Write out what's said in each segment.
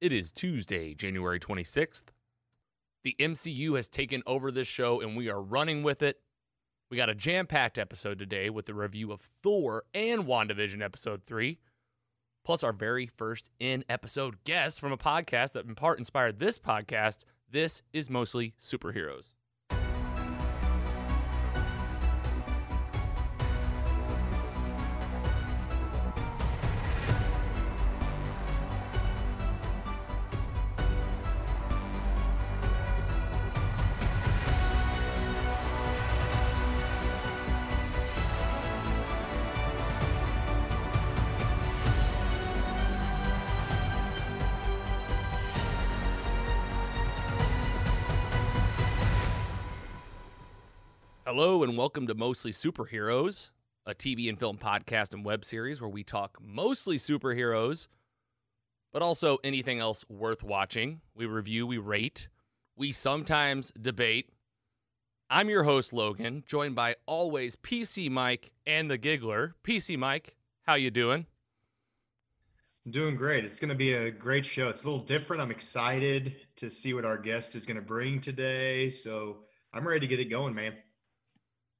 It is Tuesday, January 26th. The MCU has taken over this show and we are running with it. We got a jam packed episode today with the review of Thor and WandaVision episode 3, plus our very first in episode guest from a podcast that in part inspired this podcast. This is mostly superheroes. And welcome to Mostly Superheroes, a TV and film podcast and web series where we talk mostly superheroes, but also anything else worth watching. We review, we rate, we sometimes debate. I'm your host, Logan, joined by always PC Mike and the Giggler. PC Mike, how you doing? I'm doing great. It's going to be a great show. It's a little different. I'm excited to see what our guest is going to bring today. So I'm ready to get it going, man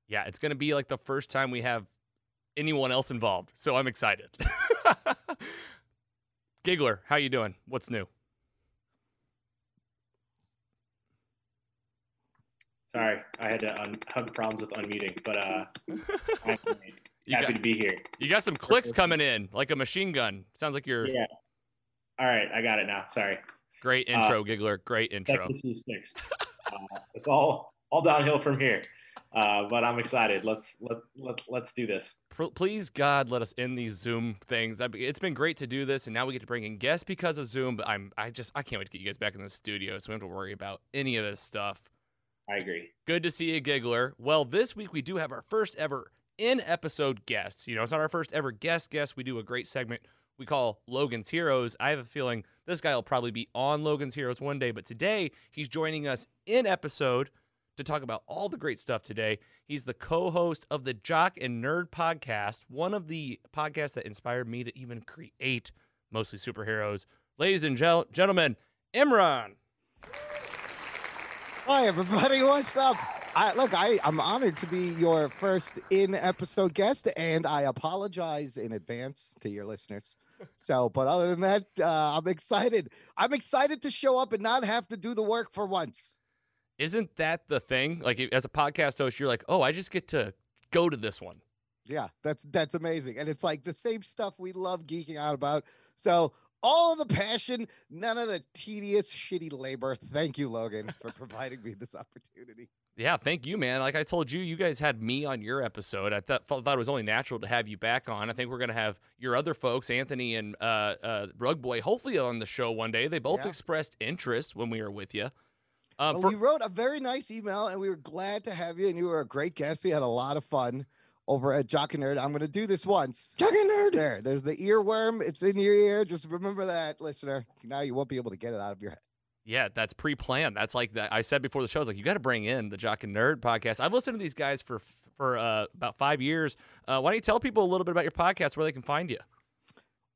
yeah, it's going to be like the first time we have anyone else involved. So I'm excited. Giggler, how you doing? What's new? Sorry, I had to un- have problems with unmuting, but uh, I'm happy got, to be here. You got some clicks coming in, like a machine gun. Sounds like you're. Yeah. All right, I got it now. Sorry. Great intro, uh, Giggler. Great intro. This is fixed. uh, it's all all downhill from here. Uh, but I'm excited. Let's let, let let's do this. Please God, let us end these Zoom things. It's been great to do this, and now we get to bring in guests because of Zoom. But I'm I just I can't wait to get you guys back in the studio, so we don't have to worry about any of this stuff. I agree. Good to see you, Giggler. Well, this week we do have our first ever in episode guest. You know, it's not our first ever guest guest. We do a great segment we call Logan's Heroes. I have a feeling this guy will probably be on Logan's Heroes one day, but today he's joining us in episode to talk about all the great stuff today. He's the co host of the Jock and Nerd podcast, one of the podcasts that inspired me to even create mostly superheroes. Ladies and gel- gentlemen, Imran. Hi, everybody. What's up? I, look, I, I'm honored to be your first in episode guest, and I apologize in advance to your listeners. So, but other than that, uh, I'm excited. I'm excited to show up and not have to do the work for once. Isn't that the thing? Like as a podcast host, you're like, oh, I just get to go to this one. Yeah, that's that's amazing, and it's like the same stuff we love geeking out about. So all of the passion, none of the tedious, shitty labor. Thank you, Logan, for providing me this opportunity. Yeah, thank you, man. Like I told you, you guys had me on your episode. I thought, thought it was only natural to have you back on. I think we're going to have your other folks, Anthony and uh, uh, Rug Boy, hopefully on the show one day. They both yeah. expressed interest when we were with you. Uh, well, for- you wrote a very nice email, and we were glad to have you. And you were a great guest. We had a lot of fun over at Jock and Nerd. I'm going to do this once. Jock and Nerd. There, there's the earworm. It's in your ear. Just remember that, listener. Now you won't be able to get it out of your head. Yeah, that's pre-planned. That's like that. I said before the show. I was like, you got to bring in the Jock and Nerd podcast. I've listened to these guys for for uh, about five years. Uh, why don't you tell people a little bit about your podcast, where they can find you?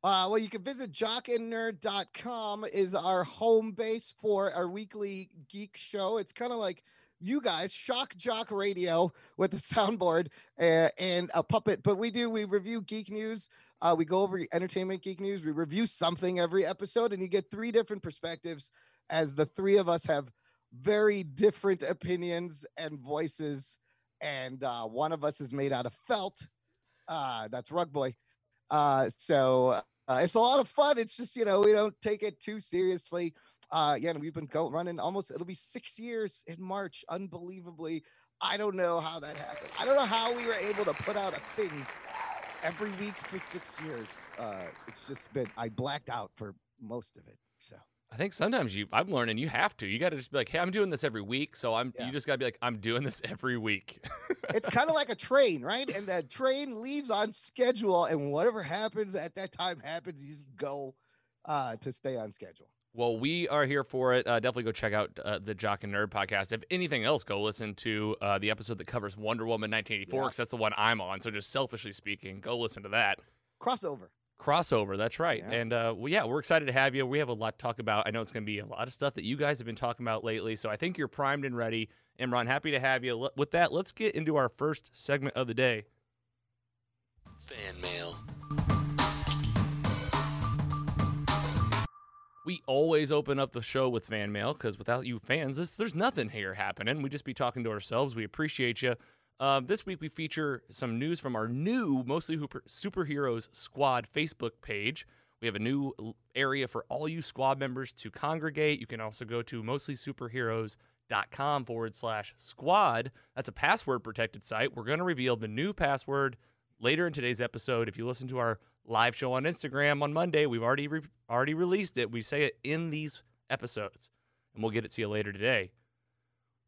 Uh, well, you can visit jockandnerd.com is our home base for our weekly geek show. It's kind of like you guys, Shock Jock Radio with a soundboard uh, and a puppet. But we do, we review geek news. Uh, we go over entertainment geek news. We review something every episode, and you get three different perspectives as the three of us have very different opinions and voices. And uh, one of us is made out of felt. Uh, that's Rug Boy. Uh, so uh, it's a lot of fun. It's just, you know, we don't take it too seriously. Uh, yeah, we've been go- running almost, it'll be six years in March. Unbelievably. I don't know how that happened. I don't know how we were able to put out a thing every week for six years. Uh, it's just been, I blacked out for most of it. So. I think sometimes you I'm learning you have to. You got to just be like, "Hey, I'm doing this every week." So I'm yeah. you just got to be like, "I'm doing this every week." it's kind of like a train, right? And that train leaves on schedule and whatever happens at that time happens, you just go uh, to stay on schedule. Well, we are here for it. Uh, definitely go check out uh, the Jock and Nerd podcast. If anything else, go listen to uh, the episode that covers Wonder Woman 1984 because yeah. that's the one I'm on. So just selfishly speaking, go listen to that. Crossover. Crossover, that's right. Yeah. And uh, well, yeah, we're excited to have you. We have a lot to talk about. I know it's going to be a lot of stuff that you guys have been talking about lately. So I think you're primed and ready. Imran, happy to have you. L- With that, let's get into our first segment of the day. Fan mail. We always open up the show with fan mail because without you fans, this, there's nothing here happening. We just be talking to ourselves. We appreciate you. Um, this week we feature some news from our new Mostly Hooper Superheroes Squad Facebook page. We have a new area for all you squad members to congregate. You can also go to mostlysuperheroes.com forward slash squad. That's a password protected site. We're going to reveal the new password later in today's episode. If you listen to our live show on Instagram on Monday, we've already re- already released it. We say it in these episodes, and we'll get it to you later today.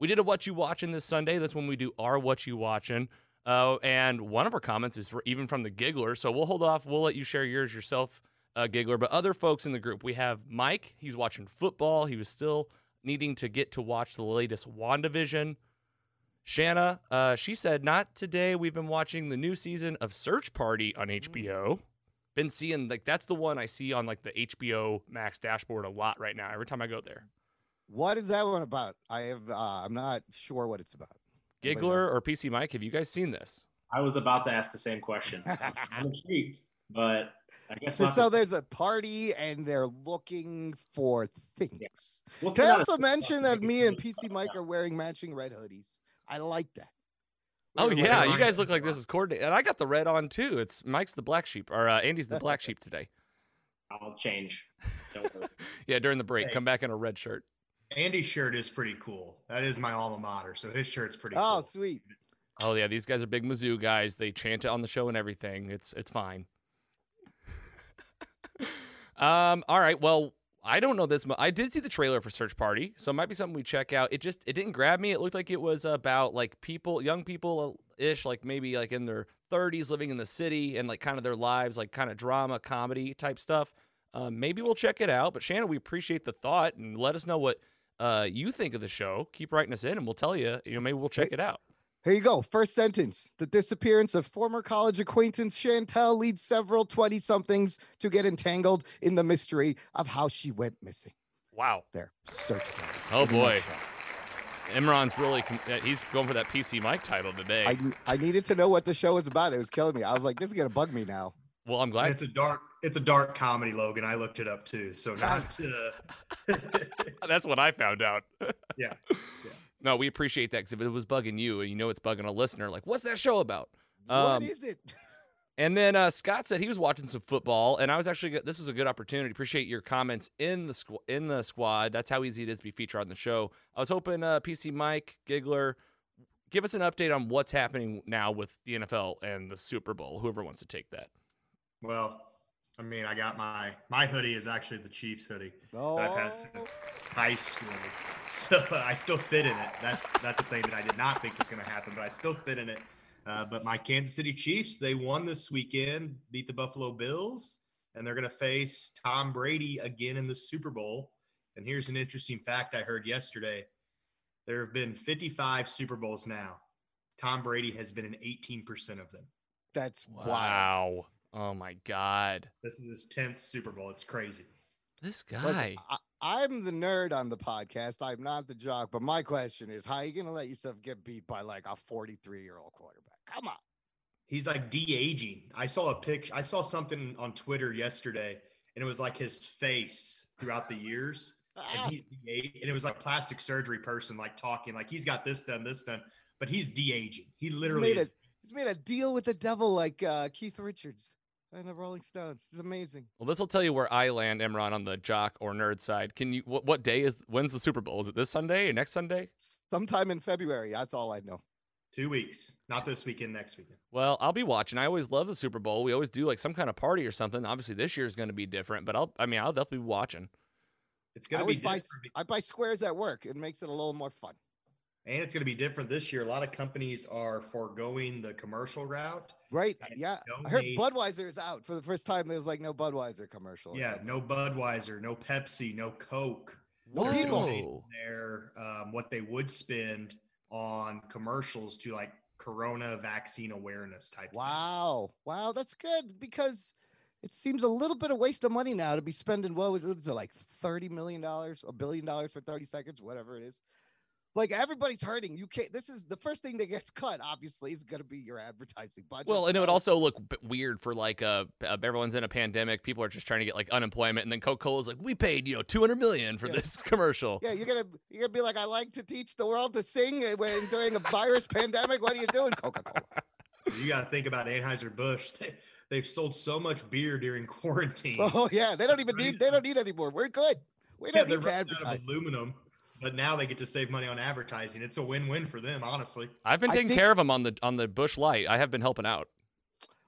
We did a what you watching this Sunday. That's when we do our what you watching. Uh, and one of our comments is for, even from the Giggler. So we'll hold off. We'll let you share yours yourself, uh, Giggler. But other folks in the group, we have Mike. He's watching football. He was still needing to get to watch the latest WandaVision. Shanna, uh, she said, not today. We've been watching the new season of Search Party on HBO. Been seeing like that's the one I see on like the HBO Max dashboard a lot right now. Every time I go there. What is that one about? I have. Uh, I'm not sure what it's about. Giggler or PC Mike, have you guys seen this? I was about to ask the same question. I'm intrigued, but I guess we'll so to- there's a party and they're looking for things. we'll Can I also it. mention that me and PC Mike are wearing matching red hoodies? I like that. Oh We're yeah, you guys look like this is coordinated, and I got the red on too. It's Mike's the black sheep, or uh, Andy's the black sheep today. I'll change. Yeah, during the break, Hey. come back in a red shirt. Andy's shirt is pretty cool. That is my alma mater, so his shirt's pretty Oh, cool. sweet. Oh yeah, these guys are big Mizzou guys. They chant it on the show and everything. It's it's fine. um. All right. Well, I don't know this. Mu- I did see the trailer for Search Party, so it might be something we check out. It just it didn't grab me. It looked like it was about like people, young people ish, like maybe like in their 30s, living in the city and like kind of their lives, like kind of drama, comedy type stuff. Um, maybe we'll check it out. But Shannon, we appreciate the thought and let us know what uh, you think of the show. Keep writing us in, and we'll tell you. You know, maybe we'll check Hey, it out. Here you go. First sentence. The disappearance of former college acquaintance Chantal leads several 20 somethings to get entangled in the mystery of how she went missing. Wow. There. Search. Oh, In boy. nutshell. Imran's really com- uh, he's going for that PC Mike title today. I, I needed to know what the show was about. It was killing me. I was like, this is going to bug me now. well, I'm glad. it's a dark, it's a dark comedy, Logan. I looked it up too. So not uh, That's what I found out. Yeah. No, we appreciate that because if it was bugging you, and you know it's bugging a listener, like, what's that show about? what Um, is it? And then uh, Scott said he was watching some football, and I was actually this was a good opportunity. Appreciate your comments in the squ- in the squad. That's how easy it is to be featured on the show. I was hoping uh, PC Mike Giggler give us an update on what's happening now with the NFL and the Super Bowl. Whoever wants to take that. well, I mean, I got my my hoodie is actually the Chiefs hoodie Oh, that I've had since high school, so I still fit in it. That's that's a thing that I did not think was going to happen, but I still fit in it. Uh, but my Kansas City Chiefs, they won this weekend, beat the Buffalo Bills, and they're going to face Tom Brady again in the Super Bowl. And here's an interesting fact I heard yesterday: there have been 55 Super Bowls now. Tom Brady has been in 18% of them. that's wild. Wow. Oh my God. This is his 10th Super Bowl. It's crazy. This Look, guy. I, I'm the nerd on the podcast. I'm not the jock. But my question is, how are you going to let yourself get beat by like a 43 year old quarterback? Come on. He's like de-aging. I saw a picture. I saw something on Twitter yesterday, and it was like his face throughout the years, and he's de and it was like a plastic surgery person like talking, like he's got this done, this done, but he's de-aging. He literally made is. He's made a deal with the devil like uh, Keith Richards and the Rolling Stones. It's amazing. Well, this will tell you where I land, Imran, on the jock or nerd side. Can you? What, what day is? When's the Super Bowl? Is it this Sunday or next Sunday? Sometime in February. That's all I know. Two weeks, not this weekend, next weekend. Well, I'll be watching. I always love the Super Bowl. We always do like some kind of party or something. Obviously, this year is going to be different, but I'll. I mean, I'll definitely be watching. It's gonna be always buy, be- I buy squares at work. It makes it a little more fun. And it's gonna be different this year. A lot of companies are foregoing the commercial route. Right? Yeah. I heard donate- Budweiser is out for the first time. There was like no Budweiser commercial. Yeah, no Budweiser, no Pepsi, no Coke. They're people- their um, what they would spend on commercials to like Corona vaccine awareness type. things. Wow. Wow. That's good because it seems a little bit of waste of money now to be spending what was it, is it like thirty million dollars, a billion dollars for thirty seconds, whatever it is. Like everybody's hurting. You can't. This is the first thing that gets cut. Obviously, is going to be your advertising budget. Well, and it would also look b- weird for like uh, uh, everyone's in a pandemic. People are just trying to get like unemployment, and then Coca Cola's like, we paid you know two hundred million for Yeah. this commercial. Yeah, you're gonna you're gonna be like, I like to teach the world to sing uh, when during a virus pandemic. What are you doing, Coca Cola? You got to think about Anheuser Busch. They, they've sold so much beer during quarantine. Oh yeah, they don't even need they don't need anymore. We're good. We yeah, don't they're need to running out of advertise. aluminum, but now they get to save money on advertising. It's a win-win for them, honestly. I've been taking think- care of them on the on the Busch Light. I have been helping out.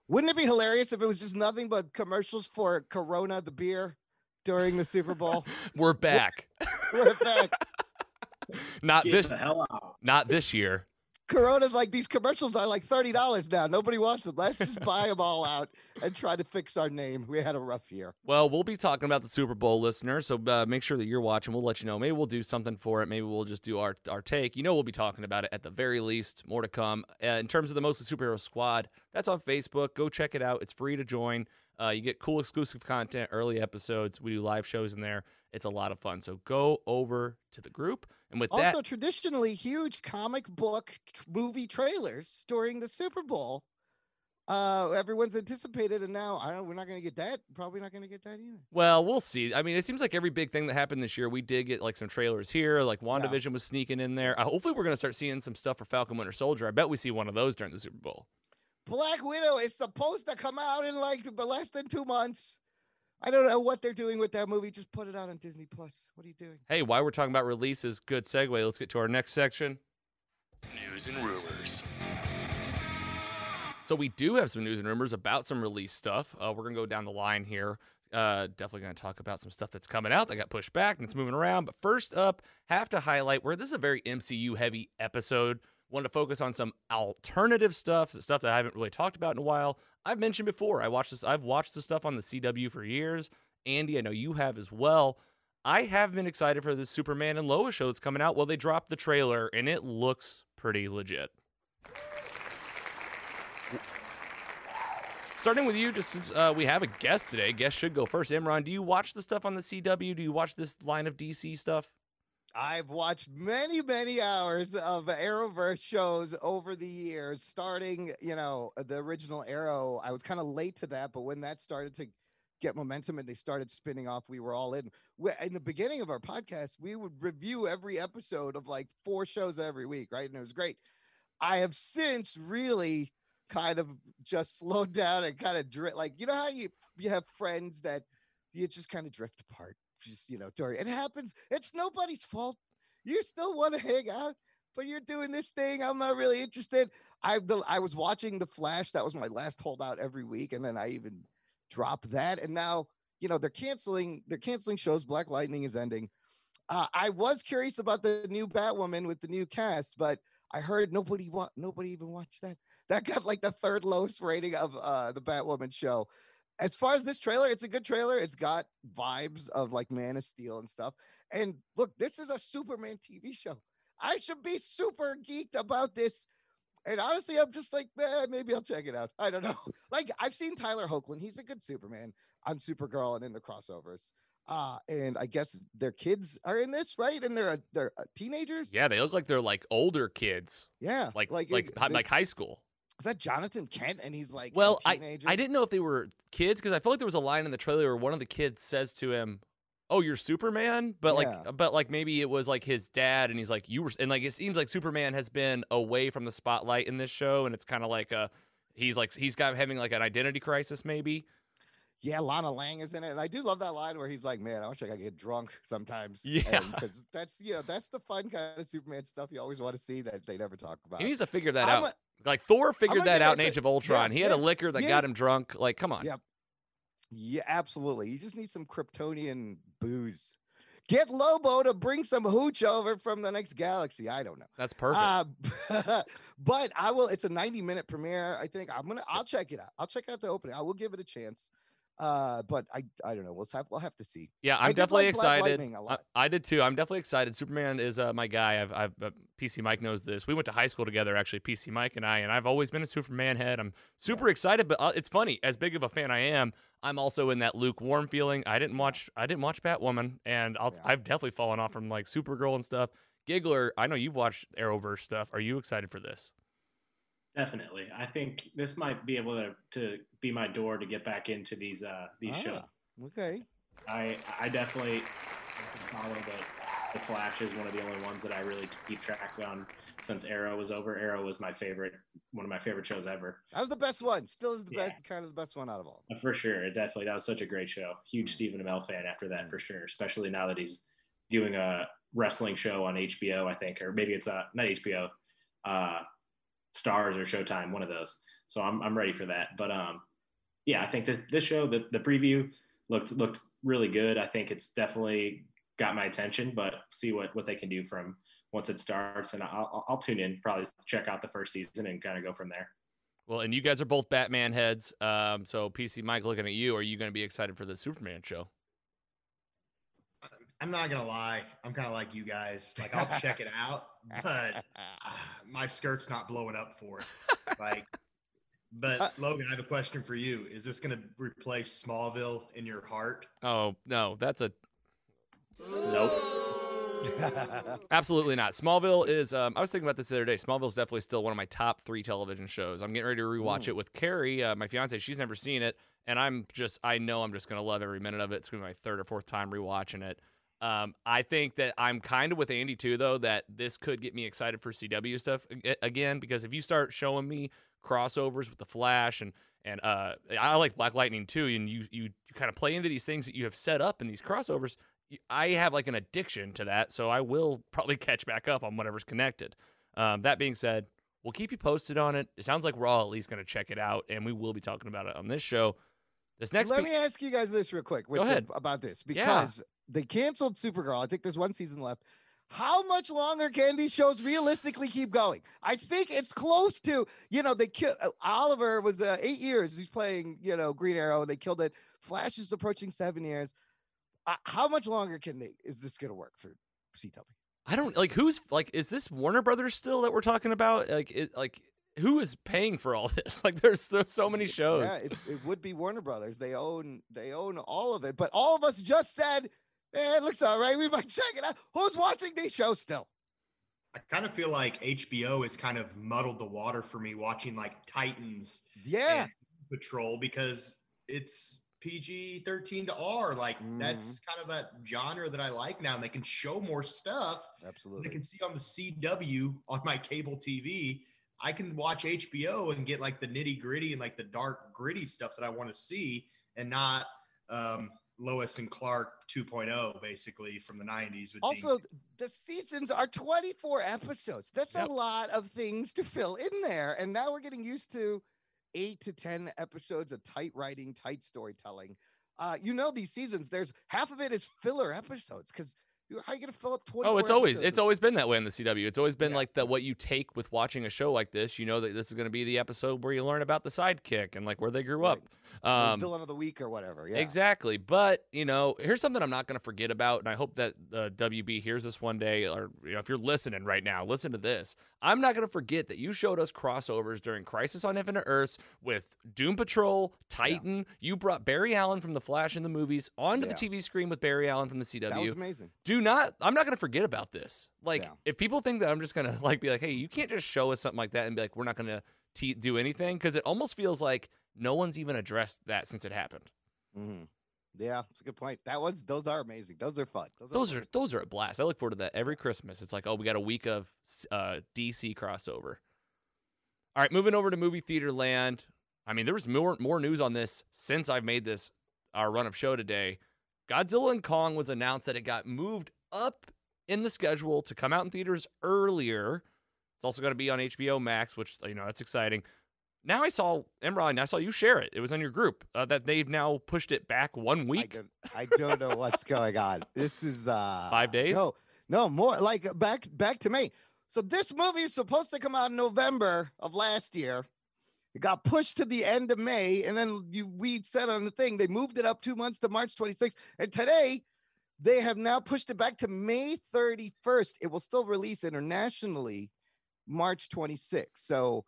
Wouldn't it be hilarious if it was just nothing but commercials for Corona, the beer, during the Super Bowl? We're back. We're back. not Get this the hell out. not this year. Corona's like these commercials are like thirty dollars now. Nobody wants them. Let's just buy them all out and try to fix our name. We had a rough year. Well, we'll be talking about the Super Bowl, listener. So uh, make sure that you're watching. We'll let you know. Maybe we'll do something for it. Maybe we'll just do our our take. You know, we'll be talking about it at the very least. More to come. Uh, in terms of the Mostly Superhero Squad, that's on Facebook. Go check it out. It's free to join. Uh, you get cool exclusive content, early episodes. We do live shows in there. It's a lot of fun. So go over to the group. And with Also, that, traditionally, huge comic book tr- movie trailers during the Super Bowl. Uh, everyone's anticipated, and now I don't. We're not going to get that. Probably not going to get that either. Well, we'll see. I mean, it seems like every big thing that happened this year, we did get like some trailers here. Like WandaVision was sneaking in there. Uh, hopefully, we're going to start seeing some stuff for Falcon Winter Soldier. I bet we see one of those during the Super Bowl. Black Widow is supposed to come out in like less than two months. I don't know what they're doing with that movie. Just put it out on Disney Plus. What are you doing? Hey, while we're talking about releases, good segue. Let's get to our next section. News and rumors. So we do have some news and rumors about some release stuff. Uh, we're gonna go down the line here. Uh, definitely gonna talk about some stuff that's coming out that got pushed back and it's moving around. But first up, have to highlight where this is a very MCU heavy episode. Wanted to focus on some alternative stuff, stuff that I haven't really talked about in a while. I've mentioned before. I watched this. I've watched the stuff on the CW for years. Andy, I know you have as well. I have been excited for the Superman and Lois show that's coming out. Well, they dropped the trailer and it looks pretty legit. Starting with you, just since uh, we have a guest today, guest should go first. Imran, do you watch the stuff on the CW? Do you watch this line of DC stuff? I've watched many, many hours of Arrowverse shows over the years, starting, you know, the original Arrow. I was kind of late to that, but when that started to get momentum and they started spinning off, we were all in. In the beginning of our podcast, we would review every episode of like four shows every week, right? And it was great. I have since really kind of just slowed down and kind of drift. Like, you know how you you have friends that you just kind of drift apart just you know during it happens it's nobody's fault. You still want to hang out but you're doing this thing i'm not really interested. I the, i was watching the flash that was my last holdout every week and then i even dropped that and now you know they're canceling they're canceling shows black lightning is ending. Uh, i was curious about the new batwoman with the new cast but i heard nobody wa- nobody even watched that. That got like the third lowest rating of uh the batwoman show as far as this trailer, it's a good trailer. It's got vibes of like Man of Steel and stuff. And look, this is a Superman TV show. I should be super geeked about this. And honestly, I'm just like, eh, maybe I'll check it out. I don't know. Like, I've seen Tyler Hoechlin. He's a good Superman on Supergirl and in the crossovers. Uh, and I guess their kids are in this, right? And they're uh, they're uh, teenagers. Yeah, they look like they're like older kids, yeah. like like like it- they- like high school. Is that Jonathan Kent? And he's like, Well, I teenager? I didn't know if they were kids because I felt like there was a line in the trailer where one of the kids says to him, "Oh, you're Superman," but Yeah. like but like maybe it was like his dad, and he's like, "You were," and like it seems like Superman has been away from the spotlight in this show, and it's kind of like a he's like he's got having like an identity crisis maybe. Yeah, Lana Lang is in it, and I do love that line where he's like, "Man, I wish I could get drunk sometimes." Yeah. because that's you know that's the fun kind of Superman stuff you always want to see that they never talk about. He needs to figure that I'm out. a- like Thor figured that out in Age of Ultron. yeah, he had a liquor that yeah. got him drunk. Like, come on. Yeah. yeah, absolutely. You just need some Kryptonian booze. Get Lobo to bring some hooch over from the next galaxy. I don't know. That's perfect. Uh, but I will. It's a 90 minute premiere. I think I'm gonna. I'll check it out. I'll check out the opening. I will give it a chance. Uh, but I I don't know. We'll have we'll have to see. Yeah, I I'm definitely like excited. I. I did too. I'm definitely excited. Superman is uh, my guy. I've, I've uh, PC Mike knows this. We went to high school together, actually, PC Mike and I, and I've always been a Superman head. I'm super excited, but uh, it's funny. As big of a fan I am, I'm also in that lukewarm feeling. I didn't watch. I didn't watch Batwoman, and I'll, Yeah. I've definitely fallen off from like Supergirl and stuff. Giggler, I know you've watched Arrowverse stuff. Are you excited for this? Definitely. I think this might be able to, to be my door to get back into these uh these shows. Ah, Okay. I I definitely follow the the Flash is one of the only ones that I really keep track on since Arrow was over. Arrow was my favorite, one of my favorite shows ever. That was the best one. Still is the Yeah. best kind of the best one out of all. For sure, definitely. That was such a great show. Huge Stephen Amell fan after that, for sure. Especially now that he's doing a wrestling show on HBO, I think, or maybe it's uh, not HBO, uh, Stars or Showtime, one of those. So I'm, I'm ready for that. But um, yeah, I think this this show, the, the preview looked looked really good. I think it's definitely got my attention, but see what what they can do from once it starts, and I'll, I'll- tune in, probably check out the first season and kind of go from there. Well, and you guys are both Batman heads. Um, so PC Mike, looking at you, are you going to be excited for the Superman show? I'm not gonna lie. I'm kind of like you guys. Like I'll check it out, but ah, my skirt's not blowing up for it. Like, Uh, but Logan, I have a question for you. Is this gonna replace Smallville in your heart? Oh no, that's a Nope. Absolutely not. Smallville is. Um, I was thinking about this the other day. Smallville's definitely still one of my top three television shows. I'm getting ready to rewatch Mm. it with Carrie, uh, my fiance. She's never seen it, and I'm just. I know I'm just gonna love every minute of it. It's gonna be my third or fourth time rewatching it. Um, I think that I'm kind of with Andy too, though, that this could get me excited for CW stuff again because if you start showing me crossovers with the Flash and and uh, I like Black Lightning too, and you you, you kind of play into these things that you have set up in these crossovers. I have like an addiction to that, so I will probably catch back up on whatever's connected. Um, that being said, we'll keep you posted on it. It sounds like we're all at least going to check it out, and we will be talking about it on this show. This next, Let me ask you guys this real quick with Go the- about this Yeah. because they canceled Supergirl. I think there's one season left. How much longer can these shows realistically keep going? I think it's close to, you know, they killed Oliver was uh, eight years. He's playing, you know, Green Arrow. They killed it. Flash is approaching seven years. Uh, how much longer can they? Is this going to work for CW? I don't like who's like. Is this Warner Brothers still that we're talking about? Like, it, like who is paying for all this? Like, there's there's so many shows. Yeah, it, it would be Warner Brothers. They own they own all of it. But all of us just said, eh, it looks all right. We might check it out. Who's watching these shows still? I kind of feel like HBO has kind of muddled the water for me watching like Titans Yeah. and Patrol because it's PG 13 to R. Like that's kind of that genre that I like now. And they can show more stuff. and I can see on the CW on my cable TV. I can watch HBO and get like the nitty gritty and like the dark gritty stuff that I want to see and not um, Lois and Clark 2.0 basically from the 90s. With Dean Also, the seasons are 24 episodes. That's Yep. a lot of things to fill in there. And now we're getting used to eight to 10 episodes of tight writing, tight storytelling. Uh, you know, these seasons, there's half of it is filler episodes because how are you going to fill up 20? Oh, it's always it's always been that way in the CW. It's always been Yeah. like that. What you take with watching a show like this, you know that this is going to be the episode where you learn about the sidekick and like where they grew Right. up. Um, villain of the week or whatever. Yeah. Exactly. But, you know, here's something I'm not going to forget about. And I hope that uh, WB hears this one day. Or, you know, if you're listening right now, listen to this. I'm not going to forget that you showed us crossovers during Crisis on Infinite Earths with Doom Patrol, Titan. You brought Barry Allen from The Flash in the movies onto Yeah. the TV screen with Barry Allen from the CW That was amazing. do not i'm not going to forget about this like Yeah. if people think that i'm just going to like be like hey you can't just show us something like that and be like we're not going to te- do anything because it almost feels like no one's even addressed that since it happened hmm Yeah, it's a good point. That was those are amazing. Those are fun. Those, those fun. are those are a blast i look forward to that every christmas it's like oh we got a week of uh, dc crossover all right moving over to movie theater land i mean there was more more news on this since i've made this our run of show today godzilla and kong was announced that it got moved up in the schedule to come out in theaters earlier it's also going to be on hbo max which you know that's exciting now i saw Imran, i saw you share it it was on your group uh, that they've now pushed it back one I week don't, I don't know what's going on. This is uh Five days? No, no more. Like back back to me. So this movie is supposed to come out in November of last year. It got pushed to the end of May, and then you we said on the thing they moved it up two months to March 26th, and today they have now pushed it back to May 31st. It will still release internationally March 26th. So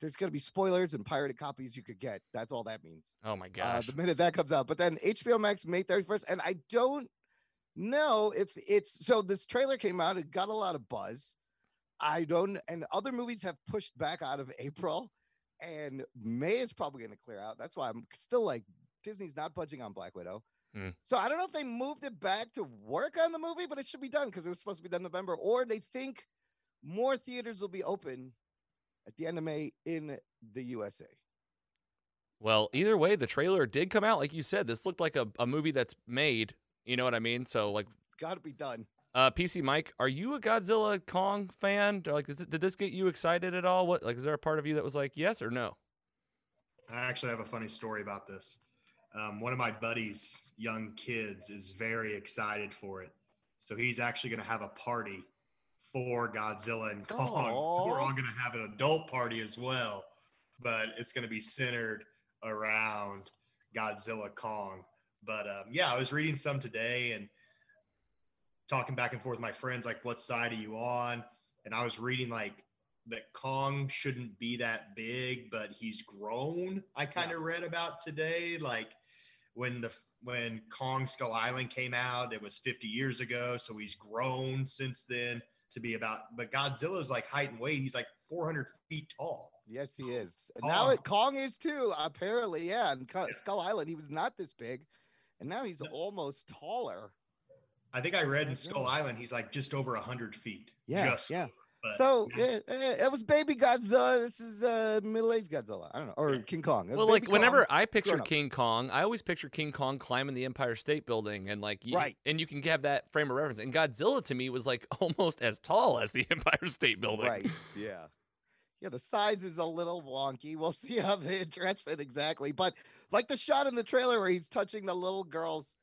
there's going to be spoilers and pirated copies you could get. That's all that means. Oh my Uh, gosh. the minute that comes out. But then HBO Max May 31st. And I don't know if it's so this trailer came out, it got a lot of buzz. I don't, and other movies have pushed back out of April, and May is probably going to clear out. That's why I'm still like, Disney's not budging on Black Widow. Hmm. So I don't know if they moved it back to work on the movie, but it should be done because it was supposed to be done November, or they think more theaters will be open at the end of May in the USA. Well, either way, the trailer did come out. Like you said, this looked like a, a movie that's made. You know what I mean? So, like, It's got to be done. Uh, PC Mike, are you a Godzilla Kong fan? Or, like, it, did this get you excited at all? What, like, is there a part of you that was like, yes or no? I actually have a funny story about this. Um, one of my buddies, young kids, is very excited for it. So he's actually going to have a party for Godzilla and Kong. So we're all going to have an adult party as well, but it's going to be centered around Godzilla Kong. But um, yeah, I was reading some today and talking back and forth with my friends, like, what side are you on? And I was reading like that Kong shouldn't be that big, but he's grown. I kind of read about today, like when the when Kong Skull Island came out, it was 50 years ago, so he's grown since then to be about. But Godzilla's like height and weight; he's like 400 feet tall. Yes, he is. And now Kong. it Kong is too, apparently. Yeah. And Yeah. Skull Island, he was not this big. And now he's No. almost taller. I think I read in Skull Island he's like just over 100 feet. Yeah, just yeah. but so now- yeah, eh, it was baby Godzilla. This is uh middle-aged Godzilla. I don't know. Or Yeah. King Kong. Well, like, baby whenever I picture. King Kong, I always picture King Kong climbing the Empire State Building, and like, you, Right. and you can have that frame of reference. And Godzilla to me was like almost as tall as the Empire State Building. Right. Yeah. Yeah, the size is a little wonky. We'll see how they address it exactly. But like the shot in the trailer where he's touching the little girl's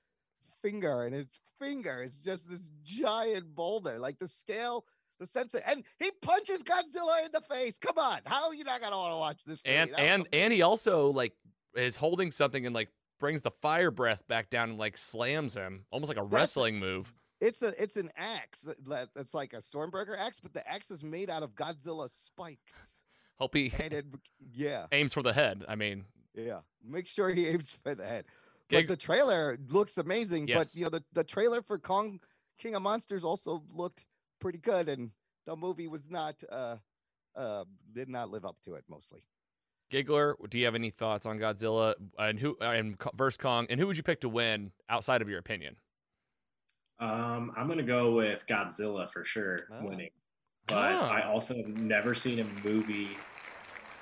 finger and his finger is just this giant boulder. Like the scale, the sense of, and he punches Godzilla in the face. Come on. How are you not gonna want to watch this? Movie? and That was and and he also like is holding something and like brings the fire breath back down and like slams him almost like a That's- wrestling move. It's a it's an axe that- that's like a Stormbreaker axe, but the axe is made out of Godzilla spikes. Hope he And it, yeah, aims for the head. I mean, yeah. Make sure he aims for the head. Gig- But the trailer looks amazing. Yes. But you know, the, the trailer for Kong King of Monsters also looked pretty good, and the movie was not uh uh did not live up to it mostly. Giggler, do you have any thoughts on Godzilla and who and Ko- versus Kong and who would you pick to win outside of your opinion? Um, I'm gonna go with Godzilla for sure Ah. winning, but Ah. I also have never seen a movie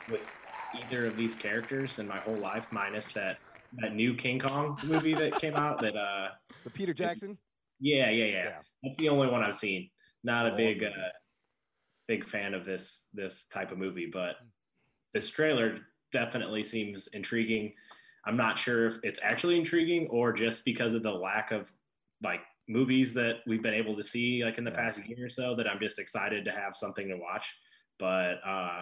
with either of these characters in my whole life, minus that that new King Kong movie that came out. That uh, The Peter Jackson. yeah, yeah, yeah, Yeah. That's the only one I've seen. Not a Oh, big, uh, big fan of this this type of movie, but this trailer definitely seems intriguing. I'm not sure if it's actually intriguing or just because of the lack of like movies that we've been able to see like in the Yeah. past year or so that I'm just excited to have something to watch. But uh,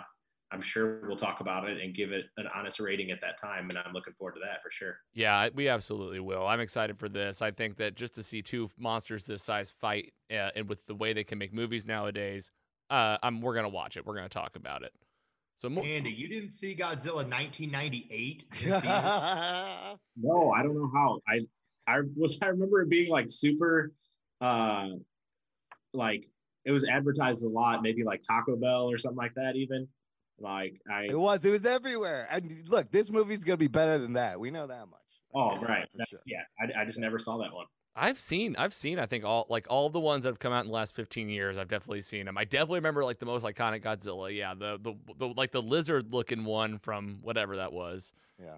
I'm sure we'll talk about it and give it an honest rating at that time, and I'm looking forward to that for sure. Yeah, we absolutely will. I'm excited for this. I think that just to see two monsters this size fight, uh, and with the way they can make movies nowadays, uh, I'm we're gonna watch it. We're gonna talk about it. So mo- Andy, you didn't see Godzilla 1998? No, I don't know how. I I was I remember it being like super uh like it was advertised a lot, maybe like Taco Bell or something like that even. Like I it was. It was everywhere. And look, this movie's gonna be better than that. We know that much. oh Yeah, right. That's sure. yeah. I, I just never saw that one. I've seen, I've seen, I think all like all the ones that have come out in the last 15 years. I've definitely seen them. I definitely remember like the most iconic Godzilla. Yeah, the the, the like the lizard looking one from whatever that was. Yeah.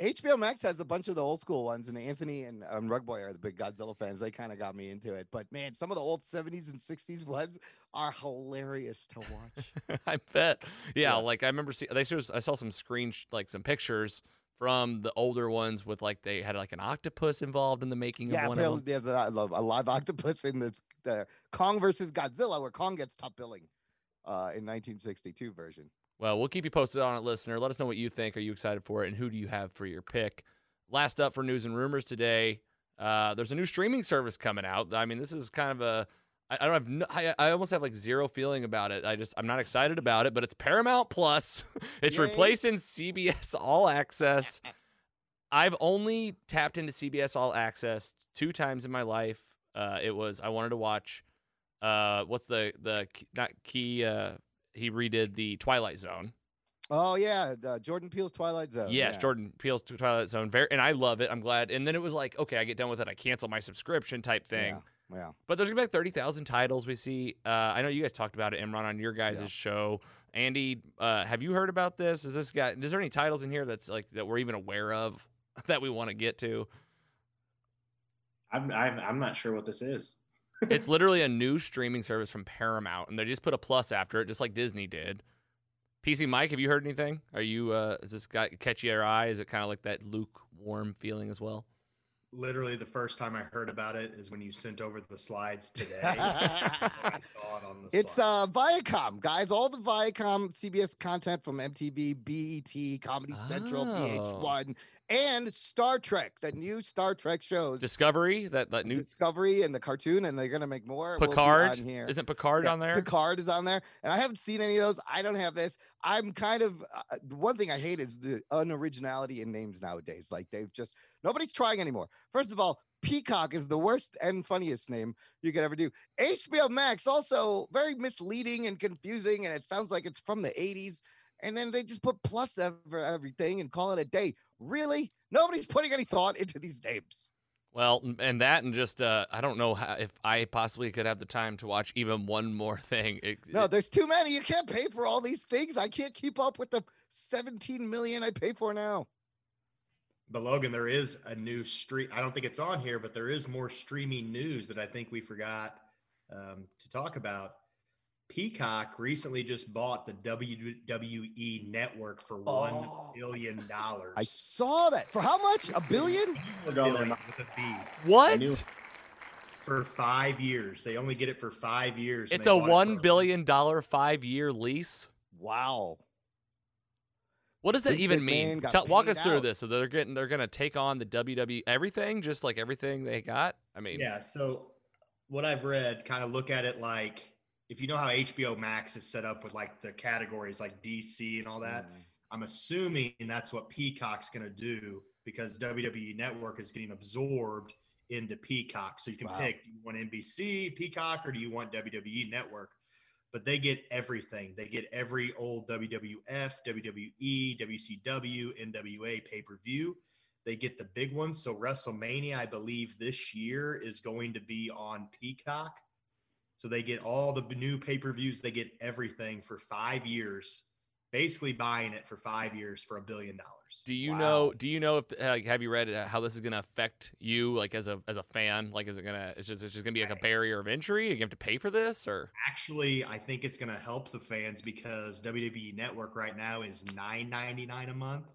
HBO Max has a bunch of the old school ones, and Anthony and um, Rugboy are the big Godzilla fans. They kind of got me into it. But man, some of the old 70s and 60s ones are hilarious to watch. I bet. Yeah, Yeah. like I remember seeing. They I saw some screen like some pictures from the older ones with like they had like an octopus involved in the making yeah, of one of apparently them. there's a, a live octopus in this the Kong versus Godzilla, where Kong gets top billing uh, in 1962 version. Well, we'll keep you posted on it, listener. Let us know what you think. Are you excited for it? And who do you have for your pick? Last up for news and rumors today, uh, there's a new streaming service coming out. I mean, this is kind of a I, I don't have no, I, I almost have like zero feeling about it. I just I'm not excited about it, but it's Paramount Plus. it's Yay. replacing CBS All Access. I've only tapped into CBS All Access two times in my life. Uh, it was I wanted to watch uh, what's the the key- not key uh, he redid the Twilight Zone. Oh yeah, uh, Jordan Peele's Twilight Zone. yes, yeah. Jordan Peele's Twilight Zone. Very, and I love it. I'm glad. And then it was like, okay, I get done with it. I cancel my subscription type thing. Yeah, yeah. But there's gonna be like thirty thousand titles we see. Uh, I know you guys talked about it, Imran, on your guys' Yeah. show. Andy, uh, have you heard about this? Is this guy? Is there any titles in here that's like that we're even aware of that we want to get to? I'm I've, I'm not sure what this is. It's literally a new streaming service from Paramount, and they just put a plus after it, just like Disney did. PC Mike, have you heard anything? Are you? Uh, is this guy catch your eye? Is it kind of like that lukewarm feeling as well? Literally, the first time I heard about it is when you sent over the slides today. I saw it on the It's slide. uh Viacom, guys. All the Viacom CBS content from MTV, BET, Comedy Central, Oh. VH1, and Star Trek. The new Star Trek shows, Discovery, that that new Discovery and the cartoon, and they're gonna make more. Picard. on here. Isn't Picard Yeah, on there? Picard is on there, and I haven't seen any of those. I don't have this. I'm kind of uh, one thing I hate is the unoriginality in names nowadays. Like they've just nobody's trying anymore. First of all, Peacock is the worst and funniest name you could ever do. HBO Max also very misleading and confusing, and it sounds like it's from the 80s. And then they just put plus over everything and call it a day. Really? Nobody's putting any thought into these names. Well, and that, and just uh, I don't know how, if I possibly could have the time to watch even one more thing. It, No, there's too many. You can't pay for all these things. I can't keep up with the 17 million I pay for now. But Logan, there is a new stream. I don't think it's on here, but there is more streaming news that I think we forgot um, to talk about. Peacock recently just bought the WWE network for one Oh. billion dollars. I saw that. For how much? A billion? We're going there. Billion with a B what? for five years. They only get it for five years. It's a bought it billion dollar five year lease. Wow. What does that Vince even McMahon mean? Tell, walk paid us through out. this. So they're getting they're gonna take on the WWE everything, just like everything they got. I mean, Yeah. So what I've read, kind of look at it like if you know how HBO Max is set up with like the categories like DC and all that. Mm. I'm assuming that's what Peacock's going to do because WWE Network is getting absorbed into Peacock. So you can Wow. pick do you want NBC, Peacock, or do you want WWE Network? But they get everything. They get every old WWF, WWE, WCW, NWA pay per view. They get the big ones. So WrestleMania, I believe this year is going to be on Peacock. So they get all the new pay per views. They get everything for five years basically buying it for five years for a billion dollars. Do you Wow. know? Do you know if like have you read uh, how this is gonna affect you like as a as a fan? Like, is it gonna? It's just it's just gonna be like a barrier of entry. You have to pay for this, or Actually, I think it's going to help the fans because WWE Network right now is nine ninety nine a month,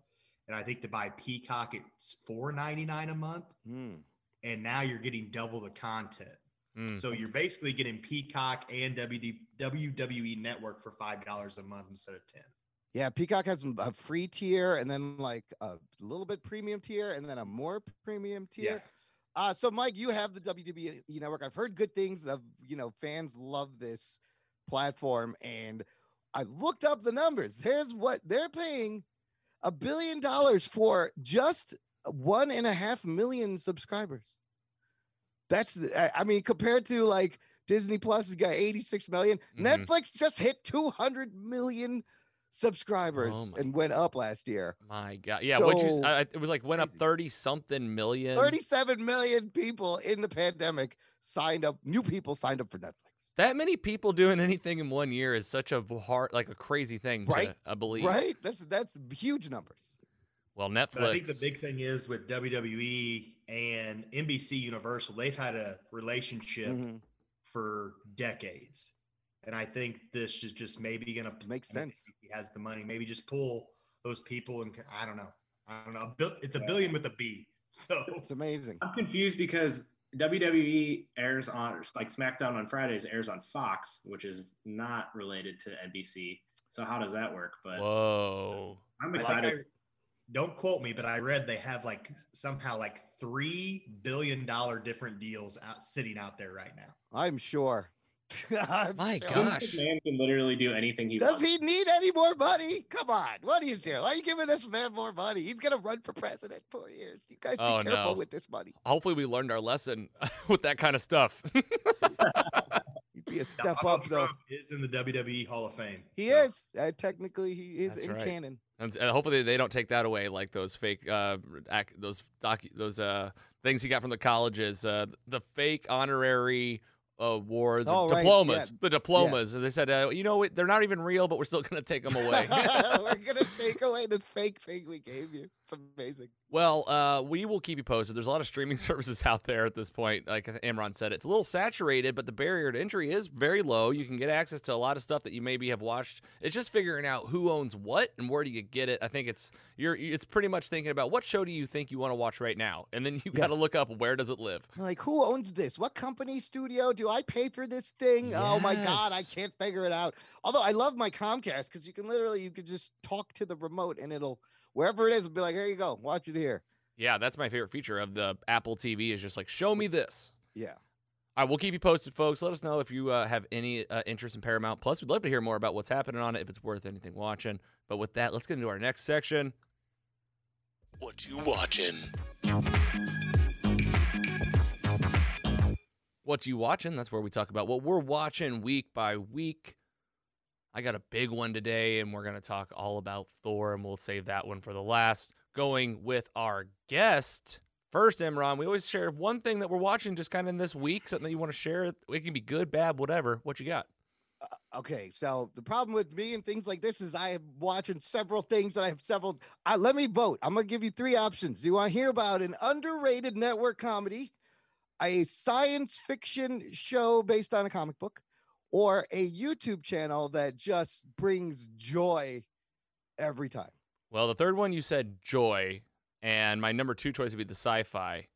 and I think to buy Peacock it's four ninety nine a month, Mm. and now you're getting double the content. Mm. So you're basically getting Peacock and WD, WWE Network for five dollars a month instead of ten. Yeah, Peacock has a free tier and then like a little bit premium tier and then a more premium tier. Uh, so Mike, you have the WWE network. I've heard good things of you know fans love this platform, and I looked up the numbers. Here's what they're paying: a billion dollars for just one and a half million subscribers. That's the, I- I mean, compared to like Disney Plus has got 86 million. Mhm. Netflix just hit 200 million subscribers Oh my and went up last year. My God, yeah. what you? I, I- it was like went up thirty something million. 37 million people in the pandemic signed up, new people signed up for Netflix. That many people doing anything in one year is such a hard, like a crazy thing Right, to uh, believe. Right? That's that's huge numbers. Well, Netflix. But I think the big thing is with WWE and NBC Universal, they've had a relationship Mhm. for decades. And I think this is just maybe going to make sense. He has the money. Maybe just pull those people and I don't know. I don't know. It's a billion with a B. So It's amazing. I'm confused because WWE airs on like SmackDown on Fridays airs on Fox, which is not related to NBC. So how does that work? But Whoa. I'm I like excited. I- don't quote me, but I read they have like somehow like three billion dollar different deals out sitting out there right now. I'm sure. I'm My sure. God. Vince McMahon can literally do anything he Does wants. he need any more money? Come on. What do you do? Why are you giving this man more money? He's going to run for president for years. You guys be Oh, careful no. with this money. Hopefully, we learned our lesson with that kind of stuff. He'd be a step Donald up, though. Trump is in the WWE Hall of Fame. He so- is. Uh, technically, he is That's in right. canon. And, and hopefully they don't take that away, like those fake, uh, ac those docu- those uh things he got from the colleges, uh, the fake honorary awards, or Oh, right, diplomas, yeah. the diplomas. And they said, uh, you know, what, they're not even real, but we're still going to take them away. We're going to take away this fake thing we gave you. It's amazing. Well, uh, we will keep you posted. There's a lot of streaming services out there at this point. Like Imran said, it's a little saturated, but the barrier to entry is very low. You can get access to a lot of stuff that you maybe have watched. It's just figuring out who owns what and where do you get it. I think it's you're it's pretty much thinking about what show do you think you want to watch right now, and then you Yeah. got to look up where does it live. Like, who owns this? What company studio? Do I pay for this thing? Oh my God, I can't figure it out. Although I love my Comcast because you can literally, you could just talk to the remote and it'll, wherever it is, it'll be like, here you go, watch it here. Yeah, that's my favorite feature of the Apple TV is just like show me this. Yeah. All right, we'll keep you posted, folks. Let us know if you uh, have any uh, interest in Paramount. Plus, we'd love to hear more about what's happening on it, if it's worth anything watching. But with that, let's get into our next section. What you watching? What you watching? That's where we talk about what we're watching week by week. I got a big one today, and we're going to talk all about Thor, and we'll save that one for the last. Going with our guest. First, Imran, we always share one thing that we're watching just kind of in this week, something that you want to share. It can be good, bad, whatever. What you got? Okay, so the problem with me and things like this is I am watching several things and I have several. Uh, let me vote. I'm gonna give you three options. Do you want to hear about an underrated network comedy, a science fiction show based on a comic book, or a YouTube channel that just brings joy every time? Well, the third one you said joy, and my number two choice would be the sci-fi.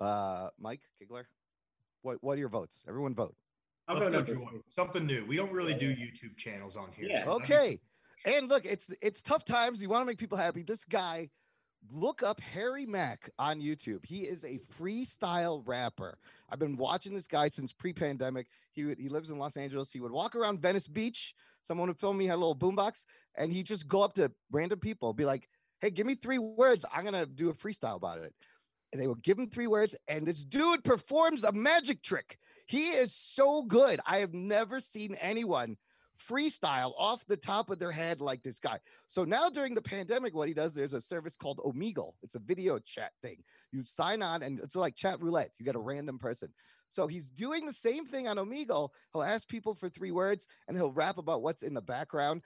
Uh, Mike Giggler, what what are your votes? Everyone vote. I'll Let's go go number- joy. Something new. We don't really do YouTube channels on here. Yeah. so that'd Okay. And look, it's it's tough times. You want to make people happy. This guy, look up Harry Mack on YouTube. He is a freestyle rapper. I've been watching this guy since pre-pandemic. He he lives in Los Angeles. He would walk around Venice Beach. Someone would film me, had a little boombox, and he'd just go up to random people, be like, "Hey, give me three words. I'm gonna do a freestyle about it." And they would give him three words, and this dude performs a magic trick. He is so good. I have never seen anyone freestyle off the top of their head like this guy. So now during the pandemic, what he does, there's a service called Omegle. It's a video chat thing. You sign on and it's like chat roulette. You get a random person. So he's doing the same thing on Omegle. He'll ask people for three words and he'll rap about what's in the background.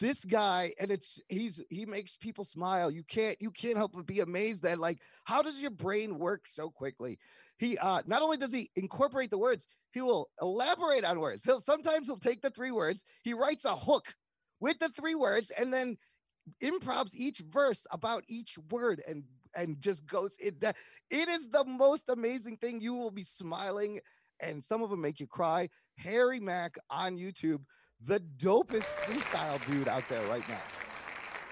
This guy, and it's he's he makes people smile. You can't you can't help but be amazed that like how does your brain work so quickly? He uh not only does he incorporate the words, he will elaborate on words. He'll sometimes he'll take the three words, he writes a hook with the three words, and then improvs each verse about each word and and just goes it that it is the most amazing thing. You will be smiling, and some of them make you cry. Harry Mack on YouTube, the dopest freestyle dude out there right now.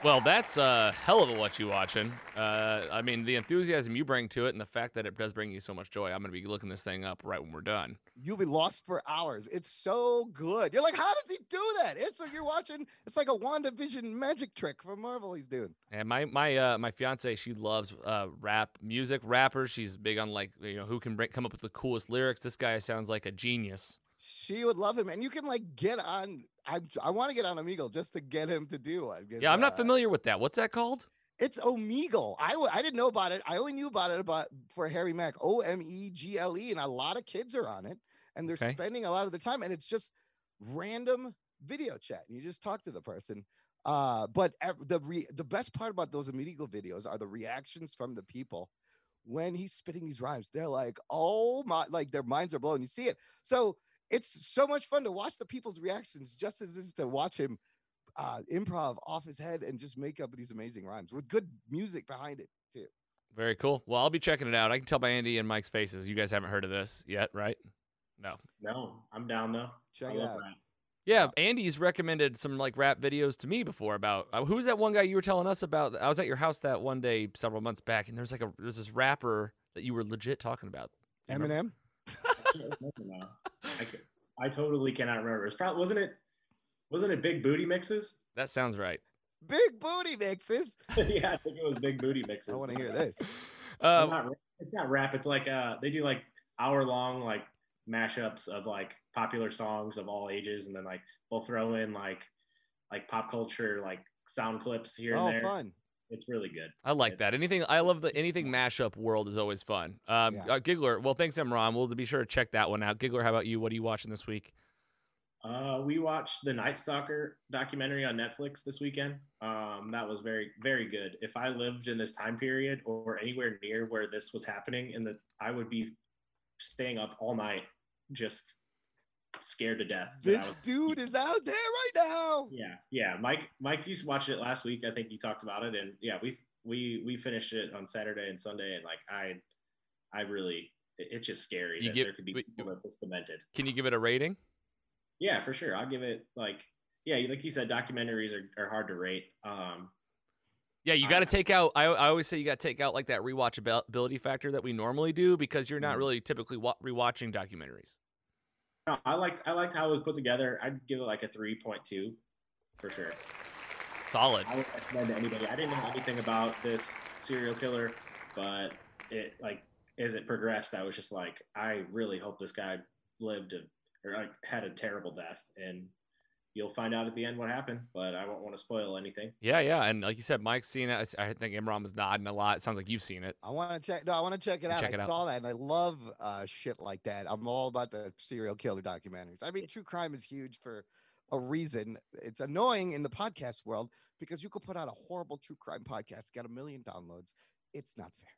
Well, that's a hell of a what you watching. Uh, I mean, the enthusiasm you bring to it, and the fact that it does bring you so much joy. I'm gonna be looking this thing up right when we're done. You'll be lost for hours. It's so good. You're like, how does he do that? It's like you're watching. It's like a WandaVision magic trick from Marvel. He's doing. And my my uh, my fiance, she loves uh, rap music, rappers. She's big on like you know who can bring, come up with the coolest lyrics. This guy sounds like a genius. She would love him, and you can like get on. I I want to get on Omegle just to get him to do one. Yeah, I'm not uh, familiar with that. What's that called? It's Omegle. I w- I didn't know about it. I only knew about it about for Harry Mack. O M E G L E, and a lot of kids are on it, and they're Okay. spending a lot of their time, and it's just random video chat. and You just talk to the person. Uh, but the re- the best part about those Omegle videos are the reactions from the people when he's spitting these rhymes. They're like, oh my, like their minds are blown. You see it. So it's so much fun to watch the people's reactions, just as it is to watch him uh, improv off his head and just make up these amazing rhymes with good music behind it too. Very cool. Well, I'll be checking it out. I can tell by Andy and Mike's faces. You guys haven't heard of this yet, right? No. No, I'm down though. Check I it out. that. Yeah, Andy's recommended some like rap videos to me before about uh, who's that one guy you were telling us about? I was at your house that one day several months back, and there's like a there's this rapper that you were legit talking about. Eminem. Remember now. I, I totally cannot remember. It's probably wasn't it wasn't it Big Booty Mixes? That sounds right. Big booty mixes. yeah, I think it was Big Booty Mixes. I want to hear this. Um, not it's not rap. It's like uh, they do like hour long like mashups of like popular songs of all ages, and then like they'll throw in like like pop culture like sound clips here Oh, and there. fun. It's really good. I like that. Anything I love the anything mashup world is always fun. Um, Yeah. uh, Giggler. Well, thanks, Imran. We'll be sure to check that one out. Giggler, how about you? What are you watching this week? Uh, we watched the Night Stalker documentary on Netflix this weekend. Um, that was very, very good. If I lived in this time period or anywhere near where this was happening, in the I would be staying up all night, just scared to death. that This was- dude is out there right now. yeah, yeah. Mike, Mike used to watch it last week. I think he talked about it, and yeah, we we we finished it on Saturday and Sunday, and like I, I really, it- it's just scary You that give- there could be people that's just demented. Can you give it a rating? Yeah, for sure. I'll give it like yeah, like you said, documentaries are, are hard to rate. Um, Yeah, you got to take out. I, I always say you got to take out like that rewatchability factor that we normally do because you're not Mhm. really typically wa- rewatching documentaries. No, I liked I liked how it was put together. I'd give it like a three point two, for sure. Solid. I would recommend to anybody. I didn't know anything about this serial killer, but it like as it progressed, I was just like, I really hope this guy lived a, or like had a terrible death, and you'll find out at the end what happened. But I won't want to spoil anything. Yeah, yeah, and like you said, Mike's seen it. I s- I think Imran was nodding a lot. It sounds like you've seen it. I want to check. No, I want to check it out. Check I out. saw that, and I love uh, shit like that. I'm all about the serial killer documentaries. I mean, true crime is huge for a reason. It's annoying in the podcast world because you could put out a horrible true crime podcast, get a million downloads. It's not fair.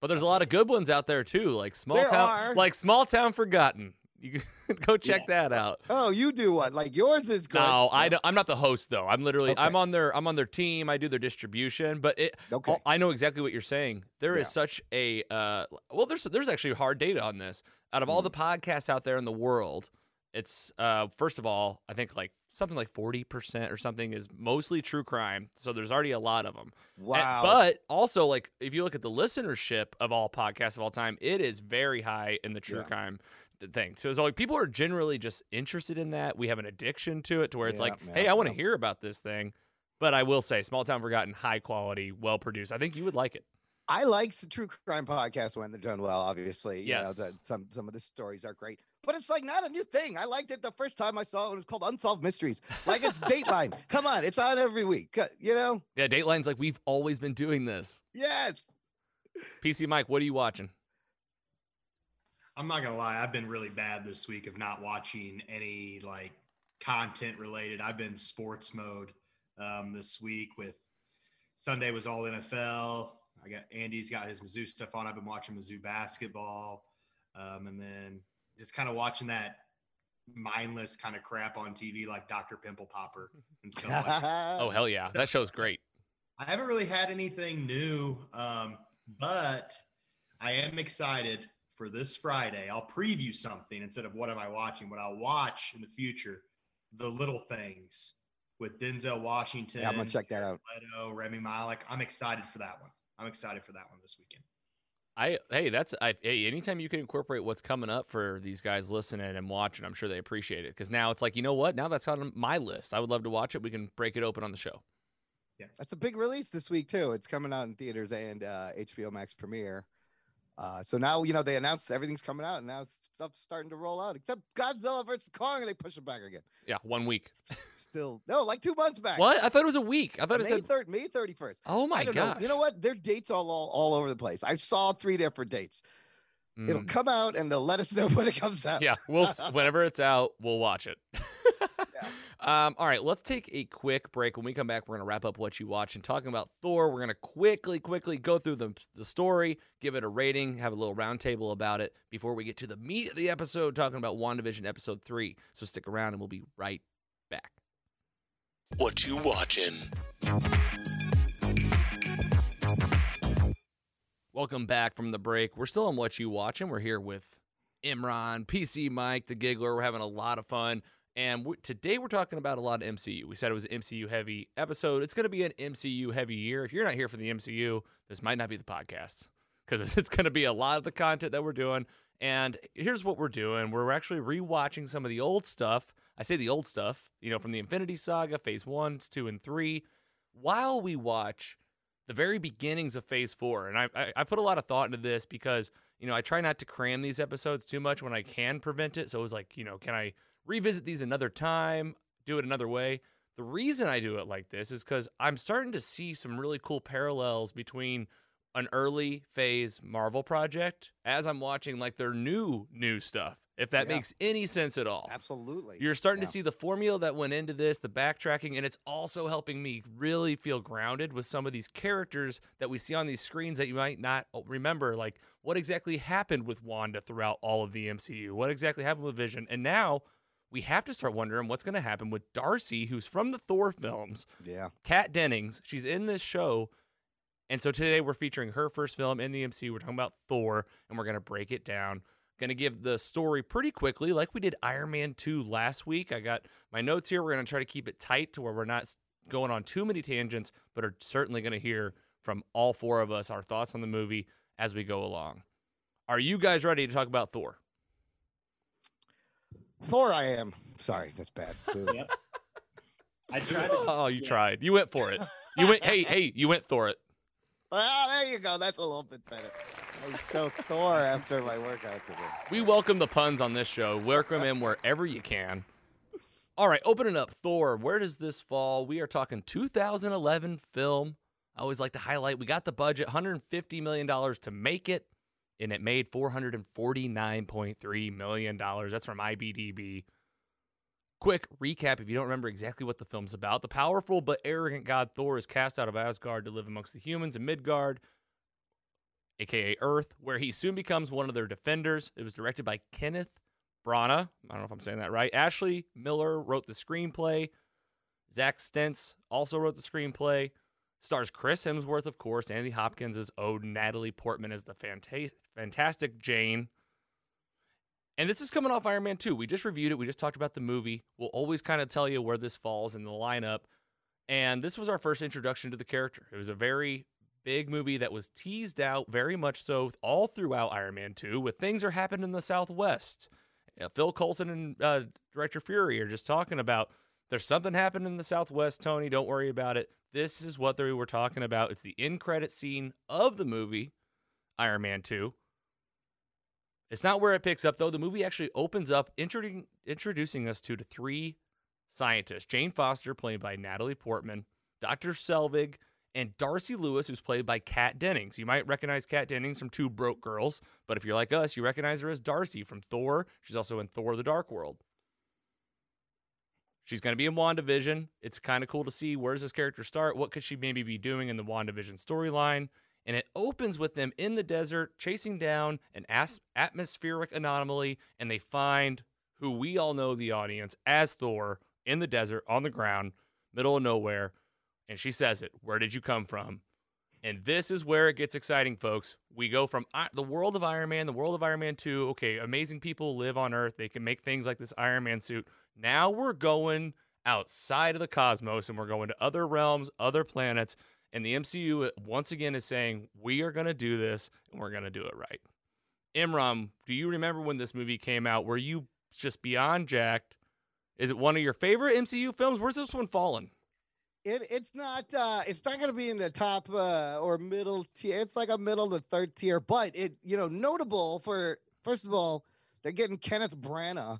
But there's a lot of good ones out there too, like small There town, are. like small town forgotten. You can go check that out. Oh, you do what? Like yours is good. No, I don't, I'm not the host though. I'm literally I'm on their I'm on their team. I do their distribution, but it Okay. I know exactly what you're saying. There is Yeah. such a uh, well, there's there's actually hard data on this. Out of all the Mm-hmm. podcasts out there in the world, it's uh, first of all, I think like something like forty percent or something is mostly true crime. So there's already a lot of them. wow. but also, like if you look at the listenership of all podcasts of all time, it is very high in the true Yeah. crime th- thing. So it's like people are generally just interested in that. We have an addiction to it, to where it's like, Yeah, hey, yeah, I want to yeah. hear about this thing. But I will say, Small Town Forgotten, high quality, well produced. I think you would like it. I like true crime podcasts when they're done well. Obviously, you know, Yes. the, some some of the stories are great, but it's like not a new thing. I liked it the first time I saw it. It was called Unsolved Mysteries. Like it's Dateline. Come on, it's on every week. uh, You know? Yeah, Dateline's like we've always been doing this. Yes. PC Mike, what are you watching? I'm not gonna lie, I've been really bad this week of not watching any like content related. I've been sports mode um, this week with Sunday was all NFL. I got Andy's got his Mizzou stuff on. I've been watching Mizzou basketball, um, and then just kind of watching that mindless kind of crap on TV like Dr. Pimple Popper and stuff like. Oh hell yeah, that show's great. I haven't really had anything new, um, but I am excited for this Friday. I'll preview something instead of what am I watching. What I'll watch in the future, The Little Things with Denzel Washington. Yeah, I'm gonna check that out. Leto, Rami Malek. I'm excited for that one. I'm excited for that one this weekend. I hey, that's I hey, anytime you can incorporate what's coming up for these guys listening and watching, I'm sure they appreciate it. Because now it's like, you know what? Now that's on my list. I would love to watch it. We can break it open on the show. Yeah, that's a big release this week too. It's coming out in theaters and uh, HBO Max premiere. Uh, so now you know they announced everything's coming out, and now stuff's starting to roll out. Except Godzilla versus Kong, and they push it back again. Yeah, one week. Still, no, like two months back. What? I thought it was a week. I thought it May said. third, May thirty first. Oh my god. You know what? Their dates all, all all over the place. I saw three different dates. It'll Mm. come out, and they'll let us know when it comes out. Yeah, we'll whenever it's out, we'll watch it. Um, all right, let's take a quick break. When we come back, we're gonna wrap up what you watch and talking about Thor. We're gonna quickly, quickly go through the the story, give it a rating, have a little roundtable about it before we get to the meat of the episode, talking about WandaVision episode three. So stick around, and we'll be right back. What you watching? Welcome back from the break. We're still on what you watching. We're here with Imran, PC Mike, the Giggler. We're having a lot of fun. And today we're talking about a lot of MCU. We said it was an MCU heavy episode. It's going to be an MCU heavy year. If you're not here for the MCU, this might not be the podcast because it's going to be a lot of the content that we're doing. And here's what we're doing we're actually rewatching some of the old stuff. I say the old stuff, you know, from the Infinity Saga, phase one, two, and three, while we watch the very beginnings of phase four. And I, I, I put a lot of thought into this because, you know, I try not to cram these episodes too much when I can prevent it. So it was like, you know, can I revisit these another time, do it another way? The reason I do it like this is because I'm starting to see some really cool parallels between an early phase Marvel project as I'm watching like their new new stuff. If that Yeah. makes any sense at all. Absolutely. You're starting Yeah. to see the formula that went into this, the backtracking, and it's also helping me really feel grounded with some of these characters that we see on these screens that you might not remember. Like, what exactly happened with Wanda throughout all of the MCU? What exactly happened with Vision? And now we have to start wondering what's going to happen with Darcy, who's from the Thor films. Yeah. Kat Dennings, she's in this show. And so today we're featuring her first film in the MCU. We're talking about Thor, and we're going to break it down. Going to give the story pretty quickly, like we did Iron Man 2 last week. I got my notes here. We're going to try to keep it tight to where we're not going on too many tangents, but are certainly going to hear from all four of us our thoughts on the movie as we go along. Are you guys ready to talk about Thor? Thor, I am. Sorry, that's bad. Yep. I tried to. Oh, you yeah. tried. You went for it. You went, hey, hey, you went Thor it. Well, there you go. That's a little bit better. I'm so Thor after my workout today. We welcome the puns on this show. Welcome in wherever you can. All right, opening up Thor. Where does this fall? We are talking 2011 film. I always like to highlight we got the budget, $150 million to make it, and it made $449.3 million. That's from IBDB. Quick recap if you don't remember exactly what the film's about. The powerful but arrogant god Thor is cast out of Asgard to live amongst the humans in Midgard, aka Earth, where he soon becomes one of their defenders. It was directed by Kenneth Branagh. I don't know if I'm saying that right. Ashley Miller wrote the screenplay. Zach Stentz also wrote the screenplay. Stars Chris Hemsworth, of course. Andy Hopkins as Odin. Natalie Portman as the fanta- fantastic Jane. And this is coming off Iron Man 2. We just reviewed it. We just talked about the movie. We'll always kind of tell you where this falls in the lineup. And this was our first introduction to the character. It was a very big movie that was teased out very much so all throughout Iron Man 2 with things are happening in the Southwest. Uh, Phil Coulson and uh, Director Fury are just talking about there's something happening in the Southwest, Tony. Don't worry about it. This is what we were talking about. It's the end credit scene of the movie, Iron Man 2. It's not where it picks up, though. The movie actually opens up introducing, us to the three scientists Jane Foster, played by Natalie Portman, Dr. Selvig, and Darcy Lewis, who's played by Kat Dennings. You might recognize Kat Dennings from Two Broke Girls, but if you're like us, you recognize her as Darcy from Thor. She's also in Thor the Dark World. She's going to be in WandaVision. It's kind of cool to see where does this character start? What could she maybe be doing in the WandaVision storyline? And it opens with them in the desert chasing down an as- atmospheric anomaly, and they find who we all know the audience as Thor in the desert on the ground, middle of nowhere. And she says it, Where did you come from? And this is where it gets exciting, folks. We go from I- the world of Iron Man, the world of Iron Man 2. Okay, amazing people live on Earth. They can make things like this Iron Man suit. Now we're going outside of the cosmos and we're going to other realms, other planets. And the MCU uh, once again is saying, we are going to do this and we're going to do it right. Imran, do you remember when this movie came out? Were you just beyond jacked? Is it one of your favorite MCU films? Where's this one fallen? It it's not uh it's not gonna be in the top uh or middle tier. It's like a middle to third tier, but it you know notable for first of all, they're getting Kenneth Branagh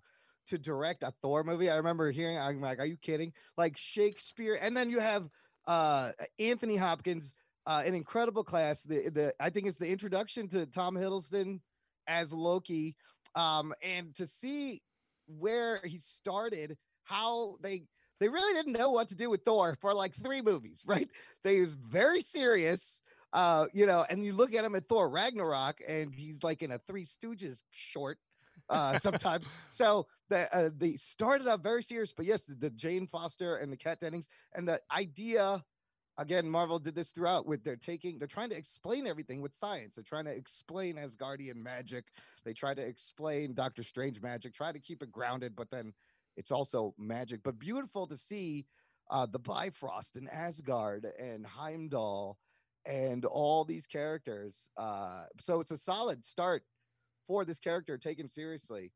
to direct a Thor movie. I remember hearing I'm like, are you kidding? Like Shakespeare, and then you have uh Anthony Hopkins, uh an incredible class. The the I think it's the introduction to Tom Hiddleston as Loki. Um and to see where he started, how they they really didn't know what to do with Thor for like three movies, right? They was very serious, uh, you know, and you look at him at Thor Ragnarok, and he's like in a Three Stooges short, uh, sometimes. so the uh, they started out very serious, but yes, the, the Jane Foster and the Kat Dennings, and the idea. Again, Marvel did this throughout with they're taking, they're trying to explain everything with science. They're trying to explain Asgardian magic. They try to explain Doctor Strange magic, try to keep it grounded, but then it's also magic, but beautiful to see uh, the Bifrost and Asgard and Heimdall and all these characters. Uh, so it's a solid start for this character taken seriously.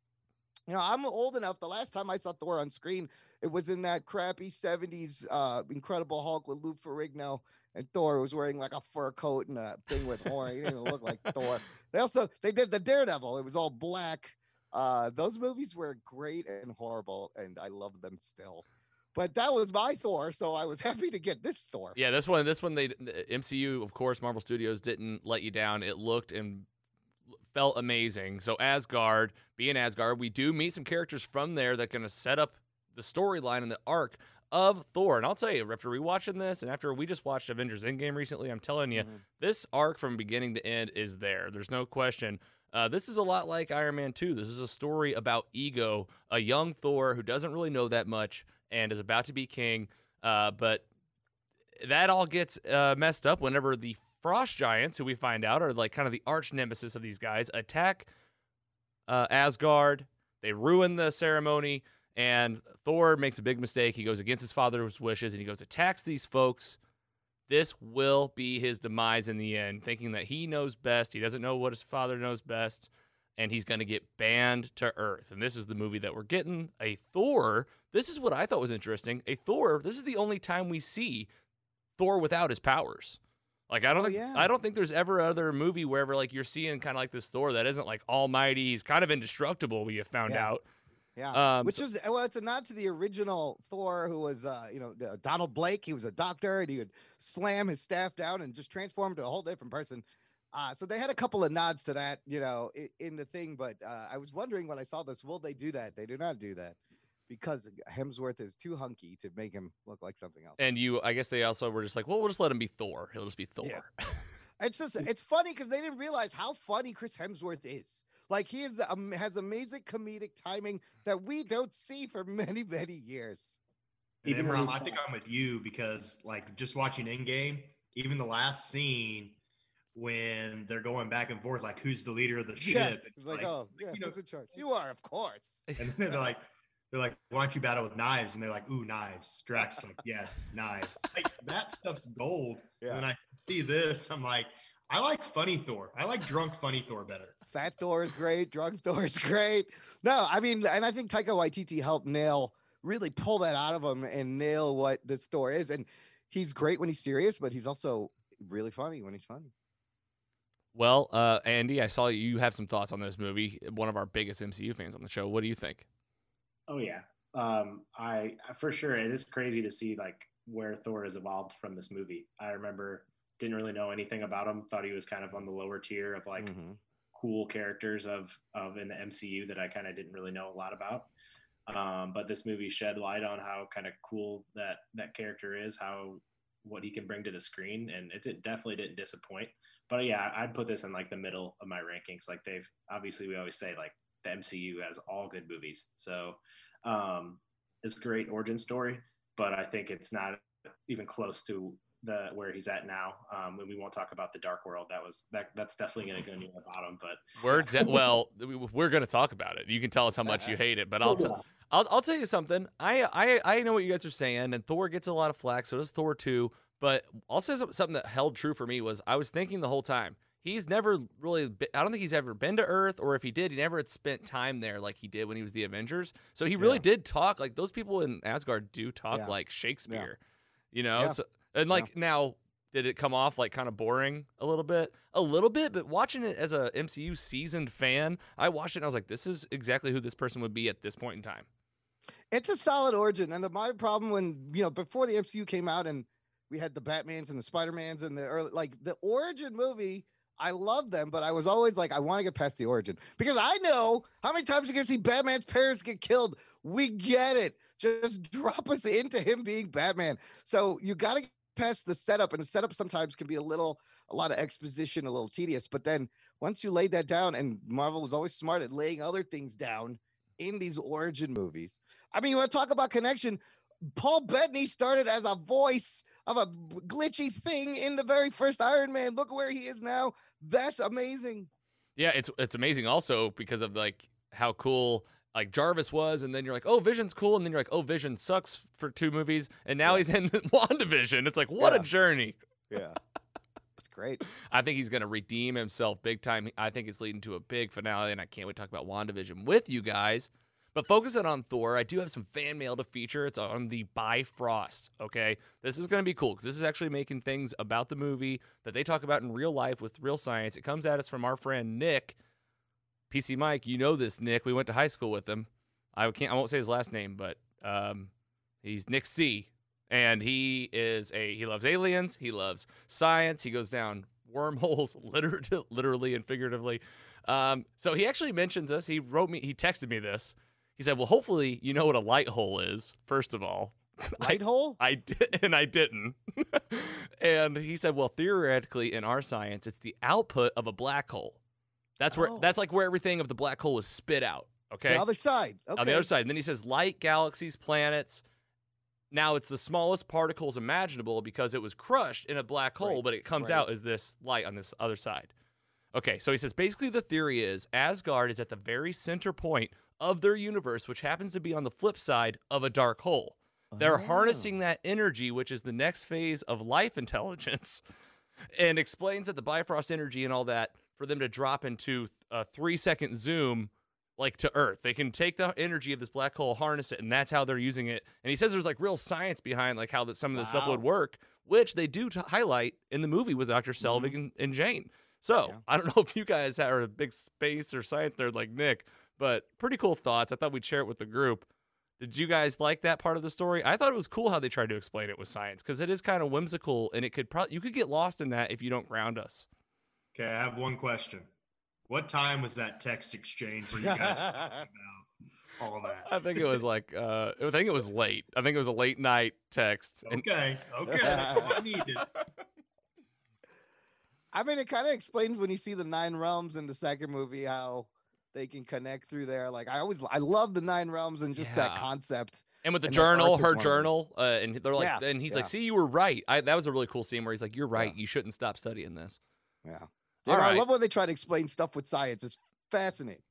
You know, I'm old enough. The last time I saw Thor on screen, it was in that crappy 70s uh, Incredible Hulk with Lou Ferrigno. And Thor was wearing like a fur coat and a thing with horn. He didn't even look like Thor. They also they did the Daredevil. It was all black. Uh, those movies were great and horrible, and I love them still. But that was my Thor, so I was happy to get this Thor. Yeah, this one, this one, they the MCU, of course, Marvel Studios didn't let you down. It looked and felt amazing. So Asgard, being Asgard, we do meet some characters from there that going to set up the storyline and the arc of Thor. And I'll tell you, after rewatching this and after we just watched Avengers Endgame recently, I'm telling you, Mhm. this arc from beginning to end is there. There's no question. Uh, this is a lot like Iron Man 2. This is a story about ego, a young Thor who doesn't really know that much and is about to be king. Uh, but that all gets uh, messed up whenever the Frost Giants, who we find out are like kind of the arch nemesis of these guys, attack uh, Asgard. They ruin the ceremony, and Thor makes a big mistake. He goes against his father's wishes, and he goes attacks these folks. This will be his demise in the end, thinking that he knows best. He doesn't know what his father knows best, and he's going to get banned to Earth. And this is the movie that we're getting. A Thor. This is what I thought was interesting. A Thor. This is the only time we see Thor without his powers. Like I don't Oh, think yeah. I don't think there's ever other movie wherever like you're seeing kind of like this Thor that isn't like almighty. He's kind of indestructible. We have found Yeah. out. Yeah. Um, Which so- is well, it's a nod to the original Thor, who was uh, you know, Donald Blake. He was a doctor, and he would slam his staff down and just transform to a whole different person. Uh, so they had a couple of nods to that, you know, in, in the thing. But uh, I was wondering when I saw this, will they do that? They do not do that because Hemsworth is too hunky to make him look like something else. and you, I guess they also were just like, well, we'll just let him be Thor. He'll just be Thor. Yeah. It's just it's funny because they didn't realize how funny Chris Hemsworth is. Like he is um, has amazing comedic timing that we don't see for many many years. And Even when I think I'm with you because like just watching Endgame, even the last scene when they're going back and forth, like who's the leader of the Yeah, ship? it's like, oh yeah, you know, who's in charge? You are, of course. and then they're like, they're like, why don't you battle with knives? And they're like, ooh, knives. Drax like, yes, knives. Like that stuff's gold. And I see this, I'm like, I like funny Thor. I like drunk funny Thor better. Fat Thor is great. Drunk Thor is great. No, I mean, and I think Taika Waititi helped nail, really pull that out of him and nail what this Thor is. And he's great when he's serious, but he's also really funny when he's funny. Well, uh, Andy, I saw you have some thoughts on this movie. One of our biggest MCU fans on the show. What do you think? Oh yeah, um, I for sure it is crazy to see like where Thor has evolved from this movie. I remember didn't really know anything about him. Thought he was kind of on the lower tier of like Mhm. cool characters of of in the MCU that I kind of didn't really know a lot about. Um, but this movie shed light on how kind of cool that that character is, how what he can bring to the screen, and it, did, definitely didn't disappoint. But yeah, I'd put this in like the middle of my rankings. Like they've obviously we always say like the MCU has all good movies, so um, it's a great origin story. But I think it's not even close to the where he's at now. Um, and we won't talk about the Dark World. That was that that's definitely going to go near the bottom. But We're de- well, we- we're going to talk about it. You can tell us how much you hate it, but I'll t- I'll I'll tell you something. I I I know what you guys are saying, and Thor gets a lot of flack. So does Thor two. But I'll say something that held true for me was I was thinking the whole time he's never really. Been, I don't think he's ever been to Earth, or if he did, he never had spent time there like he did when he was the Avengers. So he really Yeah. did talk like those people in Asgard do talk Yeah. like Shakespeare, you know. Yeah. So, and like now. Did it come off like kind of boring a little bit? A little bit, but watching it as a MCU seasoned fan, I watched it and I was like, this is exactly who this person would be at this point in time. It's a solid origin. And the, my problem when, you know, before the MCU came out and we had the Batmans and the Spider-Mans and the early, like the origin movie, I love them, but I was always like, I want to get past the origin because I know how many times going to see Batman's parents get killed. We get it. Just drop us into him being Batman. So you got to get past the setup, and the setup sometimes can be a little, a lot of exposition, a little tedious. But then once you laid that down, and Marvel was always smart at laying other things down in these origin movies. I mean, you want to talk about connection? Paul Bettany started as a voice of a glitchy thing in the very first Iron Man. Look where he is now. That's amazing. Yeah, it's it's amazing also because of like how cool like Jarvis was, and then you're like, oh, Vision's cool, and then you're like, oh, Vision sucks for two movies, and now Yeah. he's in WandaVision. It's like, what Yeah. a journey. Yeah. it's great. I think he's going to redeem himself big time. I think it's leading to a big finale, and I can't wait to talk about WandaVision with you guys. But focusing on Thor, I do have some fan mail to feature. It's on the Bifrost. Okay, this is going to be cool because this is actually making things about the movie that they talk about in real life with real science. It comes at us from our friend Nick, PC Mike. You know this Nick. We went to high school with him. I can't. I won't say his last name, but um, he's Nick C. And he is a he loves aliens. He loves science. He goes down wormholes, literally, literally and figuratively. Um, so he actually mentions us. He wrote me. He texted me this. He said, "Well, hopefully you know what a light hole is. First of all, Light hole? I did, and I didn't. and he said, "Well, theoretically, in our science, it's the output of a black hole. That's where Oh. that's like where everything of the black hole is spit out. Okay, The other side. Okay. on the other side. And then he says, light, galaxies, planets. Now it's the smallest particles imaginable because it was crushed in a black hole, Right, but it comes right. out as this light on this other side. Okay, so he says basically the theory is Asgard is at the very center point of their universe, which happens to be on the flip side of a dark hole. They're Oh. harnessing that energy, which is the next phase of life intelligence, and explains that the Bifrost energy and all that for them to drop into a three second zoom like to Earth. They can take the energy of this black hole, harness it, and that's how they're using it. And he says there's like real science behind like how that some of this stuff would work, which they do highlight in the movie with Dr. Selvig mm-hmm. and, and Jane. So Yeah. I don't know if you guys are a big space or science nerd like Nick, but pretty cool thoughts. I thought we'd share it with the group. Did you guys like that part of the story? I thought it was cool how they tried to explain it with science because it is kind of whimsical and it could probably you could get lost in that if you don't ground us. Okay, I have one question. What time was that text exchange where you guys were about all of that? I think it was like uh I think it was late. I think it was a late night text. And Okay, okay, that's all I needed. I mean, it kind of explains when you see the nine realms in the second movie how they can connect through there. Like I always, I love the nine realms and just that concept. And with the And journal, her one of them. journal, uh, and they're like, Yeah, and he's like, "See, you were right." I, that was a really cool scene where he's like, "You're right. Yeah. You shouldn't stop studying this." Yeah. All You I love when they try to explain stuff with science. It's fascinating.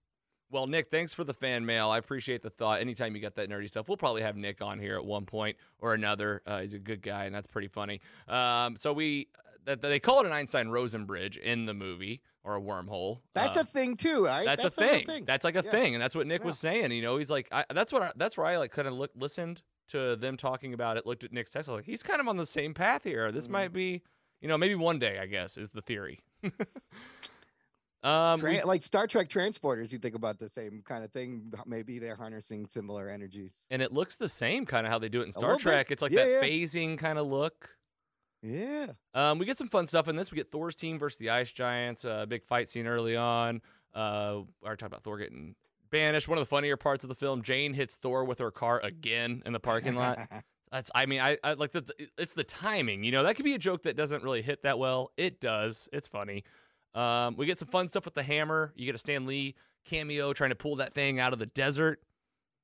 Well, Nick, thanks for the fan mail. I appreciate the thought. Anytime you got that nerdy stuff, we'll probably have Nick on here at one point or another. Uh, he's a good guy, and that's pretty funny. Um, so we that they call it an Einstein Rosen bridge in the movie or a wormhole. That's Uh, a thing too, right? that's, a a thing. thing. That's like a Yeah. thing, and that's what Nick Yeah. was saying. You know, he's like, I, that's what I, that's where I like kind of look, listened to them talking about it. Looked at Nick's text. I was like, he's kind of on the same path here. This Mhm. might be, you know, maybe one day. I guess is the theory. um, Tran- like Star Trek transporters, you think about the same kind of thing. Maybe they're harnessing similar energies. and it looks the same, kind of how they do it in Star little bit. Trek. It's like Yeah, that yeah. phasing kind of look. Yeah. Um, we get some fun stuff in this. We get Thor's team versus the Ice Giants. A big fight scene early on. Uh, we are talking about Thor getting banished. One of the funnier parts of the film. Jane hits Thor with her car again in the parking lot. That's. I mean, I, I like the. It's the timing. You know, that could be a joke that doesn't really hit that well. It does. It's funny. Um, we get some fun stuff with the hammer. You get a Stan Lee cameo trying to pull that thing out of the desert.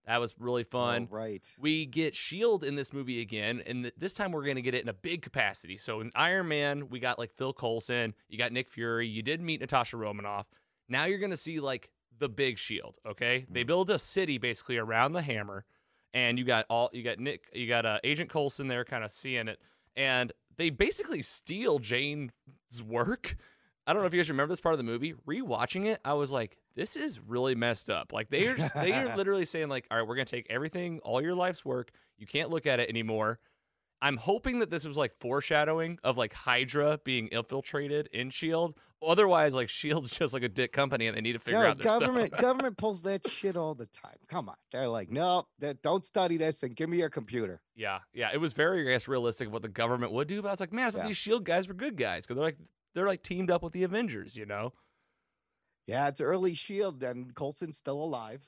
That was really fun. Oh, right. We get Shield in this movie again, and th- this time we're going to get it in a big capacity. So in Iron Man, we got like Phil Coulson, you got Nick Fury, you did meet Natasha Romanoff. Now you're going to see like the big Shield. Okay, they build a city basically around the hammer, and you got all you got Nick, you got uh, Agent Coulson there, kind of seeing it, and they basically steal Jane's work. I don't know if you guys remember this part of the movie. Rewatching it, I was like, this is really messed up. Like they are they are literally saying like, all right, we're gonna take everything, all your life's work. You can't look at it anymore. I'm hoping that this was like foreshadowing of like Hydra being infiltrated in Shield. Otherwise, like Shield's just like a dick company, and they need to figure No, out government government pulls that shit all the time. Come on. They're like, no, that don't study this and give me your computer. yeah, yeah, it was very, I guess, realistic of what the government would do. But I was like, man, I thought Yeah. these Shield guys were good guys because they're like they're like teamed up with the Avengers, you know? Yeah, it's early shield and Coulson's still alive.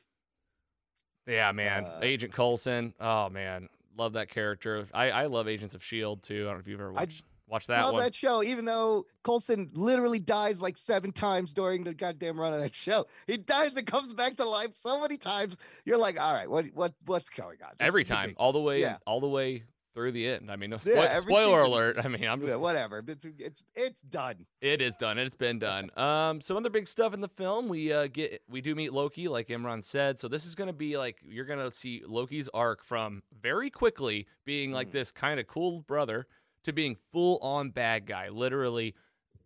Yeah, man. Uh, Agent Coulson. Oh man, love that character. I, I love Agents of Shield too. I don't know if you've ever I watched watched that Love one. that show, even though Colson literally dies like seven times during the goddamn run of that show. He dies and comes back to life so many times. You're like, all right, what what what's going on? This Every time, ridiculous." all the way, Yeah. all the way through the end. I mean, no Yeah, spoiler alert. I mean, I'm just Yeah, whatever. It's it's it's done. It is done. It's been done. Um, some other big stuff in the film. We uh, get we do meet Loki, like Imran said. So this is gonna be like you're gonna see Loki's arc from very quickly being like Mm. this kind of cool brother to being full on bad guy, literally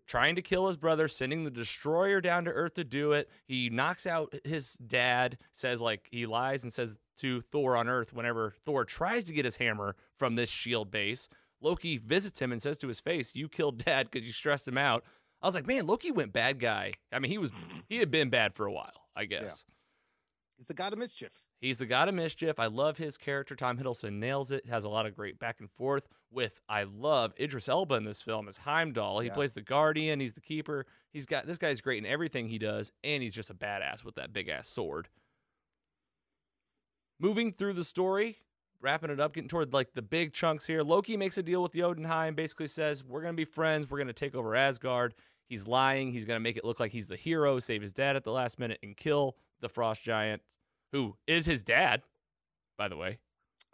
trying to kill his brother, sending the destroyer down to Earth to do it. He knocks out his dad, says like he lies and says to Thor on Earth whenever Thor tries to get his hammer from this shield base. Loki visits him and says to his face, "You killed Dad because you stressed him out." I was like, "Man, Loki went bad guy." I mean, he was he had been bad for a while, I guess. He's the god of mischief. He's the god of mischief. I love his character. Tom Hiddleston nails it. Has a lot of great back and forth with. I love Idris Elba in this film as Heimdall. He Yeah. plays the guardian. He's the keeper. He's got this guy's great in everything he does, and he's just a badass with that big ass sword. Moving through the story, wrapping it up, getting toward like the big chunks here. Loki makes a deal with the Jotunheim. Basically says we're gonna be friends. We're gonna take over Asgard. He's lying. He's gonna make it look like he's the hero, save his dad at the last minute, and kill the frost giant, who is his dad, by the way.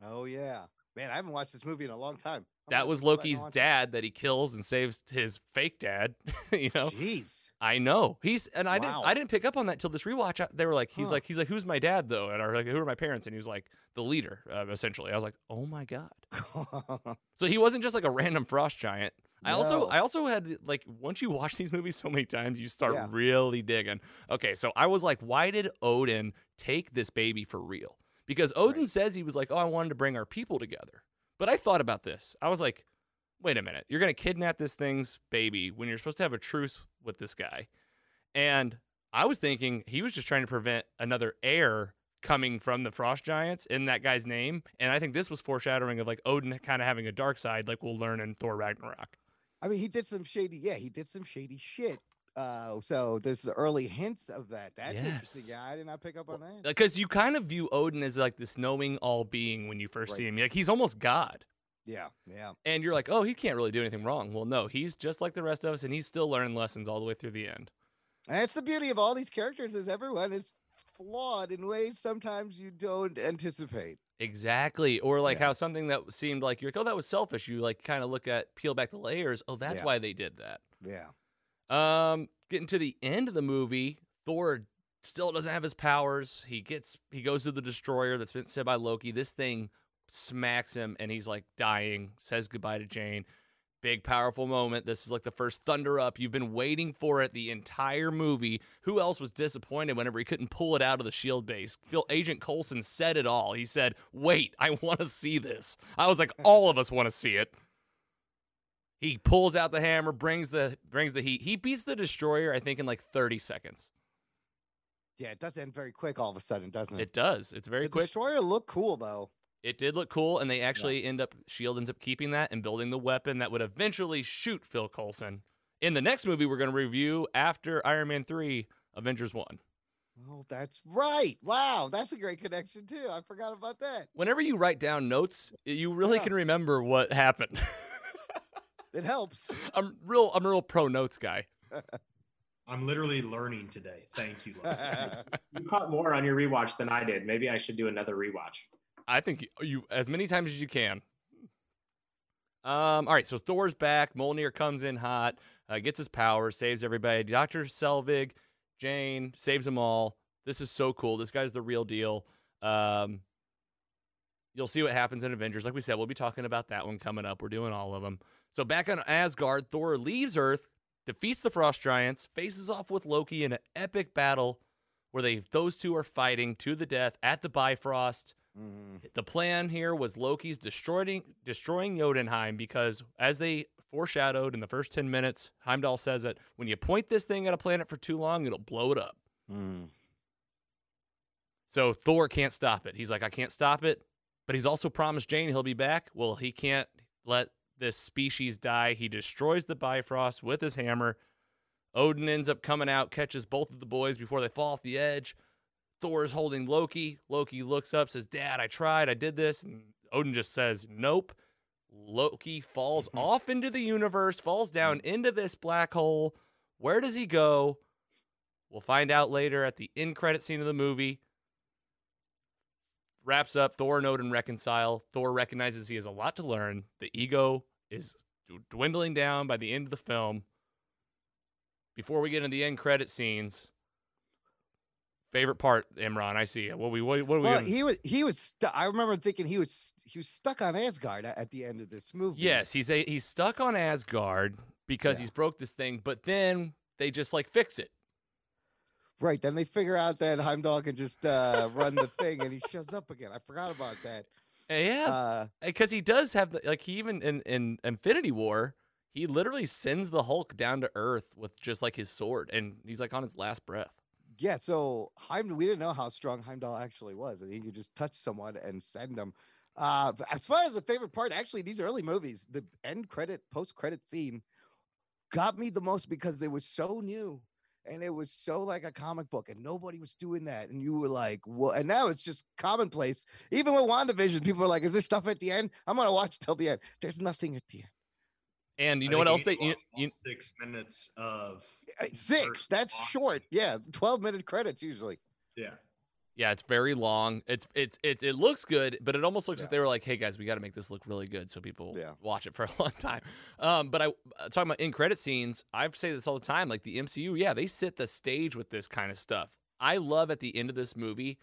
Oh yeah, man. I haven't watched this movie in a long time. I'm That was go back and Loki's dad that he kills and saves his fake dad. you know, Jeez. I know he's and I Wow. didn't I didn't pick up on that till this rewatch. They were like, he's Huh. like, he's like, who's my dad though? And I was like, who are my parents? And he was like, the leader, uh, essentially. I was like, oh my god. So he wasn't just like a random frost giant. I also I also had like once you watch these movies so many times, you start Yeah. really digging. Okay, so I was like, why did Odin take this baby for real? Because Odin says he was like, oh, I wanted to bring our people together. But I thought about this. I was like, wait a minute, you're gonna kidnap this thing's baby when you're supposed to have a truce with this guy, and I was thinking he was just trying to prevent another heir coming from the frost giants in that guy's name and i think this was foreshadowing of like odin kind of having a dark side like we'll learn in thor ragnarok I mean, he did some shady. Yeah, he did some shady shit. Uh, so there's early hints of that. That's interesting. Yeah, I did not pick up on that. because you kind of view odin as like this knowing all being when you first see him like he's almost god Yeah, yeah. and you're like oh he can't really do anything wrong well no he's just like the rest of us and he's still learning lessons all the way through the end And that's the beauty of all these characters is everyone is flawed in ways sometimes you don't anticipate. Exactly. Or like Yeah. how something that seemed like you're like, oh, that was selfish. You like kind of look at peel back the layers. Oh, that's Yeah. why they did that. Yeah. Um, getting to the end of the movie, Thor still doesn't have his powers. He gets he goes to the destroyer that's been sent by Loki. This thing smacks him and he's like dying, says goodbye to Jane. Big powerful moment. This is like the first thunder up. You've been waiting for it the entire movie. Who else was disappointed whenever he couldn't pull it out of the shield base? Phil Agent Coulson said it all. He said, "Wait, I want to see this." I was like, all of us want to see it. He pulls out the hammer, brings the brings the heat. He beats the destroyer, I think, in like 30 seconds. Yeah, it does end very quick all of a sudden, doesn't it? It does. It's very the quick. destroyer looked cool though. It did look cool, and they actually end up Shield ends up keeping that and building the weapon that would eventually shoot Phil Coulson. In the next movie, we're going to review after Iron Man three, Avengers one. Oh, that's right. Wow, that's a great connection too. I forgot about that. Whenever you write down notes, you really Yeah. can remember what happened. It helps. I'm real. I'm a real pro notes guy. I'm literally learning today. Thank you. You caught more on your rewatch than I did. Maybe I should do another rewatch. I think you, you as many times as you can. Um. All right. So Thor's back. Mjolnir comes in hot. Uh, gets his power. Saves everybody. Doctor Selvig, Jane saves them all. This is so cool. This guy's the real deal. Um. You'll see what happens in Avengers. Like we said, we'll be talking about that one coming up. We're doing all of them. So back on Asgard, Thor leaves Earth, defeats the Frost Giants, faces off with Loki in an epic battle where they those two are fighting to the death at the Bifrost. Mhm. The plan here was Loki's destroying destroying Jotunheim because, as they foreshadowed in the first ten minutes, Heimdall says that when you point this thing at a planet for too long, it'll blow it up. Mm. So Thor can't stop it. He's like, I can't stop it, but he's also promised Jane he'll be back. Well, he can't let this species die. He destroys the Bifrost with his hammer. Odin ends up coming out, catches both of the boys before they fall off the edge. Thor is holding Loki. Loki looks up, says, Dad, I tried, I did this. And Odin just says, Nope. Loki falls mm-hmm. off into the universe, falls down mm-hmm. into this black hole. Where does he go? We'll find out later at the end credit scene of the movie. wraps up Thor and Odin reconcile. Thor recognizes he has a lot to learn. The ego is dwindling down by the end of the film. Before we get into the end credit scenes, favorite part, Imran, I see it. What we what, what are we? Well, he was he was stu- I remember thinking he was he was stuck on Asgard at, at the end of this movie. yes, he's a he's stuck on Asgard because Yeah. he's broke this thing, but then they just like fix it. Right. Then they figure out that Heimdall can just uh, run the thing and he shows up again. I forgot about that. Yeah, Uh, because he does have the like he even in in Infinity War he literally sends the Hulk down to Earth with just like his sword, and he's like on his last breath. yeah. So Heimdall, we didn't know how strong Heimdall actually was. And he could just touch someone and send them. Uh, as far as the favorite part, actually, these early movies, the end credit, post credit scene got me the most because they were so new and it was so like a comic book and nobody was doing that. And you were like, what? And now it's just commonplace. Even with WandaVision, people are like, is there stuff at the end? I'm going to watch till the end. There's nothing at the end. And you I know what else they you, you, six minutes of Uh, Six. That's short. Yeah. 12 minute credits usually. Yeah. Yeah, it's very long. It's it's it, it looks good, but it almost looks like they were like, hey guys, we got to make this look really good so people Yeah. watch it for a long time. Um, but I uh, talking about in credit scenes, I say this all the time. Like the MCU, yeah, they set the stage with this kind of stuff. I love at the end of this movie,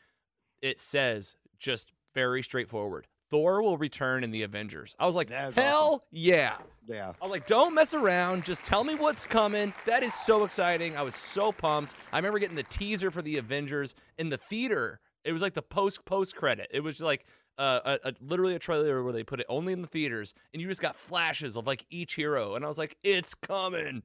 it says just very straightforward. Thor will return in the Avengers. I was like, hell yeah. Yeah. I was like, don't mess around. Just tell me what's coming. That is so exciting. I was so pumped. I remember getting the teaser for the Avengers in the theater. It was like the post post credit. It was like uh, a, a literally a trailer where they put it only in the theaters, and you just got flashes of like each hero, and I was like, it's coming.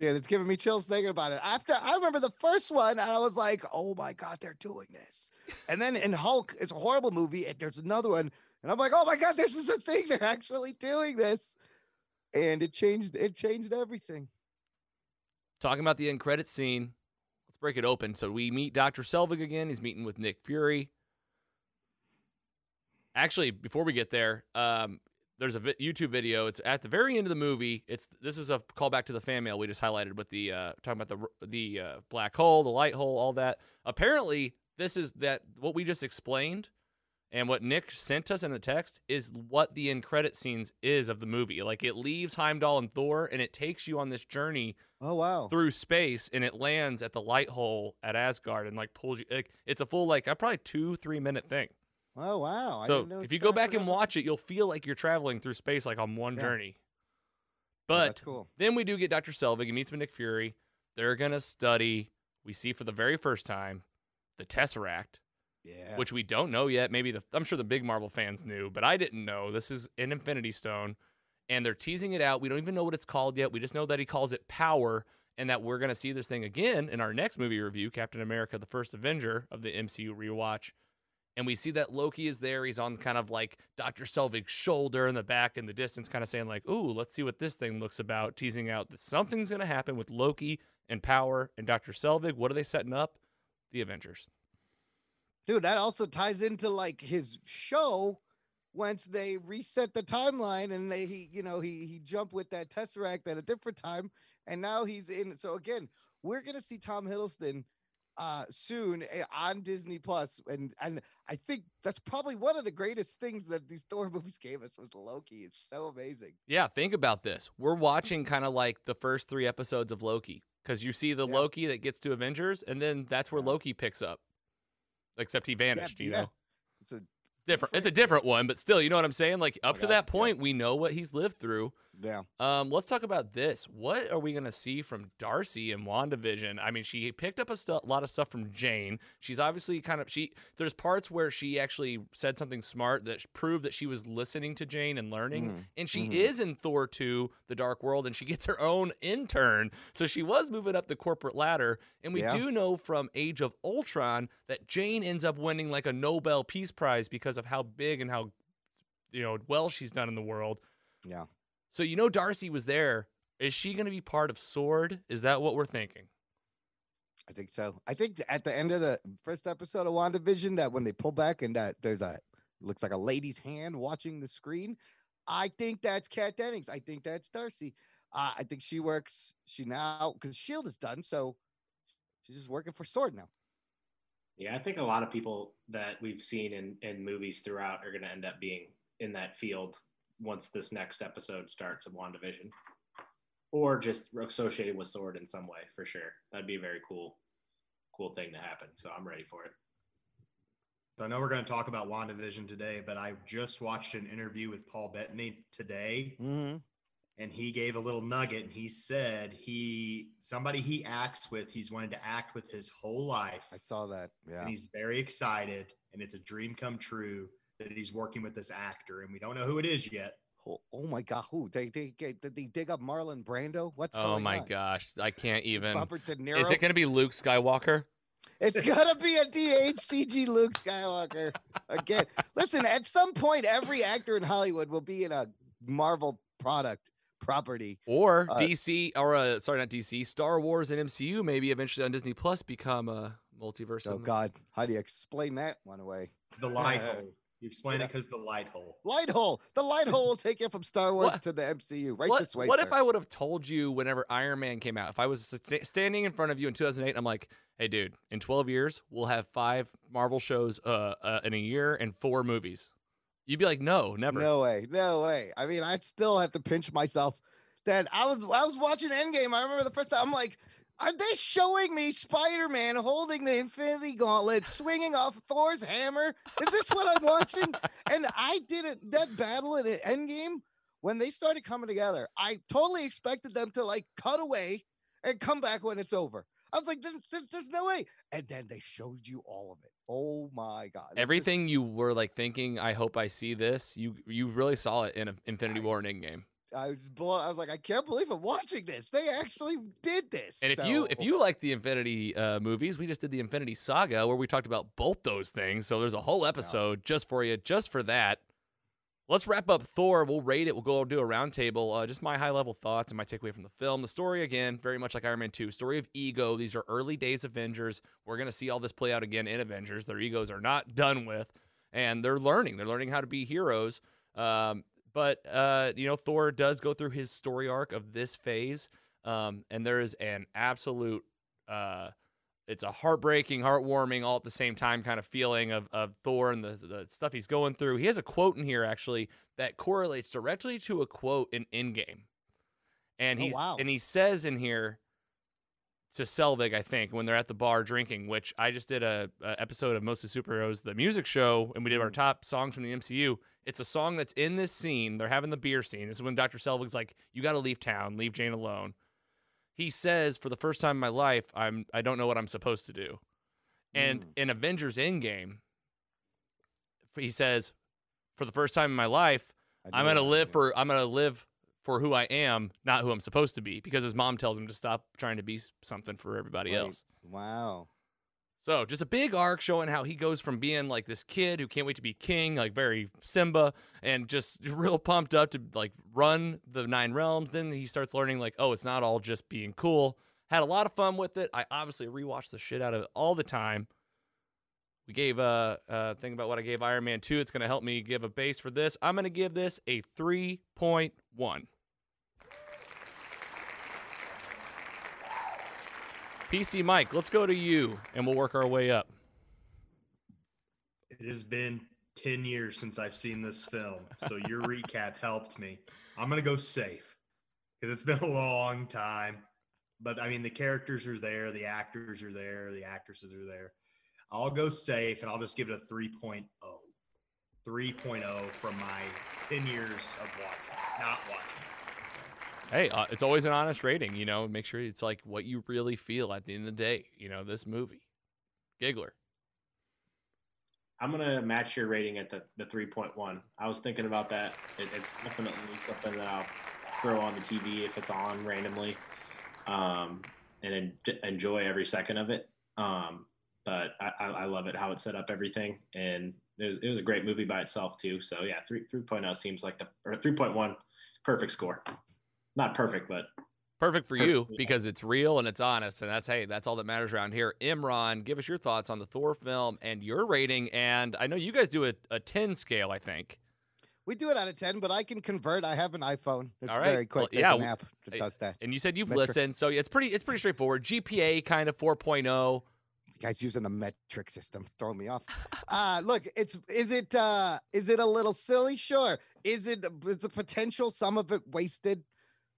Yeah, it's giving me chills thinking about it. After I remember the first one, I was like, "Oh my god, they're doing this!" And then in Hulk, it's a horrible movie, and there's another one, and I'm like, "Oh my god, this is a thing! They're actually doing this!" And it changed. It changed everything. Talking about the end credit scene, let's break it open. So we meet Dr. Selvig again. He's meeting with Nick Fury. Actually, before we get there, um, there's a vi- YouTube video. It's at the very end of the movie. It's this is a callback to the fan mail we just highlighted with the uh, talking about the the uh, black hole, the light hole, all that. Apparently, this is that what we just explained, and what Nick sent us in the text is what the end credit scenes is of the movie. Like it leaves Heimdall and Thor, and it takes you on this journey Oh wow! through space and it lands at the light hole at Asgard and like pulls you. Like, it's a full like uh, probably two three minute thing. Oh wow! I so if you go back and watch it, you'll feel like you're traveling through space like on one Yeah. journey. Oh, But that's cool. then we do get Dr. Selvig. He meets with Nick Fury. They're gonna study. We see for the very first time the Tesseract, Yeah. which we don't know yet. Maybe the I'm sure the big Marvel fans knew, but I didn't know. This is an Infinity Stone, and they're teasing it out. We don't even know what it's called yet. We just know that he calls it Power, and that we're gonna see this thing again in our next movie review, Captain America: The First Avenger of the MCU rewatch. And we see that Loki is there. He's on kind of like Dr. Selvig's shoulder in the back in the distance, kind of saying, like, ooh, let's see what this thing looks about, teasing out that something's going to happen with Loki and Power and Dr. Selvig. What are they setting up? The Avengers. dude that also ties into like his show once they reset the timeline and they he you know he he jumped with that tesseract at a different time and now he's in so again we're gonna see tom hiddleston uh soon eh, on disney plus and and i think that's probably one of the greatest things that these thor movies gave us was loki it's so amazing Yeah, think about this. We're watching kind of like the first three episodes of Loki because you see the Yeah. Loki that gets to Avengers, and then that's where Yeah. Loki picks up. Except he vanished, you yeah. know. it's a Different. It's a different one, but still, you know what I'm saying? Like up to God, that point, we know what he's lived through. Yeah Um, let's talk about this. What are we gonna see from Darcy in WandaVision? I mean, she picked up a stu- lot of stuff from Jane. She's obviously kind of she. There's parts where she actually said something smart that proved that she was listening to Jane and learning. Mhm, And she mhm. is in Thor 2, The Dark World, and she gets her own intern. So she was moving up the corporate ladder. And we Yeah. do know from Age of Ultron that Jane ends up winning like a Nobel Peace Prize because of how big and how you know well she's done in the world. yeah So you know Darcy was there. Is she going to be part of Sword? Is that what we're thinking? I think so. I think at the end of the first episode of WandaVision, that when they pull back and that there's a looks like a lady's hand watching the screen. I think that's Kat Dennings. I think that's Darcy. Uh, I think she works. She now because Shield is done, so she's just working for Sword now. Yeah, I think a lot of people that we've seen in, in movies throughout are going to end up being in that field once this next episode starts of WandaVision. Or just associated with Sword in some way, for sure. That'd be a very cool, cool thing to happen. So I'm ready for it. So I know we're going to talk about WandaVision today, but I just watched an interview with Paul Bettany today, Mhm. and he gave a little nugget. And he said he somebody he acts with, he's wanted to act with his whole life, I saw that. Yeah. and he's very excited, and it's a dream come true that he's working with this actor, and we don't know who it is yet. Oh, oh my God! Who they they they- did they dig up Marlon Brando? What's Oh my on? gosh, I can't even. Robert De Niro. Is it going to be Luke Skywalker? It's gonna be a DHCG Luke Skywalker again. Listen, at some point, every actor in Hollywood will be in a Marvel product property. Or Uh, DC, or uh, sorry, not DC, Star Wars and MCU maybe eventually on Disney Plus become a multiverse. Oh God, how do you explain that one away? The light hole. You explain it because the light hole. Light hole. The light hole will take you from Star Wars What- to the MCU. Right what, this way. what sir. if I would have told you whenever Iron Man came out? If I was st- standing in front of you in 2008, I'm like, hey, dude, in 12 years, we'll have five Marvel shows uh, uh, in a year and four movies. You'd be like, no, never. No way, no way. I mean, I'd still have to pinch myself. That I was, I was watching Endgame. I remember the first time. I'm like, are they showing me Spider-Man holding the Infinity Gauntlet, swinging off Thor's hammer? Is this what I'm watching? and I didn't. That battle in Endgame, when they started coming together, I totally expected them to like cut away and come back when it's over. I was like, "There- there- there's no way. And then they showed you all of it. Oh my god! It just- Everything you were like thinking, I hope I see this. You you really saw it in Infinity War and Endgame. I was blown. I was like, I can't believe I'm watching this. They actually did this. And if you if you like the Infinity uh, movies, we just did the Infinity Saga where we talked about both those things. So there's a whole episode just for you, just for that. Let's wrap up Thor. We'll rate it. We'll go do a roundtable. Uh, just my high level thoughts and my takeaway from the film. The story again, very much like Iron Man Two. Story of ego. These are early days Avengers. We're gonna see all this play out again in Avengers. Their egos are not done with, and they're learning. They're learning how to be heroes. Um, but uh, you know, Thor does go through his story arc of this phase, um, and there is an absolute, uh, it's a heartbreaking, heartwarming, all at the same time kind of feeling of of Thor and the the stuff he's going through. He has a quote in here actually that correlates directly to a quote in Endgame, and Oh, he wow. and he says in here to Selvig, I think, when they're at the bar drinking, which I just did a, a episode of Mostly Superheroes, the music show, and we did our Mm. top songs from the MCU. It's a song that's in this scene. They're having the beer scene. This is when Dr. Selvig's like, "You got to leave town, leave Jane alone." He says, "For the first time in my life, I'm I don't know what I'm supposed to do." And Mm. in Avengers Endgame, he says, "For the first time in my life, I'm gonna live for I'm gonna live for who I am, not who I'm supposed to be, because his mom tells him to stop trying to be something for everybody Right. else. Wow. So just a big arc showing how he goes from being like this kid who can't wait to be king, like very Simba, and just real pumped up to like run the nine realms. Then he starts learning like, oh, it's not all just being cool. Had a lot of fun with it. I obviously rewatch the shit out of it all the time. We gave a uh, thing about what I gave Iron Man 2. It's going to help me give a base for this. I'm going to give this a 3.1. PC Mike, let's go to you and we'll work our way up. It has been 10 years since I've seen this film. So your recap helped me. I'm going to go safe because it's been a long time. But I mean, the characters are there, the actors are there, the actresses are there. I'll go safe and I'll just give it a 3.0. 3.0 from my 10 years of watching, not watching. Hey, uh, it's always an honest rating, you know. Make sure it's like what you really feel at the end of the day. You know, this movie, Giggler. I'm gonna match your rating at the, the 3.1. I was thinking about that. It, it's definitely something that I'll throw on the TV if it's on randomly, um, and en- enjoy every second of it. Um, but I, I, I love it how it set up everything, and it was, it was a great movie by itself too. So yeah, 3 3.0 seems like the or 3.1 perfect score. Not perfect, but Perfect for Per- you yeah. because it's real and it's honest, and that's hey, that's all that matters around here. Imran, give us your thoughts on the Thor film and your rating. And I know you guys do a, a ten scale, I think. We do it out of 10, but I can convert. I have an iPhone. It's All right. very quick. Well, There's yeah, an app that does that. And you said you've Metro- listened, so yeah, it's pretty it's pretty straightforward. GPA kind of 4.0. Guys using the metric system throwing me off. Uh look, it's is it uh is it a little silly? Sure. Is it is the potential some of it wasted?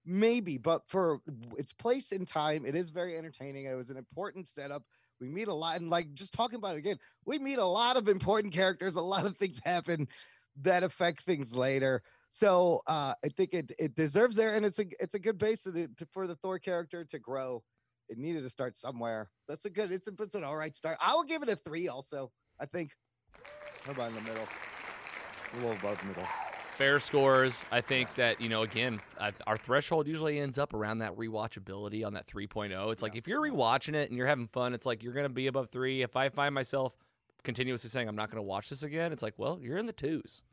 Maybe, but for its place in time, it is very entertaining. It was an important setup. We meet a lot, and like just talking about it again, we meet a lot of important characters. A lot of things happen that affect things later. So uh, I think it it deserves there, and it's a it's a good base to, for the Thor character to grow. It needed to start somewhere. That's a good. It's a, it's an all right start. I will give it a three. Also, I think. How about in the middle? A little above middle. Fair scores. I think that, you know, again, our threshold usually ends up around that rewatchability on that 3.0. It's like if you're rewatching it and you're having fun, it's like you're going to be above three. If I find myself continuously saying I'm not going to watch this again, it's like, well, you're in the twos.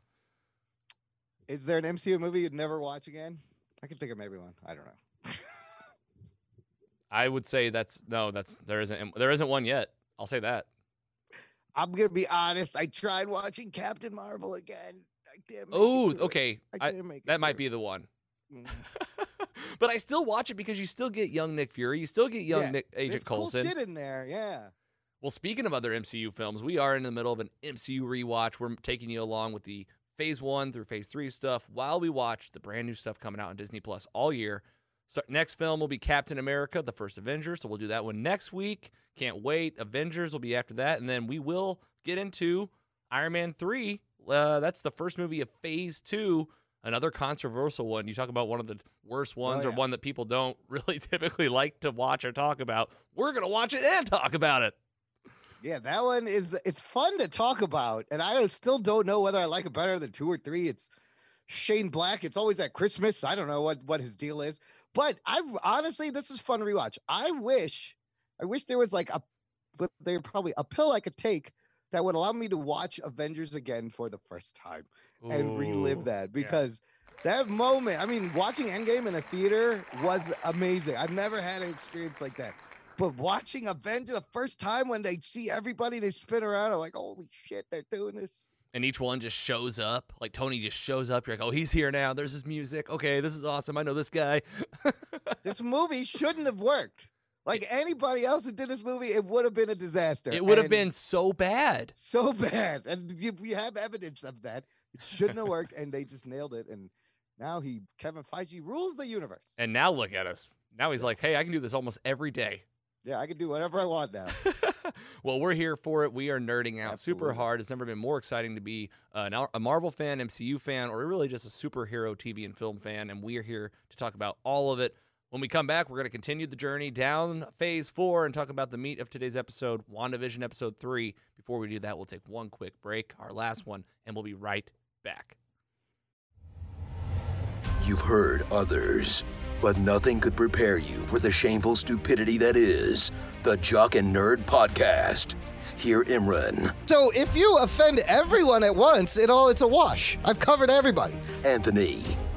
Is there an MCU movie you'd never watch again? I can think of maybe one. I don't know. I would say that's no, that's there isn't there isn't one yet. I'll say that. I'm gonna be honest. I tried watching Captain Marvel again. I didn't. make it Oh, okay. I didn't make that might be the one. Mm. but I still watch it because you still get young Nick Fury, you still get young Yeah, Nick Agent cool Coulson. shit in there. Yeah. Well, speaking of other MCU films, we are in the middle of an MCU rewatch. We're taking you along with the Phase One through Phase Three stuff while we watch the brand new stuff coming out on Disney Plus all year. So next film will be Captain America: The First Avenger. So we'll do that one next week. Can't wait. Avengers will be after that, and then we will get into Iron Man Three. Uh, that's the first movie of Phase Two. Another controversial one. You talk about one of the worst ones, or yeah. one that people don't really typically like to watch or talk about. We're gonna watch it and talk about it. Yeah, that one is it's fun to talk about, and I still don't know whether I like it better than two or three. It's Shane Black. It's always at Christmas. I don't know what what his deal is, but I honestly this is fun to rewatch. I wish, I wish there was like a, but there probably a pill I could take that would allow me to watch Avengers again for the first time and relive that because that moment, I mean, watching Endgame in a theater was amazing. I've never had an experience like that. But watching Avengers the first time when they see everybody, they spin around. I'm like, holy shit, they're doing this. and each one just shows up. Like Tony just shows up. You're like, oh, he's here now. There's his music. Okay, this is awesome. I know this guy. This movie shouldn't have worked. Like anybody else who did this movie, it would have been a disaster. it would have been so bad. so bad. And you, we have evidence of that. It shouldn't have worked, and they just nailed it. And now he, Kevin Feige, rules the universe. And now look at us. Now he's like, hey, I can do this almost every day. Yeah, I can do whatever I want now. well, we're here for it. We are nerding out super hard. It's never been more exciting to be uh, a Marvel fan, MCU fan, or really just a superhero TV and film fan. And we are here to talk about all of it. When we come back, we're going to continue the journey down phase four and talk about the meat of today's episode, WandaVision episode three. Before we do that, we'll take one quick break, our last one, and we'll be right back. You've heard others, but nothing could prepare you for the shameful stupidity that is the Jock and Nerd Podcast. Here, Imran, So if you offend everyone at once, it all it's a wash. I've covered everybody. Anthony,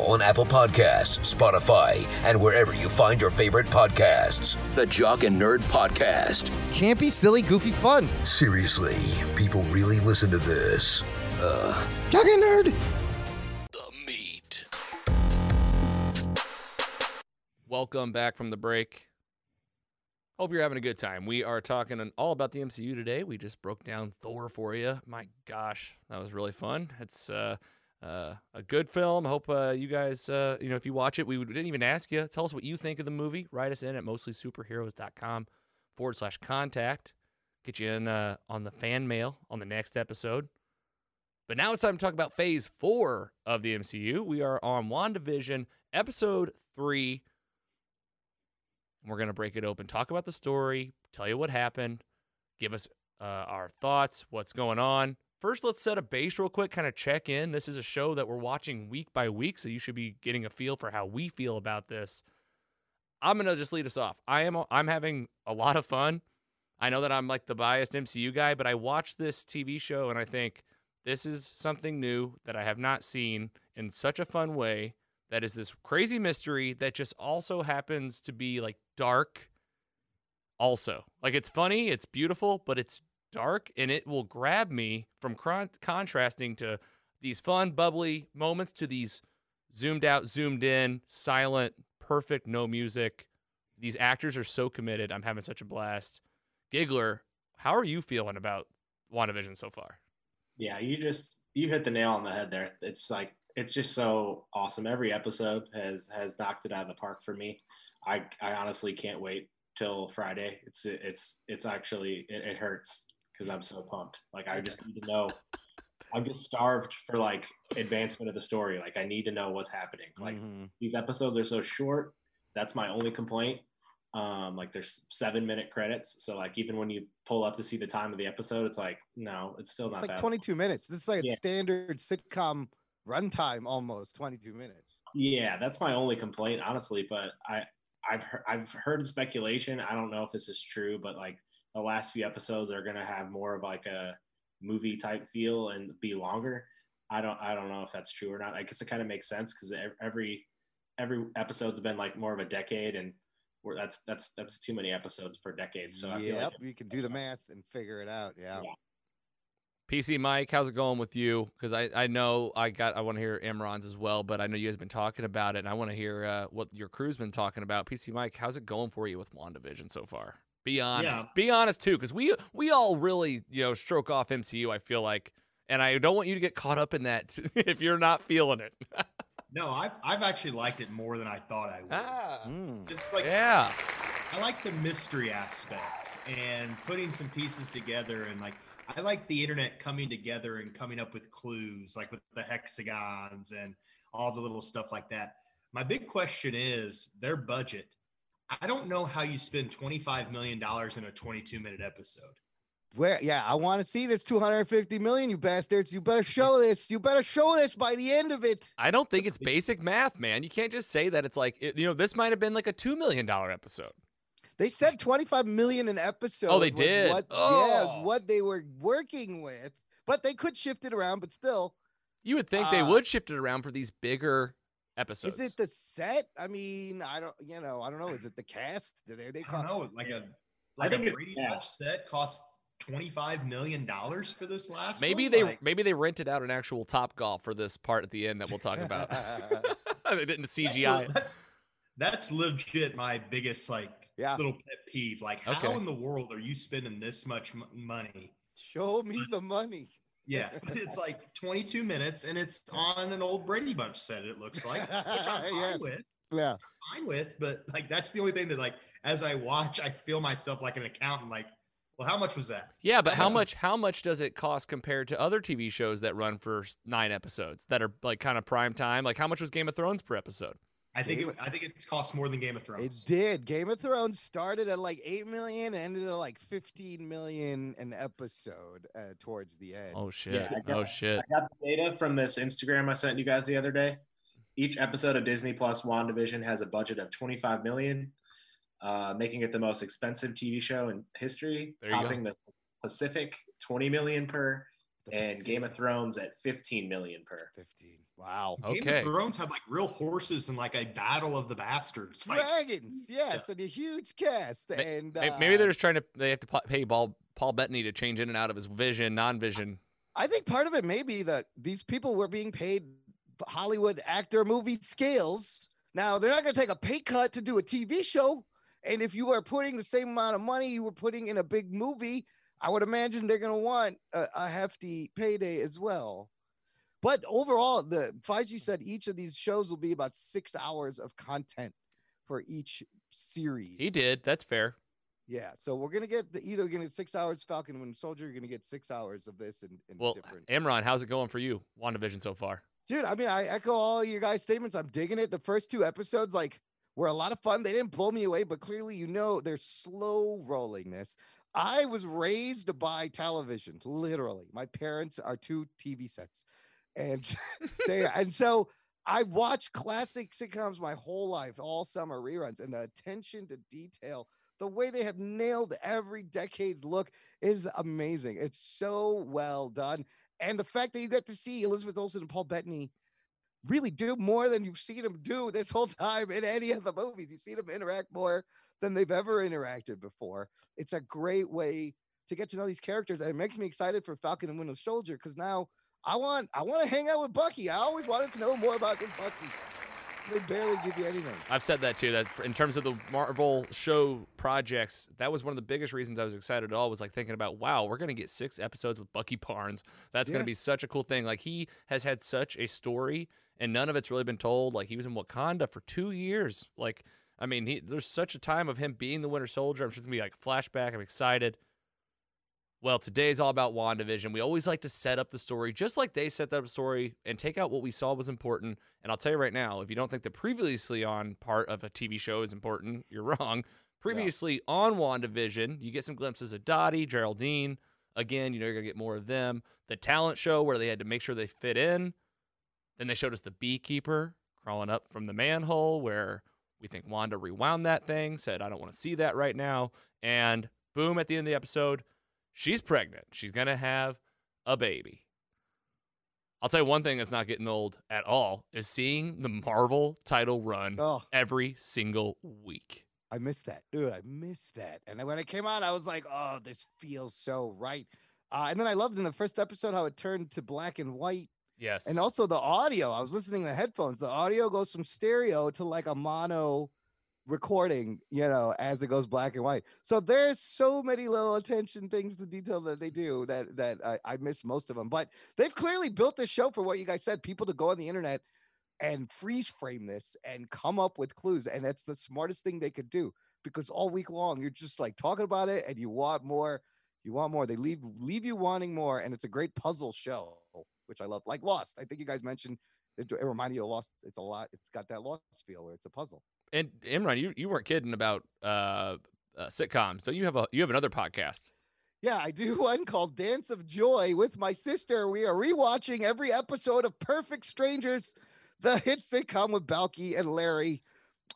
on Apple Podcasts, Spotify, and wherever you find your favorite podcasts. The Jock and Nerd Podcast. Campy, silly, goofy fun. Seriously, people really listen to this. Uh, Jock and nerd. The meat. Welcome back from the break. Hope you're having a good time. We are talking all about the MCU today. We just broke down Thor for you. My gosh, that was really fun. It's uh, uh, a good film. Hope uh, you guys, uh, you know, if you watch it, we would- didn't even ask you. Tell us what you think of the movie. Write us in at mostlysuperheroes.com forward slash contact. Get you in uh, on the fan mail on the next episode. But now it's time to talk about phase four of the MCU. We are on WandaVision, episode three. We're going to break it open, talk about the story, tell you what happened, give us uh, our thoughts, what's going on. First, let's set a base real quick, kind of check in. This is a show that we're watching week by week, so you should be getting a feel for how we feel about this. I'm to just lead us off. I am I'm having a lot of fun. I know that I'm like the biased MCU guy, but I watch this TV show and I think this is something new that I have not seen in such a fun way. That is this crazy mystery that just also happens to be like dark. Also, like it's funny, it's beautiful, but it's dark and it will grab me from con- contrasting to these fun, bubbly moments to these zoomed out, zoomed in, silent, perfect, no music. These actors are so committed. I'm having such a blast. Giggler, how are you feeling about WandaVision so far? Yeah, you just you hit the nail on the head there. It's like it's just so awesome. Every episode has has knocked it out of the park for me. I I honestly can't wait till Friday. It's it's it's actually it, it hurts because I'm so pumped. Like I just need to know. I'm just starved for like advancement of the story. Like I need to know what's happening. Like Mhm. these episodes are so short. That's my only complaint. Um, like there's seven minute credits, so like even when you pull up to see the time of the episode, it's like no, it's still not It's like that. 22 minutes. This is like a standard sitcom runtime, almost 22 minutes. Yeah, that's my only complaint, honestly. But I, I've heard, I've heard speculation. I don't know if this is true, but like the last few episodes are gonna have more of like a movie type feel and be longer. I don't, I don't know if that's true or not. I guess it kind of makes sense because every every episode's been like more of a decade, and we're, that's that's that's too many episodes for decades. So I feel like you can do the math and figure it out. Yeah. Yeah. PC Mike, how's it going with you? Because I, I know I got I want to hear Imran's as well, but I know you guys been talking about it, and I want to hear uh, what your crew's been talking about. PC Mike, how's it going for you with WandaVision so far? Be honest. Yeah. Be honest too, because we we all really you know stroke off MCU. I feel like, and I don't want you to get caught up in that if you're not feeling it. No, I've I've actually liked it more than I thought I would. ah, Mm. Just like yeah. I like the mystery aspect and putting some pieces together and like I like the internet coming together and coming up with clues like with the hexagons and all the little stuff like that. My big question is their budget. I don't know how you spend 25 million dollars in a 22 minute episode. Where? Yeah, I want to see this 250 million, you bastards. You better show this. You better show this by the end of it. I don't think it's basic math, man. You can't just say that it's like it, you know this might have been like a two million dollar episode. They said 25 million an episode. Oh, they did? What, Yeah, it's Oh. what they were working with. But they could shift it around, but still. You would think they Uh, would shift it around for these bigger episodes. Is it the set? I mean, I don't, you know, I don't know. Is it the cast? They, they I don't know, like a I like think a Brady. Bunch set cost 25 million dollars for this last Maybe one? they Like, maybe they rented out an actual Top Golf for this part at the end that we'll talk about. they didn't CGI. le- that- that's legit my biggest like Yeah. little pet peeve. Like, how Okay. in the world are you spending this much m- money? Show me the money. Yeah, but it's like 22 minutes, and it's on an old Brady Bunch set. It looks like, which I'm fine Yes. with, Yeah. fine with. But like, that's the only thing that like, as I watch, I feel myself like an accountant. Like, well, how much was that? Yeah, but how Awesome. much how much does it cost compared to other TV shows that run for nine episodes that are like kind of prime time? Like how much was Game of Thrones per episode? I think Game it, I think it's cost more than Game of Thrones. It did. Game of Thrones started at like 8 million, ended at like 15 million an episode uh, towards the end. Oh shit! Yeah, I got- oh shit! I got the data from this Instagram I sent you guys the other day. Each episode of Disney Plus WandaVision has a budget of 25 million, uh, making it the most expensive TV show in history, There topping the Pacific 20 million per, The and Game of Thrones at 15 million per. 15. Wow. Game Okay. of Thrones had like real horses and like a battle of the bastards fight. Dragons, yes, and a huge cast. Ma- and uh, Maybe they're just trying to they have to pay Paul Paul Bettany to change in and out of his vision, non-vision. I think part of it may be that these people were being paid Hollywood actor movie scales. Now they're not going to take a pay cut to do a TV show. And if you are putting the same amount of money you were putting in a big movie, I would imagine they're going to want a, a hefty payday as well. But overall, the Feige said each of these shows will be about six hours of content for each series. He did. That's fair. Yeah. So we're gonna get the either gonna get six hours Falcon Winter Soldier, you're gonna get six hours of this and, and Well, different. Imran, how's it going for you? WandaVision so far? Dude, I mean, I echo all your guys' statements. I'm digging it. The first two episodes, like, were a lot of fun. They didn't blow me away, but clearly, you know, they're slow rolling this. I was raised by television, literally. My parents are two TV sets, and they and so I watched classic sitcoms my whole life, all summer reruns, and the attention to detail, The way they have nailed every decade's look is amazing. It's so well done. And the fact that you get to see Elizabeth Olsen and Paul Bettany really do more than you've seen them do this whole time in any of the movies. You see them interact more than they've ever interacted before. It's a great way to get to know these characters, and it makes me excited for Falcon and Winter Soldier because now I want I want to hang out with Bucky. I always wanted to know more about this Bucky. They barely give you anything. I've said that too. That in terms of the Marvel show projects, that was one of the biggest reasons I was excited at all. Was like thinking about, wow, we're gonna get six episodes with Bucky Barnes. That's Yeah. gonna be such a cool thing. Like he has had such a story, and none of it's really been told. Like he was in Wakanda for two years. Like I mean, he, there's such a time of him being the Winter Soldier. I'm sure it's gonna be like a flashback. I'm excited. Well, today's all about WandaVision. We always like to set up the story just like they set up the story and take out what we saw was important. And I'll tell you right now, if you don't think the previously on part of a TV show is important, you're wrong. Previously on WandaVision, you get some glimpses of Dottie, Geraldine. Again, you know, you're going to get more of them. The talent show where they had to make sure they fit in. Then they showed us the beekeeper crawling up from the manhole where we think Wanda rewound that thing, said, I don't want to see that right now. And boom, at the end of the episode, she's pregnant. She's going to have a baby. I'll tell you one thing that's not getting old at all is seeing the Marvel title run Oh, every single week. I missed that, dude. I missed that. And then when it came out, I was like, oh, this feels so right. Uh, and then I loved in the first episode how it turned to black and white. Yes. And also the audio. I was listening to headphones. The audio goes from stereo to like a mono recording, you know, as it goes black and white. So there's so many little attention things to detail that they do that that I, I miss most of them. But they've clearly built this show for what you guys said, people to go on the internet and freeze frame this and come up with clues. And that's the smartest thing they could do because all week long you're just like talking about it and you want more. You want more. They leave leave you wanting more, and it's a great puzzle show, which I love. Like Lost, I think you guys mentioned it, it reminded you of Lost. It's a lot. It's got that Lost feel where it's a puzzle. and Imran, you, you weren't kidding about uh, uh, sitcoms. So you have a you have another podcast. Yeah, I do one called Dance of Joy with my sister. We are rewatching every episode of Perfect Strangers, the hit sitcom with Balki and Larry.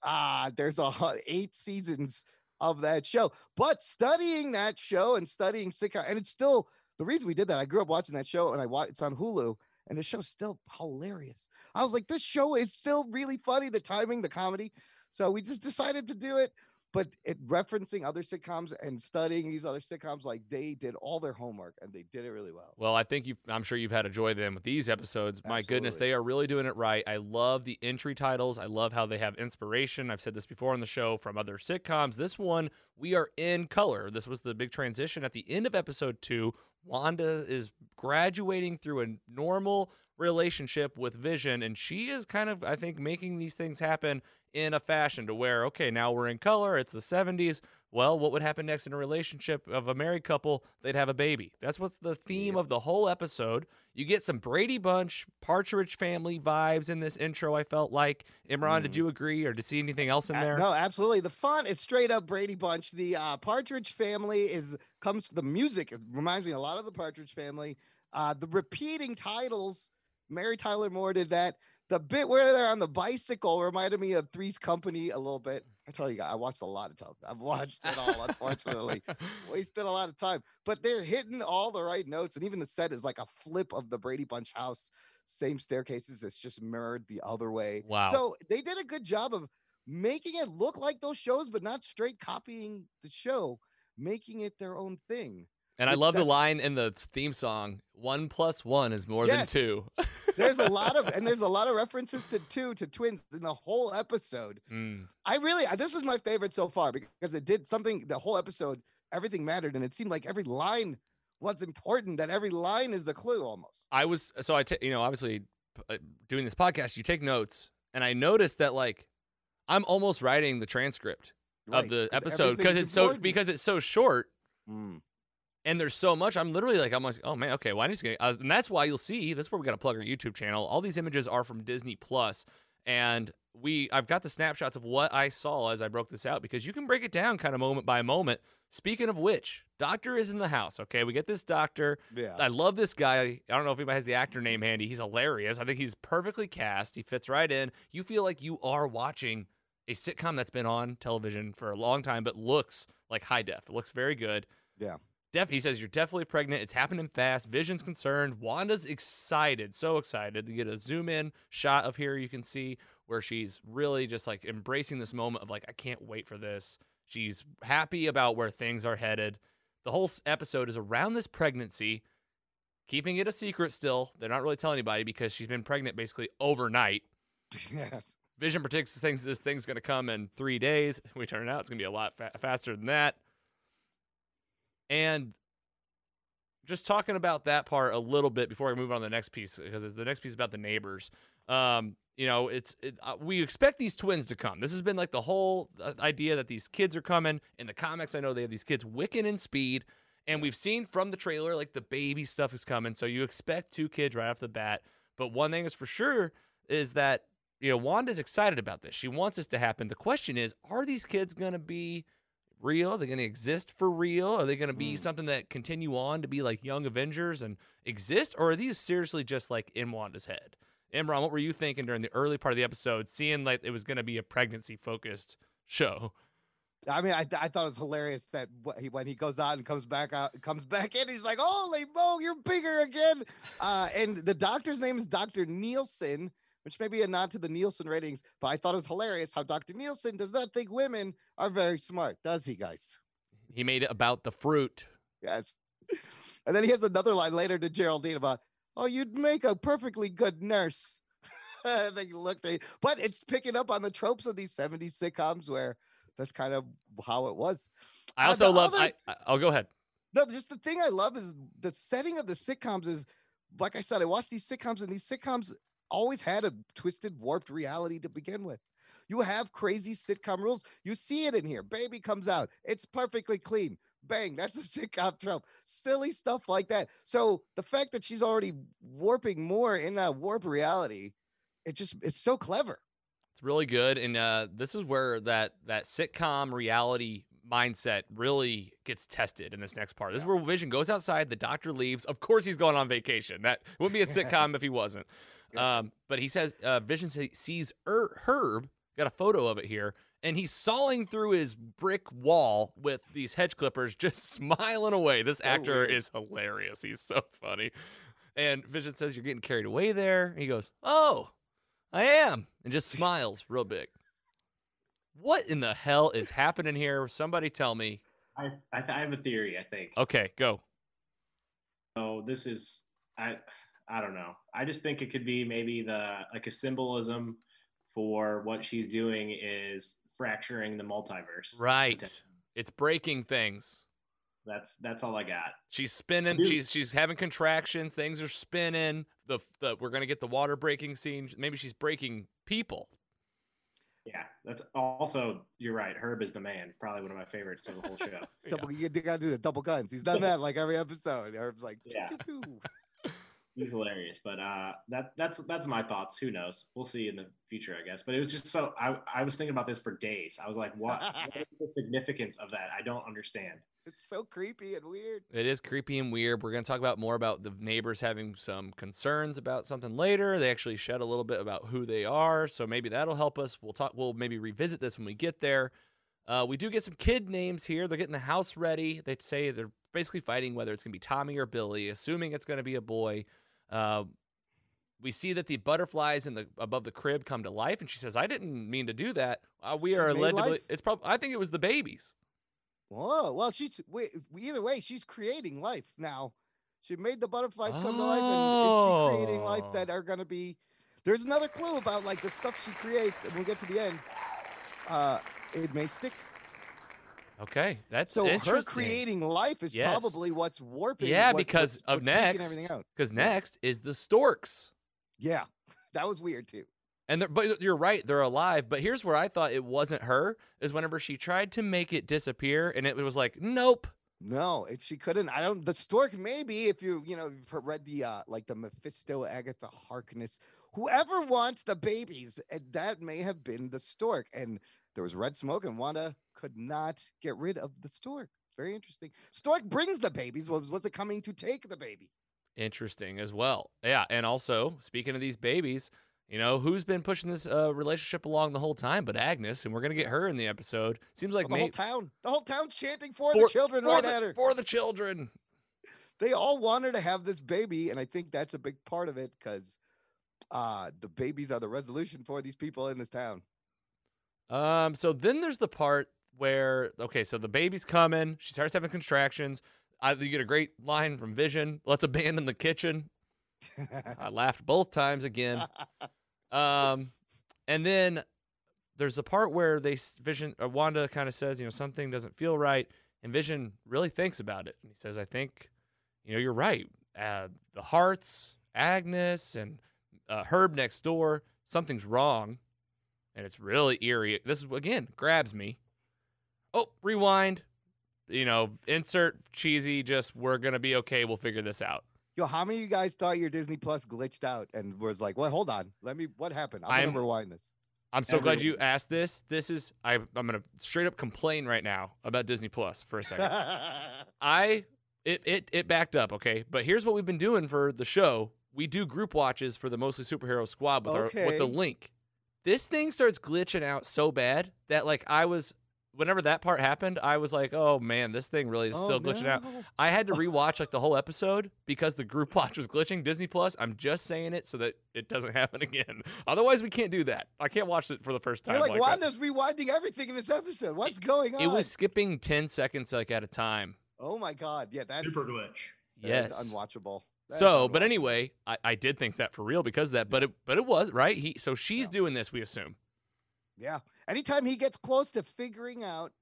Ah, there's a eight seasons of that show. But studying that show and studying sitcom, and it's still the reason we did that. I grew up watching that show, and I watch it's on Hulu, and the show's still hilarious. I was like, this show is still really funny. The timing, the comedy. So we just decided to do it but it referencing other sitcoms and studying these other sitcoms, like they did all their homework and they did it really well. Well, I think you. I'm sure you've had a joy then with these episodes. My goodness, they are really doing it right. I love the entry titles. I love how they have inspiration. I've said this before on the show from other sitcoms. This one, we are in color. This was the big transition at the end of episode two. Wanda is graduating through a normal relationship with Vision, and she is kind of, I think, making these things happen in a fashion to where, okay, now we're in color. It's the 70s. Well, what would happen next in a relationship of a married couple? They'd have a baby. That's what's the theme of the whole episode. You get some Brady Bunch, Partridge Family vibes in this intro. I felt like Imran. Did you agree, or did you see anything else in there? No, absolutely. The font is straight up Brady Bunch. The uh, Partridge Family is comes. The music it reminds me a lot of the Partridge Family. Uh, the repeating titles. Mary Tyler Moore did that. The bit where they're on the bicycle reminded me of Three's Company a little bit. I tell you, I watched a lot of television. I've watched it all, unfortunately. Wasted a lot of time, but they're hitting all the right notes. And even the set is like a flip of the Brady Bunch house. Same staircases. It's just mirrored the other way. Wow. So they did a good job of making it look like those shows, but not straight copying the show, making it their own thing. And I love the line in the theme song: "One plus one is more Yes. than two. There's a lot of and there's a lot of references to two to twins in the whole episode. Mm. I really this was my favorite so far because it did something the whole episode, everything mattered, and it seemed like every line was important, that every line is a clue almost. I was so I ta- you know obviously uh, doing this podcast, you take notes, and I noticed that like I'm almost writing the transcript Right, of the episode because it's so because it's so short Mm. And there's so much. I'm literally like I'm like oh man okay well I to get uh, and that's why you'll see that's where we got to plug our YouTube channel. All these images are from Disney Plus and we I've got the snapshots of what I saw as I broke this out because you can break it down kind of moment by moment. Speaking of which, Doctor is in the house. Okay, we get this doctor. Yeah. I love this guy. I don't know if anybody has the actor name handy. He's hilarious. I think he's perfectly cast. He fits right in. You feel like you are watching a sitcom that's been on television for a long time, but looks like high def. It looks very good. Yeah. Def, he says you're definitely pregnant. It's happening fast. Vision's concerned. Wanda's excited, so excited to get a zoom in shot of here. You can see where she's really just like embracing this moment of like, I can't wait for this. She's happy about where things are headed. The whole episode is around this pregnancy, keeping it a secret still. They're not really telling anybody because she's been pregnant basically overnight. yes. Vision predicts things this thing's going to come in three days. We turn it out it's going to be a lot fa- faster than that. And just talking about that part a little bit before I move on to the next piece, because the next piece about the neighbors. Um, you know, it's it, uh, we expect these twins to come. This has been like the whole uh, idea that these kids are coming. In the comics, I know they have these kids Wiccan and Speed, and we've seen from the trailer like the baby stuff is coming. So you expect two kids right off the bat. But one thing is for sure is that you know Wanda's excited about this. She wants this to happen. The question is, are these kids gonna be real? Are they going to exist for real? Are they going to be mm. something that continue on to be like Young Avengers and exist? Or are these seriously just like in Wanda's head? Imran, what were you thinking during the early part of the episode, seeing like it was going to be a pregnancy focused show? I mean, I, I thought it was hilarious that when he goes out and comes back out, comes back in, he's like, "Holy mo, you're bigger again!" Uh, and the doctor's name is Doctor Nielsen, which may be a nod to the Nielsen ratings, but I thought it was hilarious how Dr. Nielsen does not think women are very smart, does he, guys? He made it about the fruit. Yes. And then he has another line later to Geraldine about, oh, you'd make a perfectly good nurse. and then you looked at but it's picking up on the tropes of these 70s sitcoms where that's kind of how it was. I also uh, love, other, I, I'll go ahead. No, just the thing I love is the setting of the sitcoms is, like I said, I watched these sitcoms and these sitcoms always had a twisted, warped reality to begin with. You have crazy sitcom rules. You see it in here. Baby comes out. It's perfectly clean. Bang. That's a sitcom trope. Silly stuff like that. So the fact that she's already warping more in that warp reality, it just it's so clever. It's really good. And uh, this is where that that sitcom reality mindset really gets tested in this next part. This yeah. is where Vision goes outside, the doctor leaves. Of course he's going on vacation. That wouldn't be a sitcom if he wasn't. Um, but he says uh, Vision sees er- Herb. Got a photo of it here, and he's sawing through his brick wall with these hedge clippers, just smiling away. This so actor weird. is hilarious. He's so funny. And Vision says, "You're getting carried away there." he goes, "Oh, I am," and just smiles real big. What in the hell is happening here? Somebody tell me. I I, I have a theory. I think. Okay, go. So this is I I don't know. I just think it could be maybe the like a symbolism for what she's doing is fracturing the multiverse. Right. It's breaking things. That's that's all I got. She's spinning. She's she's having contractions. Things are spinning. The the we're gonna get the water breaking scene. Maybe she's breaking people. Yeah, that's also you're right. Herb is the man. Probably one of my favorites of the whole show. double, yeah. You gotta do the double guns. He's done that like every episode. Herb's like, yeah he's hilarious. But uh, that that's that's my thoughts. Who knows? We'll see in the future, I guess. But it was just so I I was thinking about this for days. I was like, what, what is the significance of that? I don't understand. It's so creepy and weird. It is creepy and weird. We're going to talk about more about the neighbors having some concerns about something later. They actually shed a little bit about who they are, so maybe that'll help us. We'll talk. We'll maybe revisit this when we get there. Uh, we do get some kid names here. They're getting the house ready. They say they're basically fighting whether it's going to be Tommy or Billy, assuming it's going to be a boy. Uh, we see that the butterflies in the above the crib come to life, and she says, "I didn't mean to do that. Uh, we she are led to. It's probably. I think it was the babies." Whoa! Well, she's wait, either way, she's creating life now. She made the butterflies come oh. to life, and is she creating life that are going to be? There's another clue about like the stuff she creates, and we'll get to the end. Uh, it may stick Okay, that's so her creating life is yes. probably what's warping. Yeah, what's, because what's, of what's next, because next is the storks. Yeah, that was weird too. And but you're right, they're alive. But here's where I thought it wasn't her is whenever she tried to make it disappear, and it was like, nope. No, it, she couldn't. I don't. The stork, maybe if you you know you've read the uh like the Mephisto, Agatha Harkness, whoever wants the babies, and that may have been the stork. And there was red smoke, and Wanda could not get rid of the stork. Very interesting. Stork brings the babies. Was, was it coming to take the baby? Interesting as well. Yeah. And also, speaking of these babies, You know, who's been pushing this uh, relationship along the whole time but Agnes, and we're going to get her in the episode. Seems like Well, the whole town, the whole town's chanting for, For- the children for right the- at her. for the children. They all want her to have this baby, and I think that's a big part of it because uh, the babies are the resolution for these people in this town. Um, so then there's the part where okay, so the baby's coming, she starts having contractions. I, you get a great line from Vision. Let's abandon the kitchen. I laughed both times again. Um, and then there's a part where they Vision uh, Wanda kind of says, you know, something doesn't feel right, and Vision really thinks about it, and he says, I think, you know, you're right. Uh, the Harts, Agnes, and uh, Herb next door, something's wrong, and it's really eerie. This is again grabs me. Oh, rewind. You know, insert cheesy. Just we're gonna be okay. We'll figure this out. Yo, how many of you guys thought your Disney Plus glitched out and was like, "Well, hold on, let me. What happened? I'm, I'm- gonna rewind this." I'm so glad you asked this. This is I, I'm gonna straight up complain right now about Disney Plus for a second. I it it it backed up, okay. But here's what we've been doing for the show. We do group watches for the mostly superhero squad with our with the link. This thing starts glitching out so bad that like I was whenever that part happened, I was like, oh man, this thing really is Oh, still glitching out. I had to rewatch like the whole episode because the group watch was glitching. Disney Plus. I'm just saying it so that it doesn't happen again. Otherwise, we can't do that. I can't watch it for the first time. You're like, like that. Wanda's rewinding everything in this episode. What's going on? It was skipping ten seconds like at a time. Oh my god, yeah, that's Super glitch. that's Yes. unwatchable. That's So, but anyway, I, I did think that for real because of that, but it but it was right. He so she's doing this. We assume. Yeah. Anytime he gets close to figuring out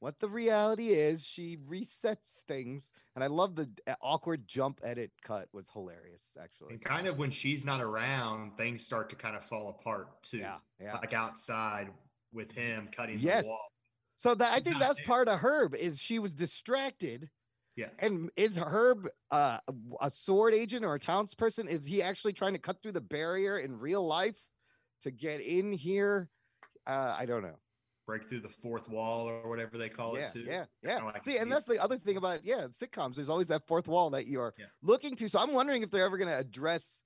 what the reality is, she resets things. And I love the awkward jump edit cut was hilarious, actually. And kind of when she's not around, things start to kind of fall apart too. Yeah. Yeah. Like outside with him cutting Yes. the wall. So that I think that's part of Herb is she was distracted. Yeah. And is Herb uh, a- a sword agent or a townsperson? Is he actually trying to cut through the barrier in real life to get in here? Uh, I don't know. Break through the fourth wall or whatever they call yeah, it too. Yeah, yeah. Like See, and that's the other thing about yeah sitcoms. There's always that fourth wall that you're Yeah. looking to. So I'm wondering if they're ever going to address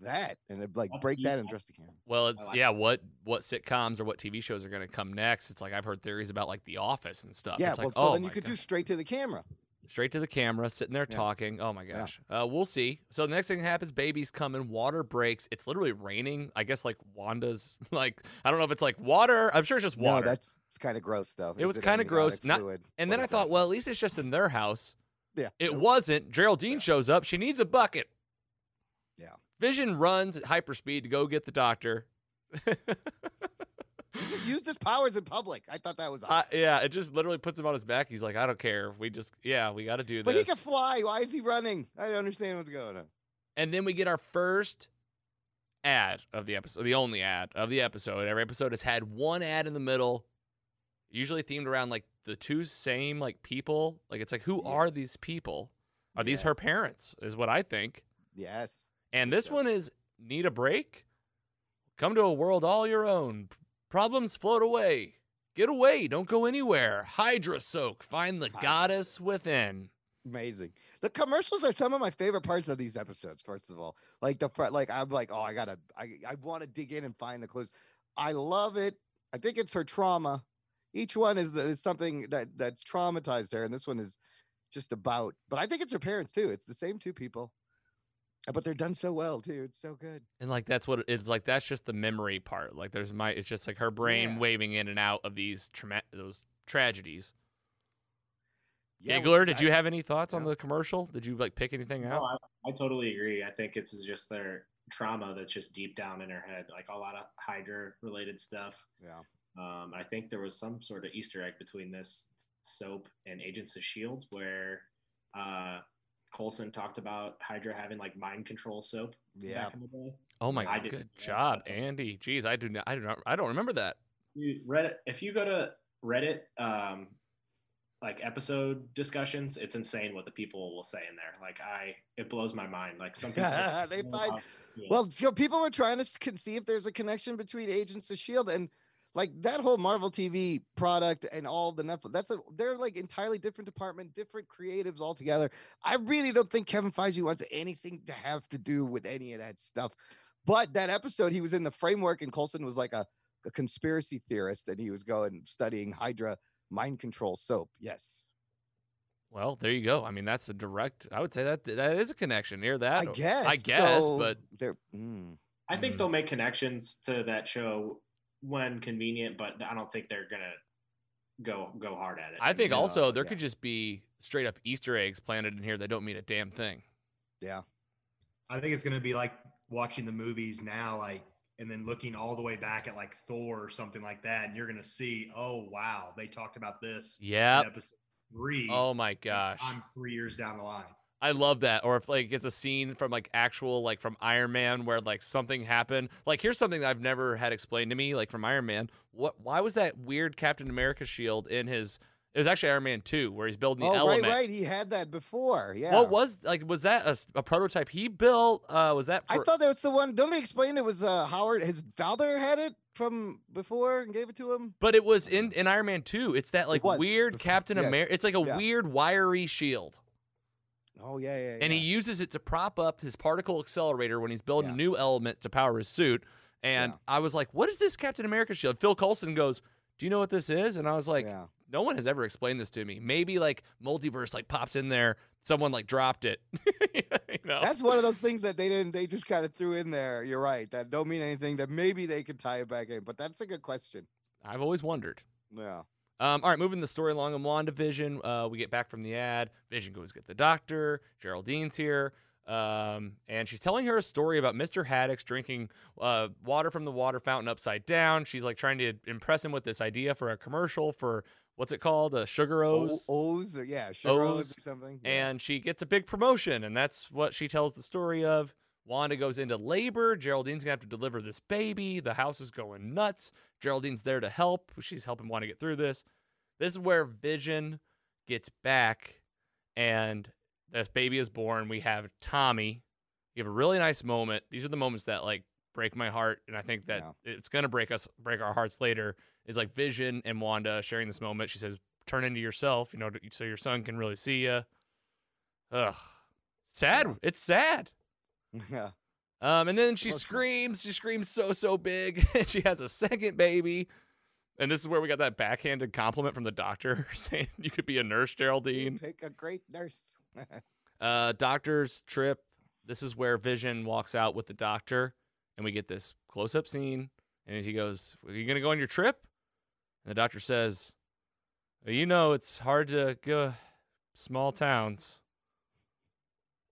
that and uh, like That's break that and address the camera. Well, it's like yeah. What what sitcoms or what TV shows are going to come next? It's like I've heard theories about like The Office and stuff. Yeah, it's well, like, so oh then you my could do straight to the camera. Straight to the camera, sitting there Yeah. talking. Oh my Yeah. gosh. Uh, we'll see. So the next thing that happens, baby's coming, water breaks. It's literally raining. I guess like Wanda's like I don't know if it's like water. I'm sure it's just water. No, that's it's kind of gross though. It Is was kinda gross. Not- fluid? and What then I thought, that? well, at least it's just in their house. yeah, It wasn't. Geraldine shows up. She needs a bucket. Yeah. Vision runs at hyperspeed to go get the doctor. he just used his powers in public. I thought that was. Uh, yeah, it just literally puts him on his back. He's like, I don't care. We just, yeah, we got to do this. but he can fly. Why is he running? I don't understand what's going on. And then we get our first ad of the episode, the only ad of the episode. Every episode has had one ad in the middle, usually themed around like the two same like people. Like it's like, who are these people? Are these her parents? Is what I think. Yes. And this so. one is need a break? Come to a world all your own. Problems float away. Get away. Don't go anywhere. Hydra soak. Find the Hydra goddess within. Amazing. The commercials are some of my favorite parts of these episodes. First of all, like the front, like I'm like, oh, I gotta, I, I want to dig in and find the clues. I love it. I think it's her trauma. Each one is is something that that's traumatized her, and this one is just about. But I think it's her parents too. It's the same two people, but they're done so well too. It's so good. And like that's what it's like. That's just the memory part. Like there's my. It's just like her brain Yeah. waving in and out of these trauma- those tragedies. Yeah, Giggler, which did I- you have any thoughts on the commercial? Did you like pick anything out? No, I, I totally agree. I think it's just their trauma that's just deep down in her head, like a lot of Hydra related stuff. Yeah. Um, I think there was some sort of Easter egg between this soap and Agents of Shield, where uh, Coulson talked about Hydra having like mind control soap Yeah. back in the day. oh my god, good job. Andy. Jeez, I do not. I do not. I don't remember that. You Reddit, if you go to Reddit, um, like episode discussions, it's insane what the people will say in there. Like I, it blows my mind. Like some people They find- Well, so people were trying to con- see if there's a connection between Agents of Shield and like that whole Marvel TV product and all the Netflix. That's a they're like entirely different department, different creatives altogether. I really don't think Kevin Feige wants anything to have to do with any of that stuff. But that episode, he was in the framework, and Coulson was like a, a conspiracy theorist, and he was going studying Hydra mind control soap. Yes. Well, there you go. I mean, that's a direct. I would say that that is a connection near that. I guess. I guess, So but they're, mm, I think Mm. they'll make connections to that show when convenient, but I don't think they're gonna go go hard at it. I think No, also there yeah. could just be straight up Easter eggs planted in here that don't mean a damn thing. yeah. I think it's gonna be like watching the movies now, like, and then looking all the way back at like Thor or something like that, and you're gonna see, oh wow, they talked about this Yeah, episode three. Oh my gosh. I'm three years down the line. I love that. Or if like it's a scene from like actual like from Iron Man where like something happened. Like here's something that I've never had explained to me, like from Iron Man. What why was that weird Captain America shield in his it was actually Iron Man 2 where he's building the Oh, element. right, right. He had that before. Yeah. What was like was that a prototype he built? Uh was that I thought that was the one. Don't they explain it was uh, Howard? His father had it from before and gave it to him. But it was in in Iron Man 2. It's that like weird before, Captain yes. America. It's like a Yeah. weird wiry shield. Oh yeah, yeah. and he uses it to prop up his particle accelerator when he's building Yeah. a new element to power his suit. And Yeah. I was like, "What is this Captain America shield?" Phil Coulson goes, "Do you know what this is?" And I was like, yeah. "No one has ever explained this to me. Maybe like multiverse like pops in there, someone like dropped it." you know? That's one of those things that they didn't. They just kind of threw in there. You're right. That don't mean anything. That maybe they could tie it back in. But that's a good question. I've always wondered. Yeah. Um, all right, moving the story along in WandaVision, uh, we get back from the ad. Vision goes get the doctor. Geraldine's here. Um, and she's telling her a story about Mr. Haddix drinking uh, water from the water fountain upside down. She's like trying to impress him with this idea for a commercial for what's it called? The Sugar O's. O- O's or yeah, sugar O's, O's, or something. Yeah. And she gets a big promotion, and that's what she tells the story of. Wanda goes into labor. Geraldine's gonna have to deliver this baby. The house is going nuts. Geraldine's there to help. She's helping Wanda get through this. This is where Vision gets back, and this baby is born. We have Tommy. You have a really nice moment. These are the moments that like break my heart, and I think that it's gonna break us, break our hearts later. Is like Vision and Wanda sharing this moment. She says, "Turn into yourself," you know, so your son can really see you. Ugh, sad. It's sad. Yeah. Um, and then she Emotional. screams. She screams so so big. and she has a second baby. And this is where we got that backhanded compliment from the doctor saying you could be a nurse, Geraldine. You pick a great nurse. Uh, doctor's trip. This is where Vision walks out with the doctor, and we get this close up scene. And he goes, "Are you gonna go on your trip?" And the doctor says, "Well, "You know, it's hard to go small towns."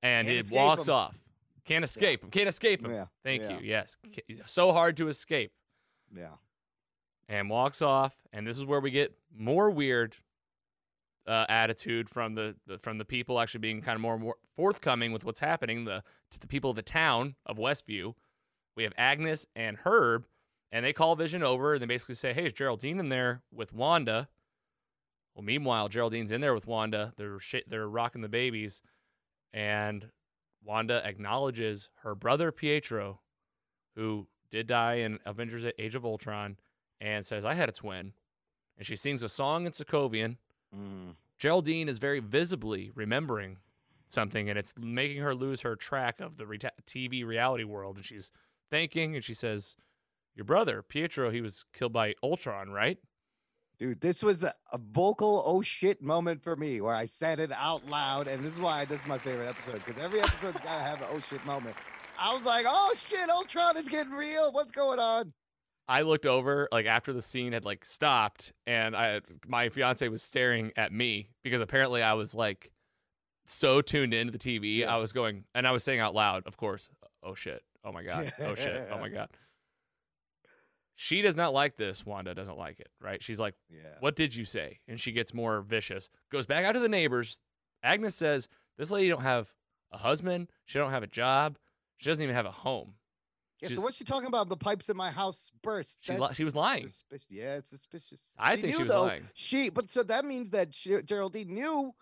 And Can't it escape off. Can't escape him. Can't escape him. Yeah. Thank yeah, you. Yes. So hard to escape. Yeah. And walks off. And this is where we get more weird uh, attitude from the, from the people actually being kind of more, more forthcoming with what's happening. The to the people of the town of Westview. We have Agnes and Herb, and they call Vision over and they basically say, "Hey, is Geraldine in there with Wanda?" Well, meanwhile, Geraldine's in there with Wanda. They're sh- they're rocking the babies, and Wanda acknowledges her brother Pietro, who did die in Avengers: Age of Ultron, and says, "I had a twin." And she sings a song in Sokovian. Mm. Geraldine is very visibly remembering something, and it's making her lose her track of the reta- TV reality world. And she's thinking, and she says, "Your brother Pietro, he was killed by Ultron, right?" Dude, this was a, a vocal oh shit moment for me where I said it out loud, and this is why this is my favorite episode because every episode's gotta have an oh shit moment. I was like, oh shit, Ultron is getting real. What's going on? I looked over like after the scene had like stopped, and I my fiance was staring at me because apparently I was like so tuned into the TV. Yeah. I was going, and I was saying out loud, of course, "Oh shit! Oh my god! Oh shit! Oh my god!" She does not like this. Wanda doesn't like it, right? She's like, Yeah. "What did you say?" And she gets more vicious. Goes back out to the neighbors. Agnes says, "This lady don't have a husband. She don't have a job. She doesn't even have a home." Yeah, She's- so what's she talking about? The pipes in my house burst. She li- she was lying. Suspicious. Yeah, it's suspicious. I think she knew, was though. lying. She, but so that means that she, Geraldine knew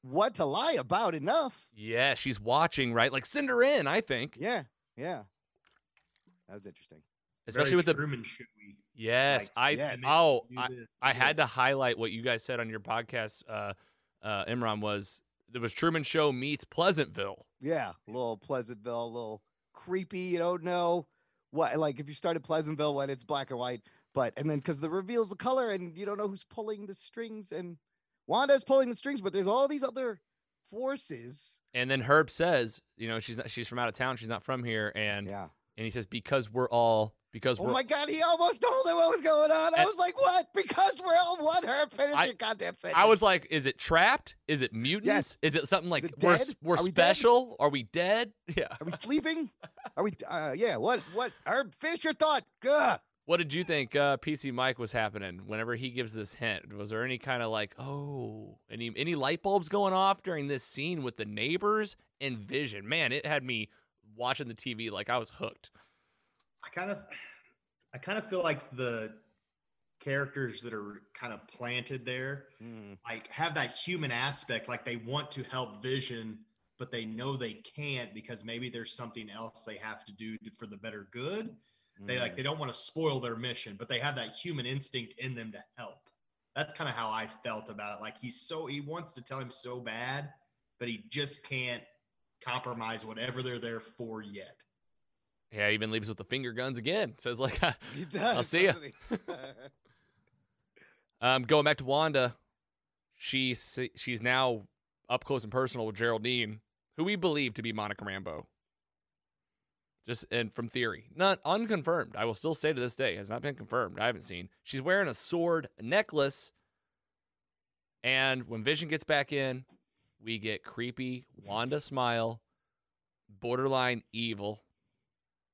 what to lie about enough. Yeah, she's watching, right? Like send her in, I think. Yeah, yeah. That was interesting. Especially Very with the Truman Showy. yes, like, I yes. oh I, I had to highlight what you guys said on your podcast, uh, uh, Imran was there was Truman Show meets Pleasantville. Yeah, little Pleasantville, little creepy. You don't know what like if you started Pleasantville when it's black and white, but and then because the reveals the color and you don't know who's pulling the strings and Wanda's pulling the strings, but there's all these other forces. And then Herb says, you know, she's not, she's from out of town. She's not from here. And Yeah. and he says because we're all because Oh my god, he almost told her what was going on. I was like, what? Because we're all one. Her finish I- your goddamn sentence. I was like, is it trapped? Is it mutants? Yes. Is it something like it we're we're Are we special? Are we dead? Yeah. Are we sleeping? Are we? Uh, yeah. What? What? Herb, finish your thought. Ugh. What did you think uh, PC Mike was happening whenever he gives this hint? Was there any kind of like, oh, any any light bulbs going off during this scene with the neighbors and Vision? Man, it had me watching the TV like I was hooked. I kind of, I kind of feel like the characters that are kind of planted there, hmm. like have that human aspect. Like they want to help Vision, but they know they can't because maybe there's something else they have to do for the better good. They like hmm. they don't want to spoil their mission, but they have that human instinct in them to help. That's kind of how I felt about it. Like he's so he wants to tell him so bad, but he just can't compromise whatever they're there for yet. Yeah, even leaves with the finger guns again. Says like, He does. I'll see you. um, going back to Wanda, she's she's now up close and personal with Geraldine, who we believe to be Monica Rambeau. Just and from theory, not unconfirmed. I will still say to this day has not been confirmed. I haven't seen. She's wearing a sword necklace, and when Vision gets back in, we get creepy Wanda smile, borderline evil,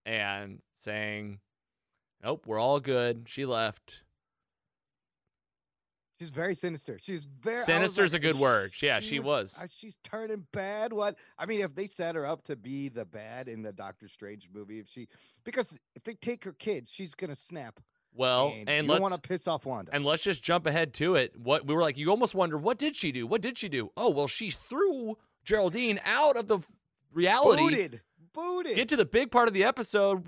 and saying, "Nope, we're all good." She left. She's very sinister. She's very was Sinister's like, a good "Sh- word. Yeah, she was. uh, she's turning bad. What? I mean, if they set her up to be the bad in the Doctor Strange movie, if she because if they take her kids, she's gonna snap. Well, and, and you don't want to piss off Wanda. and let's just jump ahead to it. What we were like, you almost wonder, what did she do? What did she do? Oh, well, she threw Geraldine out of the reality. booted, booted. Get to the big part of the episode.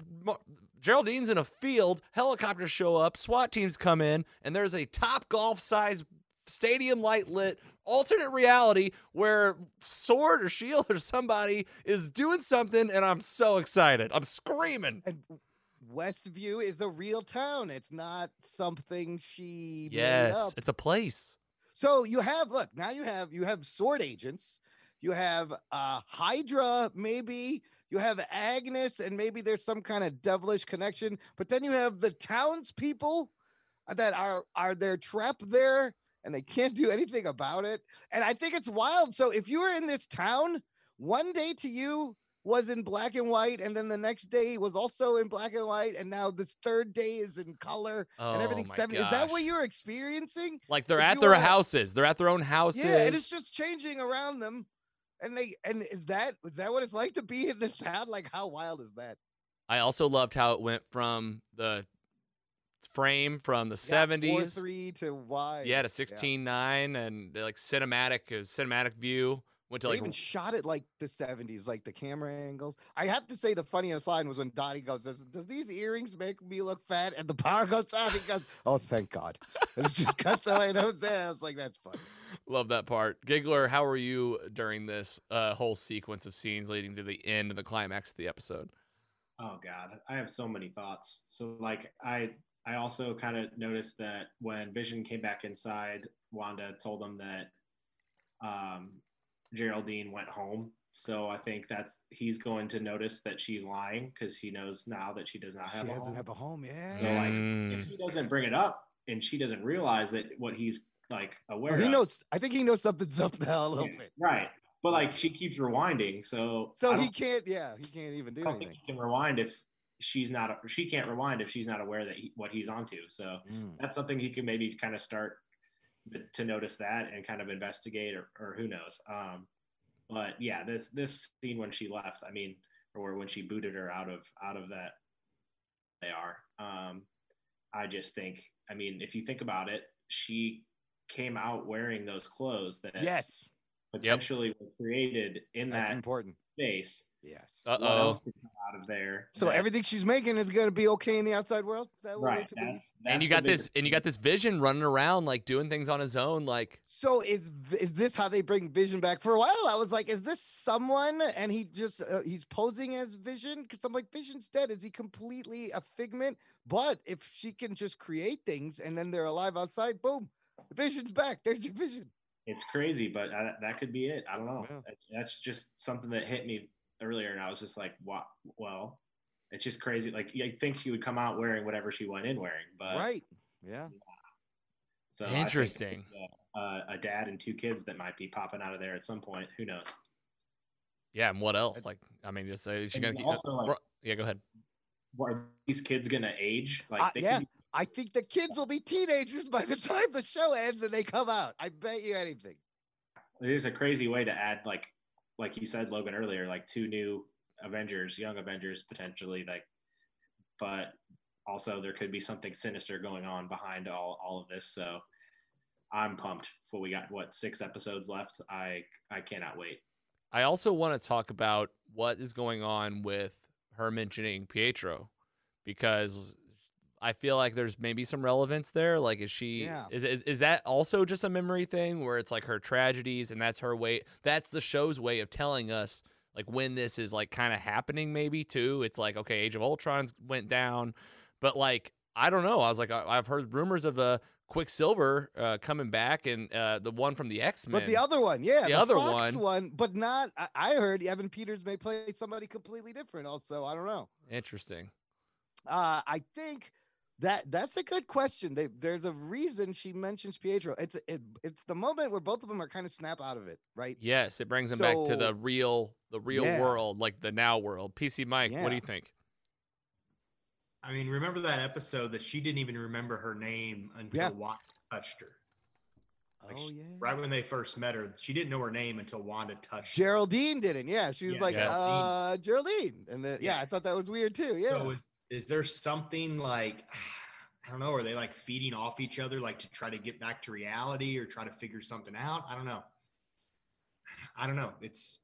Geraldine's in a field. Helicopters show up. SWAT teams come in, and there's a top golf size stadium light lit alternate reality where Sword or Shield or somebody is doing something, and I'm so excited. I'm screaming. and Westview is a real town. It's not something she made Yes, it's a place. So you have look now you have you have sword agents, you have uh Hydra maybe, you have Agnes, and maybe there's some kind of devilish connection. But then you have the townspeople uh, that are are they're trapped there and they can't do anything about it. And I think it's wild. So if you were in this town, one day to you was in black and white, and then the next day was also in black and white, and now this third day is in color and Oh everything's my seven. Is that what you're experiencing? Like they're If at their houses. They're at their own houses. Yeah, and it's just changing around them. And they and is that is that what it's like to be in this town? Like how wild is that? I also loved how it went from the frame from the Yeah, 70s three to Y. yeah to 16:9 and like cinematic cinematic view went to They like even shot it like the 70s, like the camera angles. I have to say the funniest line was when Dottie goes, Does, does these earrings make me look fat? And the power goes out. He goes, Oh, thank God. And it just cuts away. And I was. I was like, that's funny. Love that part. Giggler, how were you during this uh, whole sequence of scenes leading to the end and the climax of the episode? Oh God, I have so many thoughts. So like I I also kind of noticed that when Vision came back inside, Wanda told him that um, Geraldine went home. So I think that's he's going to notice that she's lying because he knows now that she does not She have a doesn't home. have a home. Yeah. So like Mm. if he doesn't bring it up and she doesn't realize that what he's like aware Well, he of, knows, I think he knows something's up now a little Yeah, bit. right? But like she keeps rewinding, so So he can't, yeah, he can't even do I don't anything. think he can rewind if she's not. She can't rewind if she's not aware that he, what he's onto. So Mm. that's something he can maybe kind of start to notice that and kind of investigate, or, or who knows. Um, but yeah, this this scene when she left, I mean, or when she booted her out of out of that, they are. Um, I just think, I mean, if you think about it, she came out wearing those clothes that Yes. potentially were created in That's that important. space. Yes. Uh What oh. else could come out of there? So that- everything she's making is going to be okay in the outside world. Is that what we're right. to believe? That's, And you got this, bigger and you got this Vision running around like doing things on his own, like So is is this how they bring Vision back? For a while, I was like, is this someone? And he just uh, he's posing as Vision because I'm like, Vision's dead. Is he completely a figment? But if she can just create things and then they're alive outside, boom, Vision's back. There's your Vision. it's crazy, but uh, that could be it. I don't know. Yeah. That- That's just something that hit me earlier, and I was just like, "What? Well, it's just crazy." Like, I think she would come out wearing whatever she went in wearing, but right? Yeah. So Interesting. it's, uh, a dad and two kids that might be popping out of there at some point. Who knows? yeah. And what else? Like, I mean, just say she gonna keep, also, like- yeah. Go ahead. What, are these kids gonna age? Like, Uh, they yeah. could be I think the kids will be teenagers by the time the show ends and they come out. I bet you anything. there's a crazy way to add like like you said logan earlier like two new avengers young avengers potentially like but also there could be something sinister going on behind all, all of this so i'm pumped for we got what six episodes left i i cannot wait I also want to talk about what is going on with her mentioning Pietro because I feel like there's maybe some relevance there. Like, is she, Yeah. is, is, is that also just a memory thing where it's like her tragedies and that's her way, that's the show's way of telling us like when this is like kind of happening, maybe too. It's like, okay, Age of Ultron's went down, but like, I don't know. I was like, I, I've heard rumors of a Quicksilver uh, coming back and uh, the one from the X Men. But the other one, yeah, The other Fox one- one, but not. I, I heard Evan Peters may play somebody completely different. Also, I don't know. Interesting. Uh, I think that that's a good question. They, there's a reason she mentions Pietro. It's it, it's the moment where both of them are kind of snap out of it, right? Yes, it brings them back to the real, the real Yeah. world, like the now world. PC Mike, what do you think? I mean, remember that episode that she didn't even remember her name until Yeah. Wanda touched her. Like, oh she- yeah. Right when they first met her, she didn't know her name until Wanda touched her. Geraldine didn't. Yeah, she was Yeah, like, Yes. uh, Geraldine, and then yeah, Yeah. I thought that was weird too. Yeah. So is is there something like I don't know, are they like feeding off each other like to try to get back to reality or try to figure something out? I don't know. I don't know. It's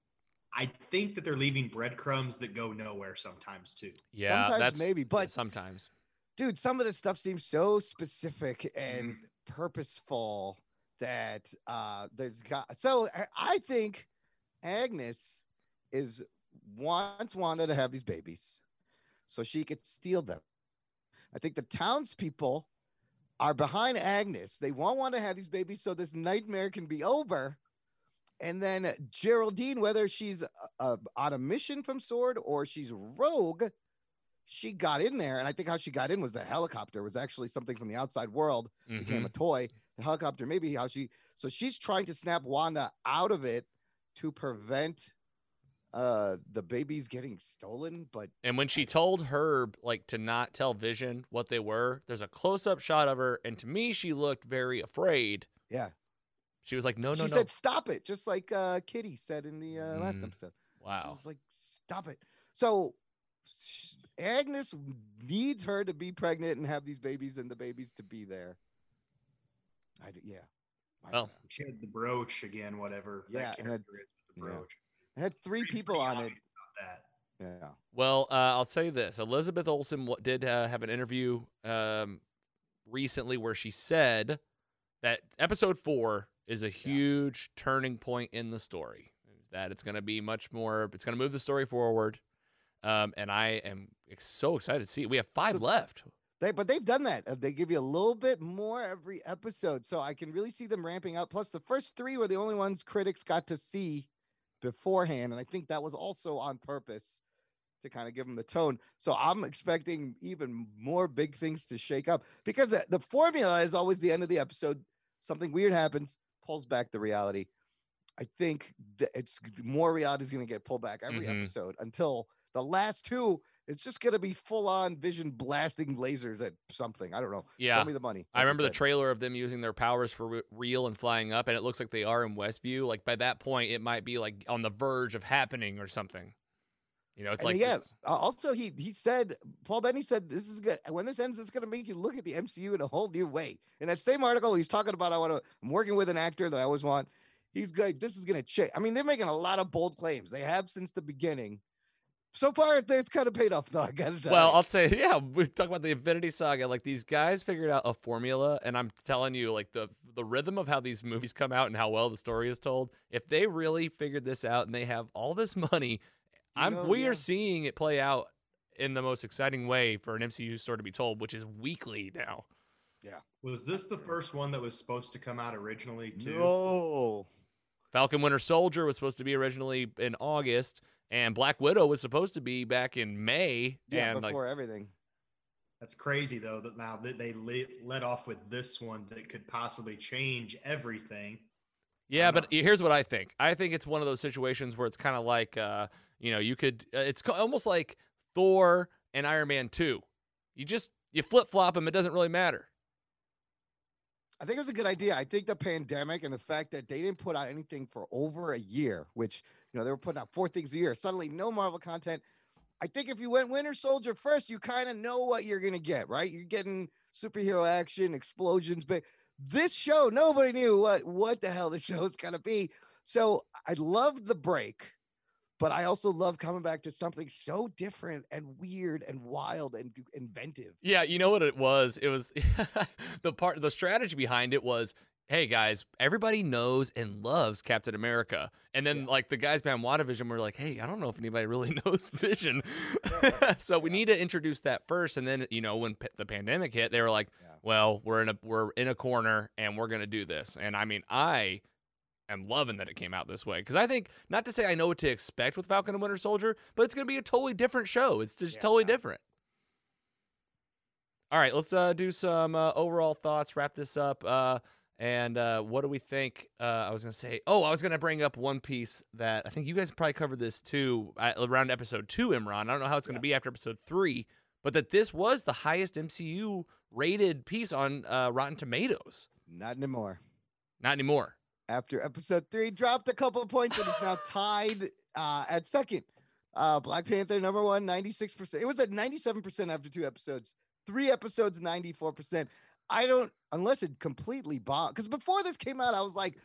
I think that they're leaving breadcrumbs that go nowhere sometimes too. Yeah, Sometimes that's maybe, yeah, but sometimes. dude, some of this stuff seems so specific and Mm-hmm. purposeful that uh there's got so I- I think Agnes is wants Wanda to have these babies so she could steal them. I think the townspeople are behind Agnes. They won't want to have these babies so this nightmare can be over. And then Geraldine, whether she's uh, on a mission from Sword or she's rogue, she got in there. And I think how she got in was the helicopter was actually something from the outside world, became Mhm. a toy. The helicopter, maybe how she, so she's trying to snap Wanda out of it to prevent uh the babies getting stolen. But And when she told Herb like to not tell Vision what they were, there's a close-up shot of her, and to me, she looked very afraid. yeah, She was like, "No, no, she no." said, stop it, just like uh Kitty said in the uh, last Mm. episode. She wow. was like, stop it. So Agnes needs her to be pregnant and have these babies and the babies to be there. I d- yeah. I Well, She had the brooch again, whatever Yeah, that and had- is with the yeah. Brooch. I had three Pretty- people pretty on it. about that. Yeah. Well, uh, I'll tell you this: Elizabeth Olsen w- did uh, have an interview um, recently where she said that episode four is a huge turning point in the story. That it's going to be much more. It's going to move the story forward, um, and I am ex- so excited to see. it. We have five So- left. They, but they've done that. Uh, They give you a little bit more every episode, so I can really see them ramping up. Plus, the first three were the only ones critics got to see beforehand, and I think that was also on purpose to kind of give them the tone. So I'm expecting even more big things to shake up because the formula is always the end of the episode. Something weird happens, pulls back the reality. I think that it's more reality is going to get pulled back every Mhm. episode until the last two. It's just going to be full on vision blasting lasers at something. I don't know. Yeah. Show me the money. I like you remember the trailer of them using their powers for real and flying up, and it looks like they are in Westview. Like by that point, it might be like on the verge of happening or something. You know, it's And like yeah. this- Also, he he said Paul Bettany said this is good. When this ends, it's going to make you look at the MCU in a whole new way. In that same article, he's talking about I want to. I'm working with an actor that I always want. he's good. This is gonna change. I mean, they're making a lot of bold claims. They have since the beginning. So far, it's kind of paid off, though. I gotta tell Well, you. I'll say, yeah, we talk about the Infinity Saga. Like these guys figured out a formula, and I'm telling you, like the the rhythm of how these movies come out and how well the story is told. If they really figured this out and they have all this money, I'm know, we yeah. are seeing it play out in the most exciting way for an MCU story to be told, which is weekly now. Yeah. Was this the first one that was supposed to come out originally too? no. Falcon Winter Soldier was supposed to be originally in August, and Black Widow was supposed to be back in May. Yeah, and like before everything. That's crazy though that now that they let off with this one that could possibly change everything. Yeah, but not- here's what I think. I think it's one of those situations where it's kind of like, uh, you know, you could. Uh, it's co- almost like Thor and Iron Man Two. You just you flip flop them. It doesn't really matter. I think it was a good idea. I think the pandemic and the fact that they didn't put out anything for over a year, which you know they were putting out four things a year. Suddenly, no Marvel content. I think if you went Winter Soldier first, you kind of know what you're gonna get, right? You're getting superhero action, explosions, but this show, nobody knew what what the hell the show was gonna be. So I love the break, but I also love coming back to something so different and weird and wild and inventive. Yeah, you know what it was? It was the part. The strategy behind it was, hey guys, everybody knows and loves Captain America, and then Yeah. like the guys behind WandaVision were like, hey, I don't know if anybody really knows Vision, so we need to introduce that first, and then you know when p- the pandemic hit, they were like, Yeah. well, we're in a we're in a corner and we're gonna do this, and I mean, I am loving that it came out this way because I think not to say I know what to expect with Falcon and Winter Soldier, but it's gonna be a totally different show. It's just Yeah. totally different. All right, let's uh, do some uh, overall thoughts. Wrap this up. Uh, and uh, what do we think? Uh, I was gonna say. Oh, I was gonna bring up one piece that I think you guys probably covered this too around episode two. Imran, I don't know how it's gonna Yeah. be after episode three, but that this was the highest MCU rated piece on uh, Rotten Tomatoes. Not anymore. Not anymore. after episode three dropped a couple of points and is now tied uh, at second. Uh, Black Panther number one, 96%. It was at 97% after two episodes. Three episodes, 94%. I don't, unless it completely bombed. Because before this came out, I was like,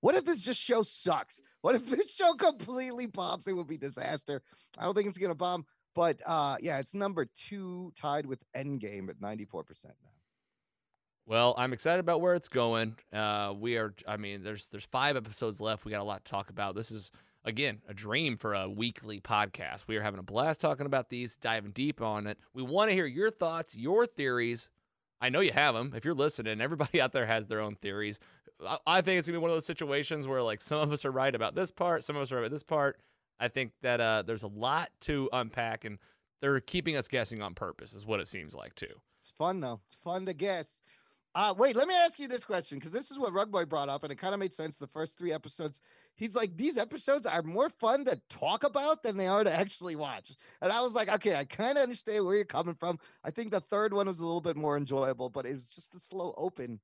what if this just show sucks? What if this show completely bombs? It would be disaster. I don't think it's gonna bomb. But uh, yeah, it's number two, tied with Endgame at 94% now. Well, I'm excited about where it's going. Uh, we are. I mean, there's there's five episodes left. We got a lot to talk about. This is again a dream for a weekly podcast. We are having a blast talking about these, diving deep on it. We want to hear your thoughts, your theories. I know you have them. If you're listening, everybody out there has their own theories. I, I think it's gonna be one of those situations where like some of us are right about this part, some of us are right about this part. I think that uh, there's a lot to unpack, and they're keeping us guessing on purpose, is what it seems like too. It's fun though. It's fun to guess. Uh, wait, let me ask you this question because this is what Rugboy brought up, and it kind of made sense. The first three episodes, he's like, these episodes are more fun to talk about than they are to actually watch. And I was like, okay, I kind of understand where you're coming from. I think the third one was a little bit more enjoyable, but it was just a slow open.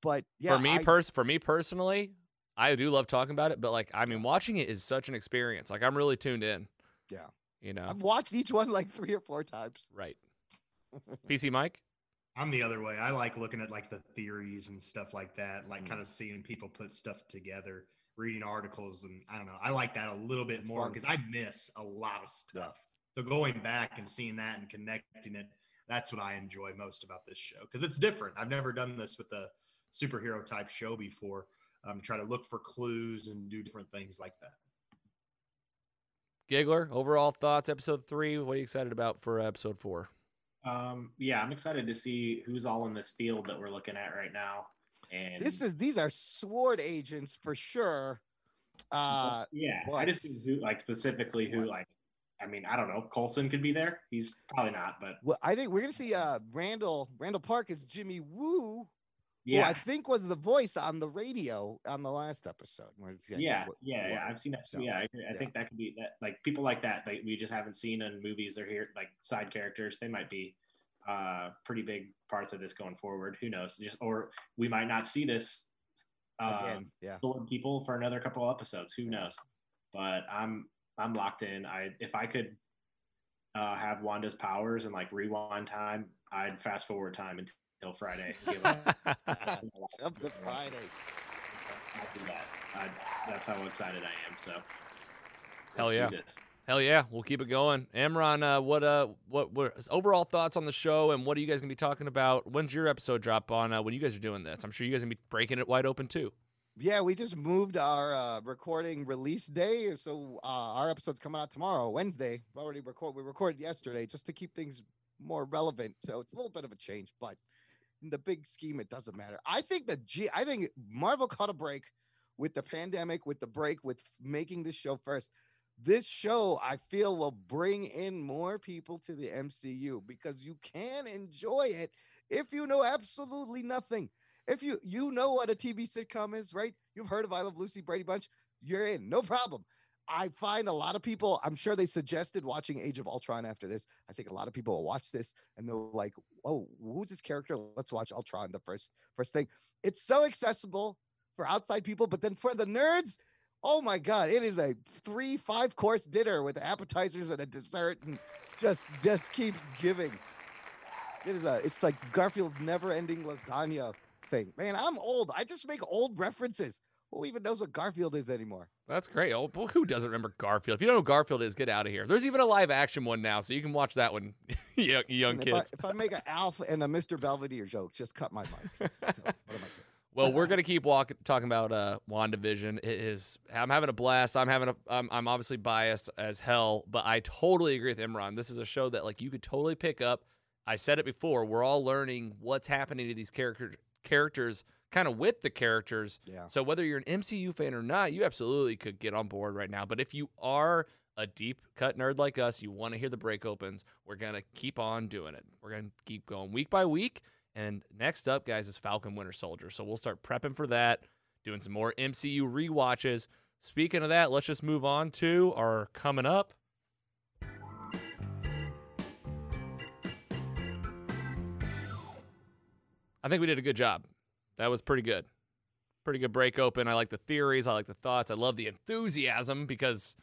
But yeah, for me I- pers- for me personally, I do love talking about it, but like I mean watching it is such an experience. Like I'm really tuned in. Yeah. You know. I've watched each one like three or four times. right. PC Mike? I'm the other way. I like looking at like the theories and stuff like that, like kind of seeing people put stuff together, reading articles, and I don't know. I like that a little bit It's more because I miss a lot of stuff. So going back and seeing that and connecting it, that's what I enjoy most about this show because it's different. I've never done this with a superhero type show before. Um, try to look for clues and do different things like that. Giggler, overall thoughts, episode three. What are you excited about for episode four? Um, yeah, I'm excited to see who's all in this field that we're looking at right now. And This is these are sword agents for sure. Uh, yeah, I just who, like specifically who, like, I mean, I don't know. Coulson could be there. He's probably not, but well, I think we're gonna see uh Randall Randall Park is Jimmy Woo. Yeah, I think was the voice on the radio on the last episode. Where it's like, yeah, what- yeah, yeah. I've seen that. so, yeah, I, I yeah. think that could be that. Like people like that, that we just haven't seen in movies. They're here, like side characters. They might be uh pretty big parts of this going forward. Who knows? Just or we might not see this uh, again. Yeah. people for another couple of episodes. Who knows? But I'm I'm locked in. I if I could uh, have Wanda's powers and like rewind time, I'd fast forward time until Friday. Give up. Up to Friday. I'll do that. I, that's how excited I am. So, Hell let's yeah. do this. Hell yeah, we'll keep it going. Imran, uh, what uh, what what overall thoughts on the show, and what are you guys gonna be talking about? When's your episode drop on? Uh, when you guys are doing this, I'm sure you guys are gonna be breaking it wide open too. Yeah, we just moved our uh, recording release day, so uh, our episode's coming out tomorrow, Wednesday. We already record. We recorded yesterday just to keep things more relevant. So it's a little bit of a change, but in the big scheme, it doesn't matter. I think that G. I think Marvel caught a break with the pandemic, with the break, with making this show first. This show, I feel, will bring in more people to the MCU because you can enjoy it if you know absolutely nothing if you you know what a TV sitcom is, right? You've heard of I Love Lucy, Brady Bunch, you're in, no problem. I find a lot of people, I'm sure they suggested watching Age of Ultron after this. I think a lot of people will watch this and they're like, oh, who's this character? Let's watch Ultron, the first first thing. It's so accessible for outside people, but then for the nerds, oh my god, it is a three, five course dinner with appetizers and a dessert and just just keeps giving. It is a it's like Garfield's never ending lasagna thing. Man, I'm old. I just make old references. Who even knows what Garfield is anymore? That's great. Oh, well, who doesn't remember Garfield? If you don't know who Garfield is, get out of here. There's even a live action one now, so you can watch that one, young, young if I, kids. if I make an Alf and a Mr. Belvedere joke, just cut my mic. So, what am I doing? Well, we're gonna keep walking, talking about uh, Wandavision. It is. I'm having a blast. I'm having a. I'm, I'm obviously biased as hell, but I totally agree with Imran. This is a show that like you could totally pick up. I said it before. We're all learning what's happening to these characters, characters, kind of with the characters. Yeah. So whether you're an MCU fan or not, you absolutely could get on board right now. But if you are a deep cut nerd like us, you want to hear the break opens, we're gonna keep on doing it. We're gonna keep going week by week. And next up, guys, is Falcon Winter Soldier. So we'll start prepping for that, doing some more MCU rewatches. Speaking of that, let's just move on to our coming up. I think we did a good job. That was pretty good. Pretty good break open. I like the theories. I like the thoughts. I love the enthusiasm because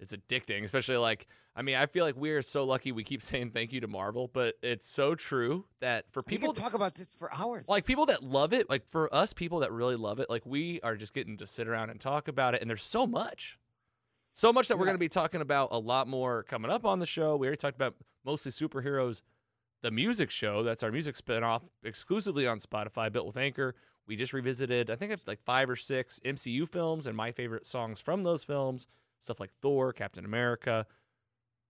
it's addicting, especially like, I mean, I feel like we are so lucky we keep saying thank you to Marvel, but it's so true that for We people can talk about this for hours. like people that love it, like for us people that really love it, like we are just getting to sit around and talk about it. And there's so much, so much that we're Yeah. going to be talking about a lot more coming up on the show. We already talked about mostly superheroes, the music show. That's our music spinoff exclusively on Spotify, built with Anchor. We just revisited, I think, it's like five or six MCU films and my favorite songs from those films. Stuff like Thor, Captain America.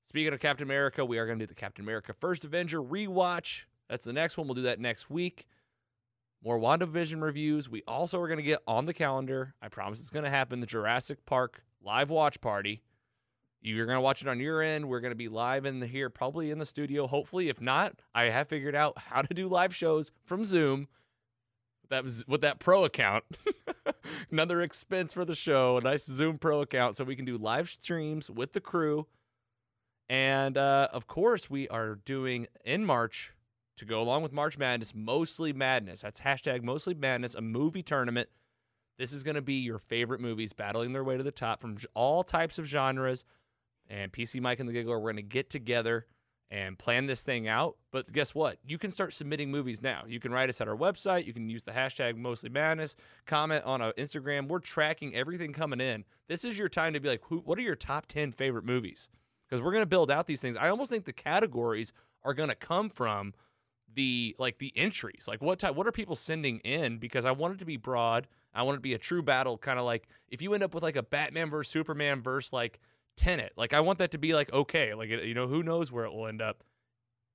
Speaking of Captain America, we are going to do the Captain America First Avenger rewatch. That's the next one. We'll do that next week. More WandaVision reviews. We also are going to get on the calendar. I promise it's going to happen. The Jurassic Park live watch party. You're going to watch it on your end. We're going to be live in the, here, probably in the studio. Hopefully, if not, I have figured out how to do live shows from Zoom. That was with that pro account. Another expense for the show. A nice Zoom Pro account, so we can do live streams with the crew. And uh, of course, we are doing in March to go along with March Madness, Mostly Madness. That's hashtag Mostly Madness, a movie tournament. This is going to be your favorite movies battling their way to the top from all types of genres. And PC Mike and the Giggler, we're going to get together and plan this thing out. But guess what? You can start submitting movies now. You can write us at our website. You can use the hashtag Mostly Madness. Comment on our Instagram. We're tracking everything coming in. This is your time to be like, who, what are your top 10 favorite movies? Because we're going to build out these things. I almost think the categories are going to come from the like the entries like what type what are people sending in because i want it to be broad i want it to be a true battle kind of like if you end up with like a batman versus superman versus like tenet like i want that to be like okay like you know who knows where it will end up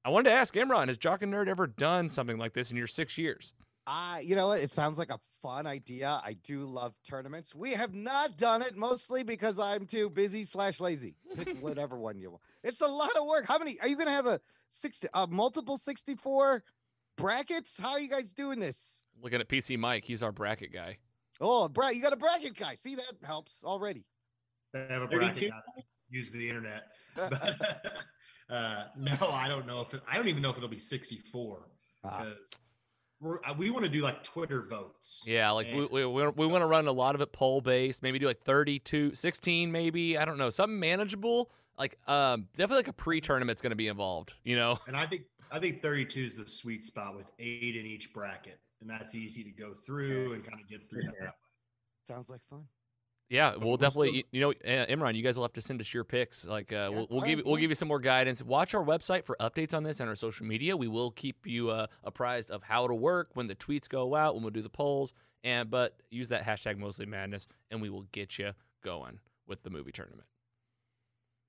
i wanted to ask imran has jock and nerd ever done something like this in your six years Uh, you know what? It sounds like a fun idea. I do love tournaments. We have not done it mostly because I'm too busy slash lazy. Pick whatever one you want. It's a lot of work. How many are you gonna have a sixty uh multiple 64 brackets? How are you guys doing this? looking at pc mike he's our bracket guy Oh, Bra- you got a bracket guy. See that helps already. They have a 32? bracket guy, use the internet. But, uh, no, I don't know if it, I don't even know if it'll be 64 Ah. because we're, uh, we want to do like Twitter votes. yeah like we, And- we, we, we want to run a lot of it poll based maybe do like 32 16 maybe i don't know something manageable like um definitely like a pre-tournament's going to be involved you know And I think I think 32 is the sweet spot with eight in each bracket, and that's easy to go through and kind of get through that. way. Sounds like fun. Yeah, we'll definitely. You know, Imran, you guys will have to send us your picks. Like, uh, we'll, we'll give you, we'll give you some more guidance. Watch our website for updates on this and our social media. We will keep you uh, apprised of how it'll work when the tweets go out, when we'll do the polls, and but use that hashtag mostly madness, and we will get you going with the movie tournament.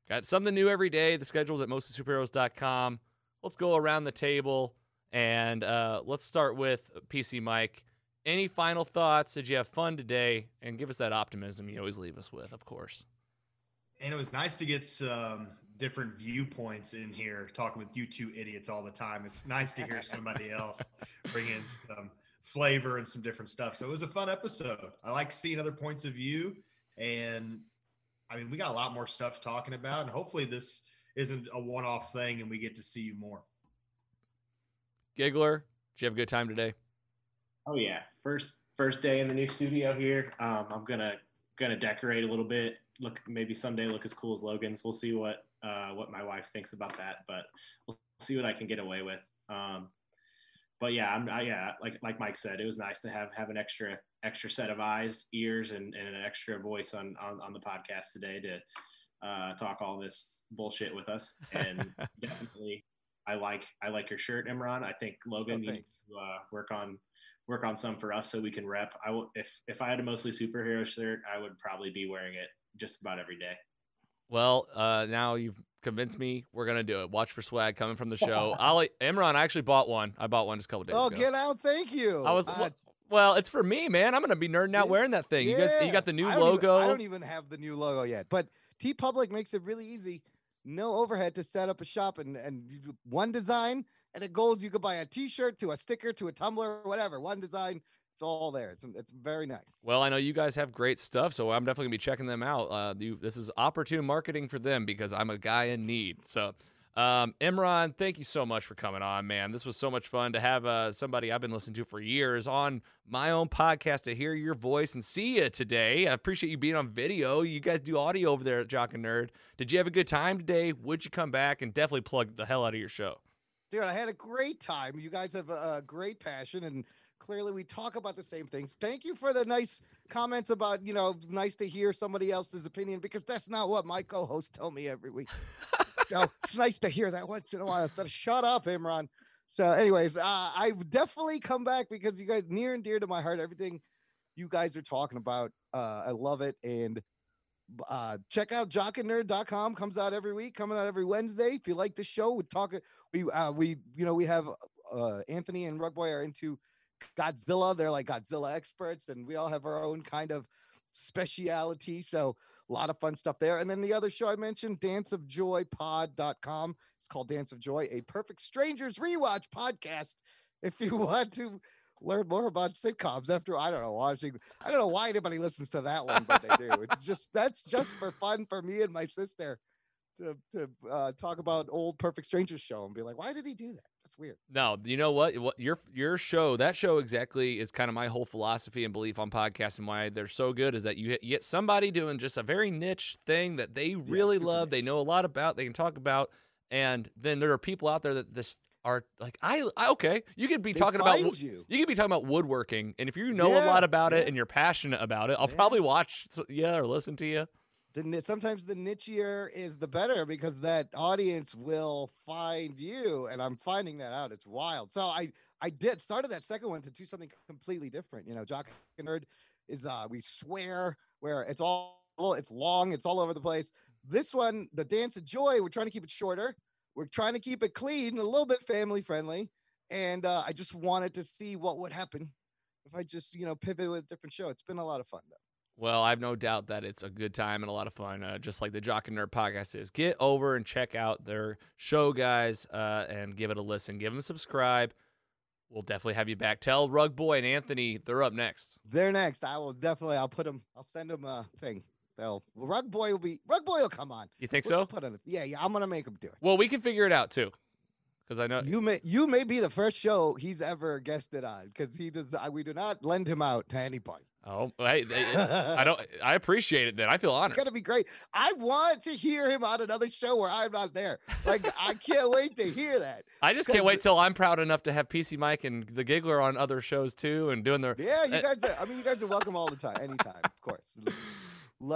Got something new every day. The schedule's at mostlysuperheroes.com. Let's go around the table and uh, let's start with PC Mike. Any final thoughts? Did you have fun today? And give us that optimism you always leave us with, of course. And it was nice to get some different viewpoints in here, talking with you two idiots all the time. It's nice to hear somebody else bring in some flavor and some different stuff. So it was a fun episode. I like seeing other points of view. And I mean, we got a lot more stuff talking about. And hopefully, this isn't a one off thing and we get to see you more. Giggler, did you have a good time today? Oh yeah, first first day in the new studio here. Um, I'm gonna gonna decorate a little bit. Look, maybe someday look as cool as Logan's. We'll see what uh, what my wife thinks about that, but we'll see what I can get away with. Um, but yeah, I'm I, yeah, like like Mike said, it was nice to have have an extra extra set of eyes, ears, and, and an extra voice on, on on the podcast today to uh, talk all this bullshit with us. And definitely, I like I like your shirt, Imran. I think Logan Oh, needs to uh, work on work on some for us so we can rep. I will if if I had a mostly superhero shirt, I would probably be wearing it just about every day. Well, uh, now you've convinced me. We're gonna do it. Watch for swag coming from the show. I'll Imran. I actually bought one. I bought one just a couple days Oh, ago. get out! Thank you. I was Uh, well, well, it's for me, man. I'm gonna be nerding out wearing that thing. You guys, you got the new I don't even- logo. I don't even have the new logo yet, but TeePublic makes it really easy. No overhead to set up a shop and and one design and it goes. You could buy a T-shirt to a sticker to a tumbler, whatever. One design. It's all there. It's it's very nice. Well, I know you guys have great stuff, so I'm definitely gonna be checking them out. Uh, you, this is opportune marketing for them because I'm a guy in need. So, um, Imran, thank you so much for coming on, man. This was so much fun to have uh, somebody I've been listening to for years on my own podcast to hear your voice and see you today. I appreciate you being on video. You guys do audio over there at Jock and Nerd. Did you have a good time today? Would you come back and definitely plug the hell out of your show? Dude, I had a great time. You guys have a, great passion, and clearly we talk about the same things. Thank you for the nice comments about, you know, nice to hear somebody else's opinion because that's not what my co-hosts tell me every week. so it's nice to hear that once in a while instead of shut up, Imran. So, anyways, uh, I definitely come back because you guys near and dear to my heart. Everything you guys are talking about, uh, I love it. And uh, check out jockandnerd.com. Comes out every week, coming out every Wednesday. If you like the show, we talk. We uh, we you know we have uh, Anthony and Rugboy are into Godzilla. They're like Godzilla experts, and we all have our own kind of speciality. So a lot of fun stuff there. And then the other show I mentioned, Dance of danceofjoypod.com. It's called Dance of Joy, a perfect strangers rewatch podcast. If you want to learn more about sitcoms after I don't know watching I don't know why anybody listens to that one, but they do. It's just that's just for fun for me and my sister to to uh, talk about old Perfect Strangers show and be like, why did he do that? That's weird. No, you know what? What your your show, that show exactly is kind of my whole philosophy and belief on podcasts and why they're so good is that you, you get somebody doing just a very niche thing that they really super love, they know a lot about, they can talk about, and then there are people out there that this are like I, I okay, you could be They talking about you. you could be talking about woodworking, and if you know a lot about it and you're passionate about it, I'll Yeah. probably watch yeah or listen to you. The sometimes the nichier is the better because that audience will find you, and I'm finding that out. It's wild. So I I did started that second one to do something completely different. You know, Jock and Nerd is uh we swear where it's all it's long, it's all over the place. This one, the Dance of Joy, we're trying to keep it shorter. We're trying to keep it clean, a little bit family friendly, and uh, I just wanted to see what would happen if I just you know pivot with a different show. It's been a lot of fun though. Well, I've no doubt that it's a good time and a lot of fun, uh, just like the Jock and Nerd podcast is. Get over and check out their show, guys, uh, and give it a listen. Give them a subscribe. We'll definitely have you back. Tell Rug Boy and Anthony they're up next. They're next. I will definitely. I'll put them. I'll send them a thing. They'll. Rug boy will be. Rug boy will come on. You think We'll so? Put on. Yeah, yeah. I'm gonna make him do it. Well, we can figure it out too, because I know. You may. You may be the first show he's ever guested on because he does. We do not lend him out to anybody. Oh, I, I don't. I appreciate it. Then I feel honored. It's gonna be great. I want to hear him on another show where I'm not there. Like I can't wait to hear that. I just can't wait till I'm proud enough to have PC Mike and the Giggler on other shows too, and doing their. Yeah, you uh, guys. Are, I mean, you guys are welcome all the time, anytime, of course.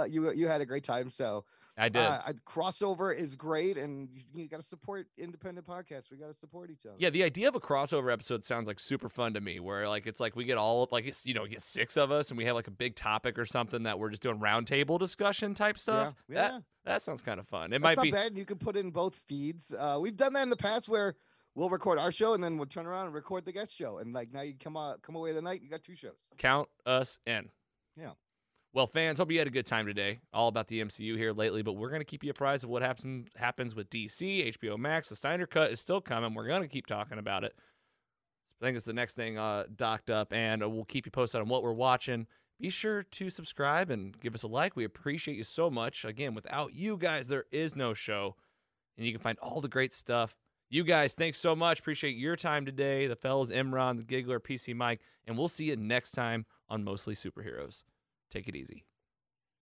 You you had a great time, so I did. Uh, crossover is great, and you, got to support independent podcasts. We got to support each other. Yeah, the idea of a crossover episode sounds like super fun to me. Where like it's like we get all like it's you know get six of us and we have like a big topic or something that we're just doing roundtable discussion type stuff. Yeah, yeah. That that sounds kind of fun. It That's might not be bad. You can put in both feeds. Uh, we've done that in the past where we'll record our show and then we'll turn around and record the guest show, and like now you come out come away the night, you got two shows. count us in. Yeah. Well, fans, hope you had a good time today. All about the MCU here lately, but we're going to keep you apprised of what happens happens with DC, HBO Max. The Snyder Cut is still coming. We're going to keep talking about it. I think it's the next thing uh, docked up, and uh, we'll keep you posted on what we're watching. Be sure to subscribe and give us a like. We appreciate you so much. Again, without you guys, there is no show, and you can find all the great stuff. You guys, thanks so much. Appreciate your time today. The fellas, Imran, the Giggler, PC Mike, and we'll see you next time on Mostly Superheroes. Take it easy.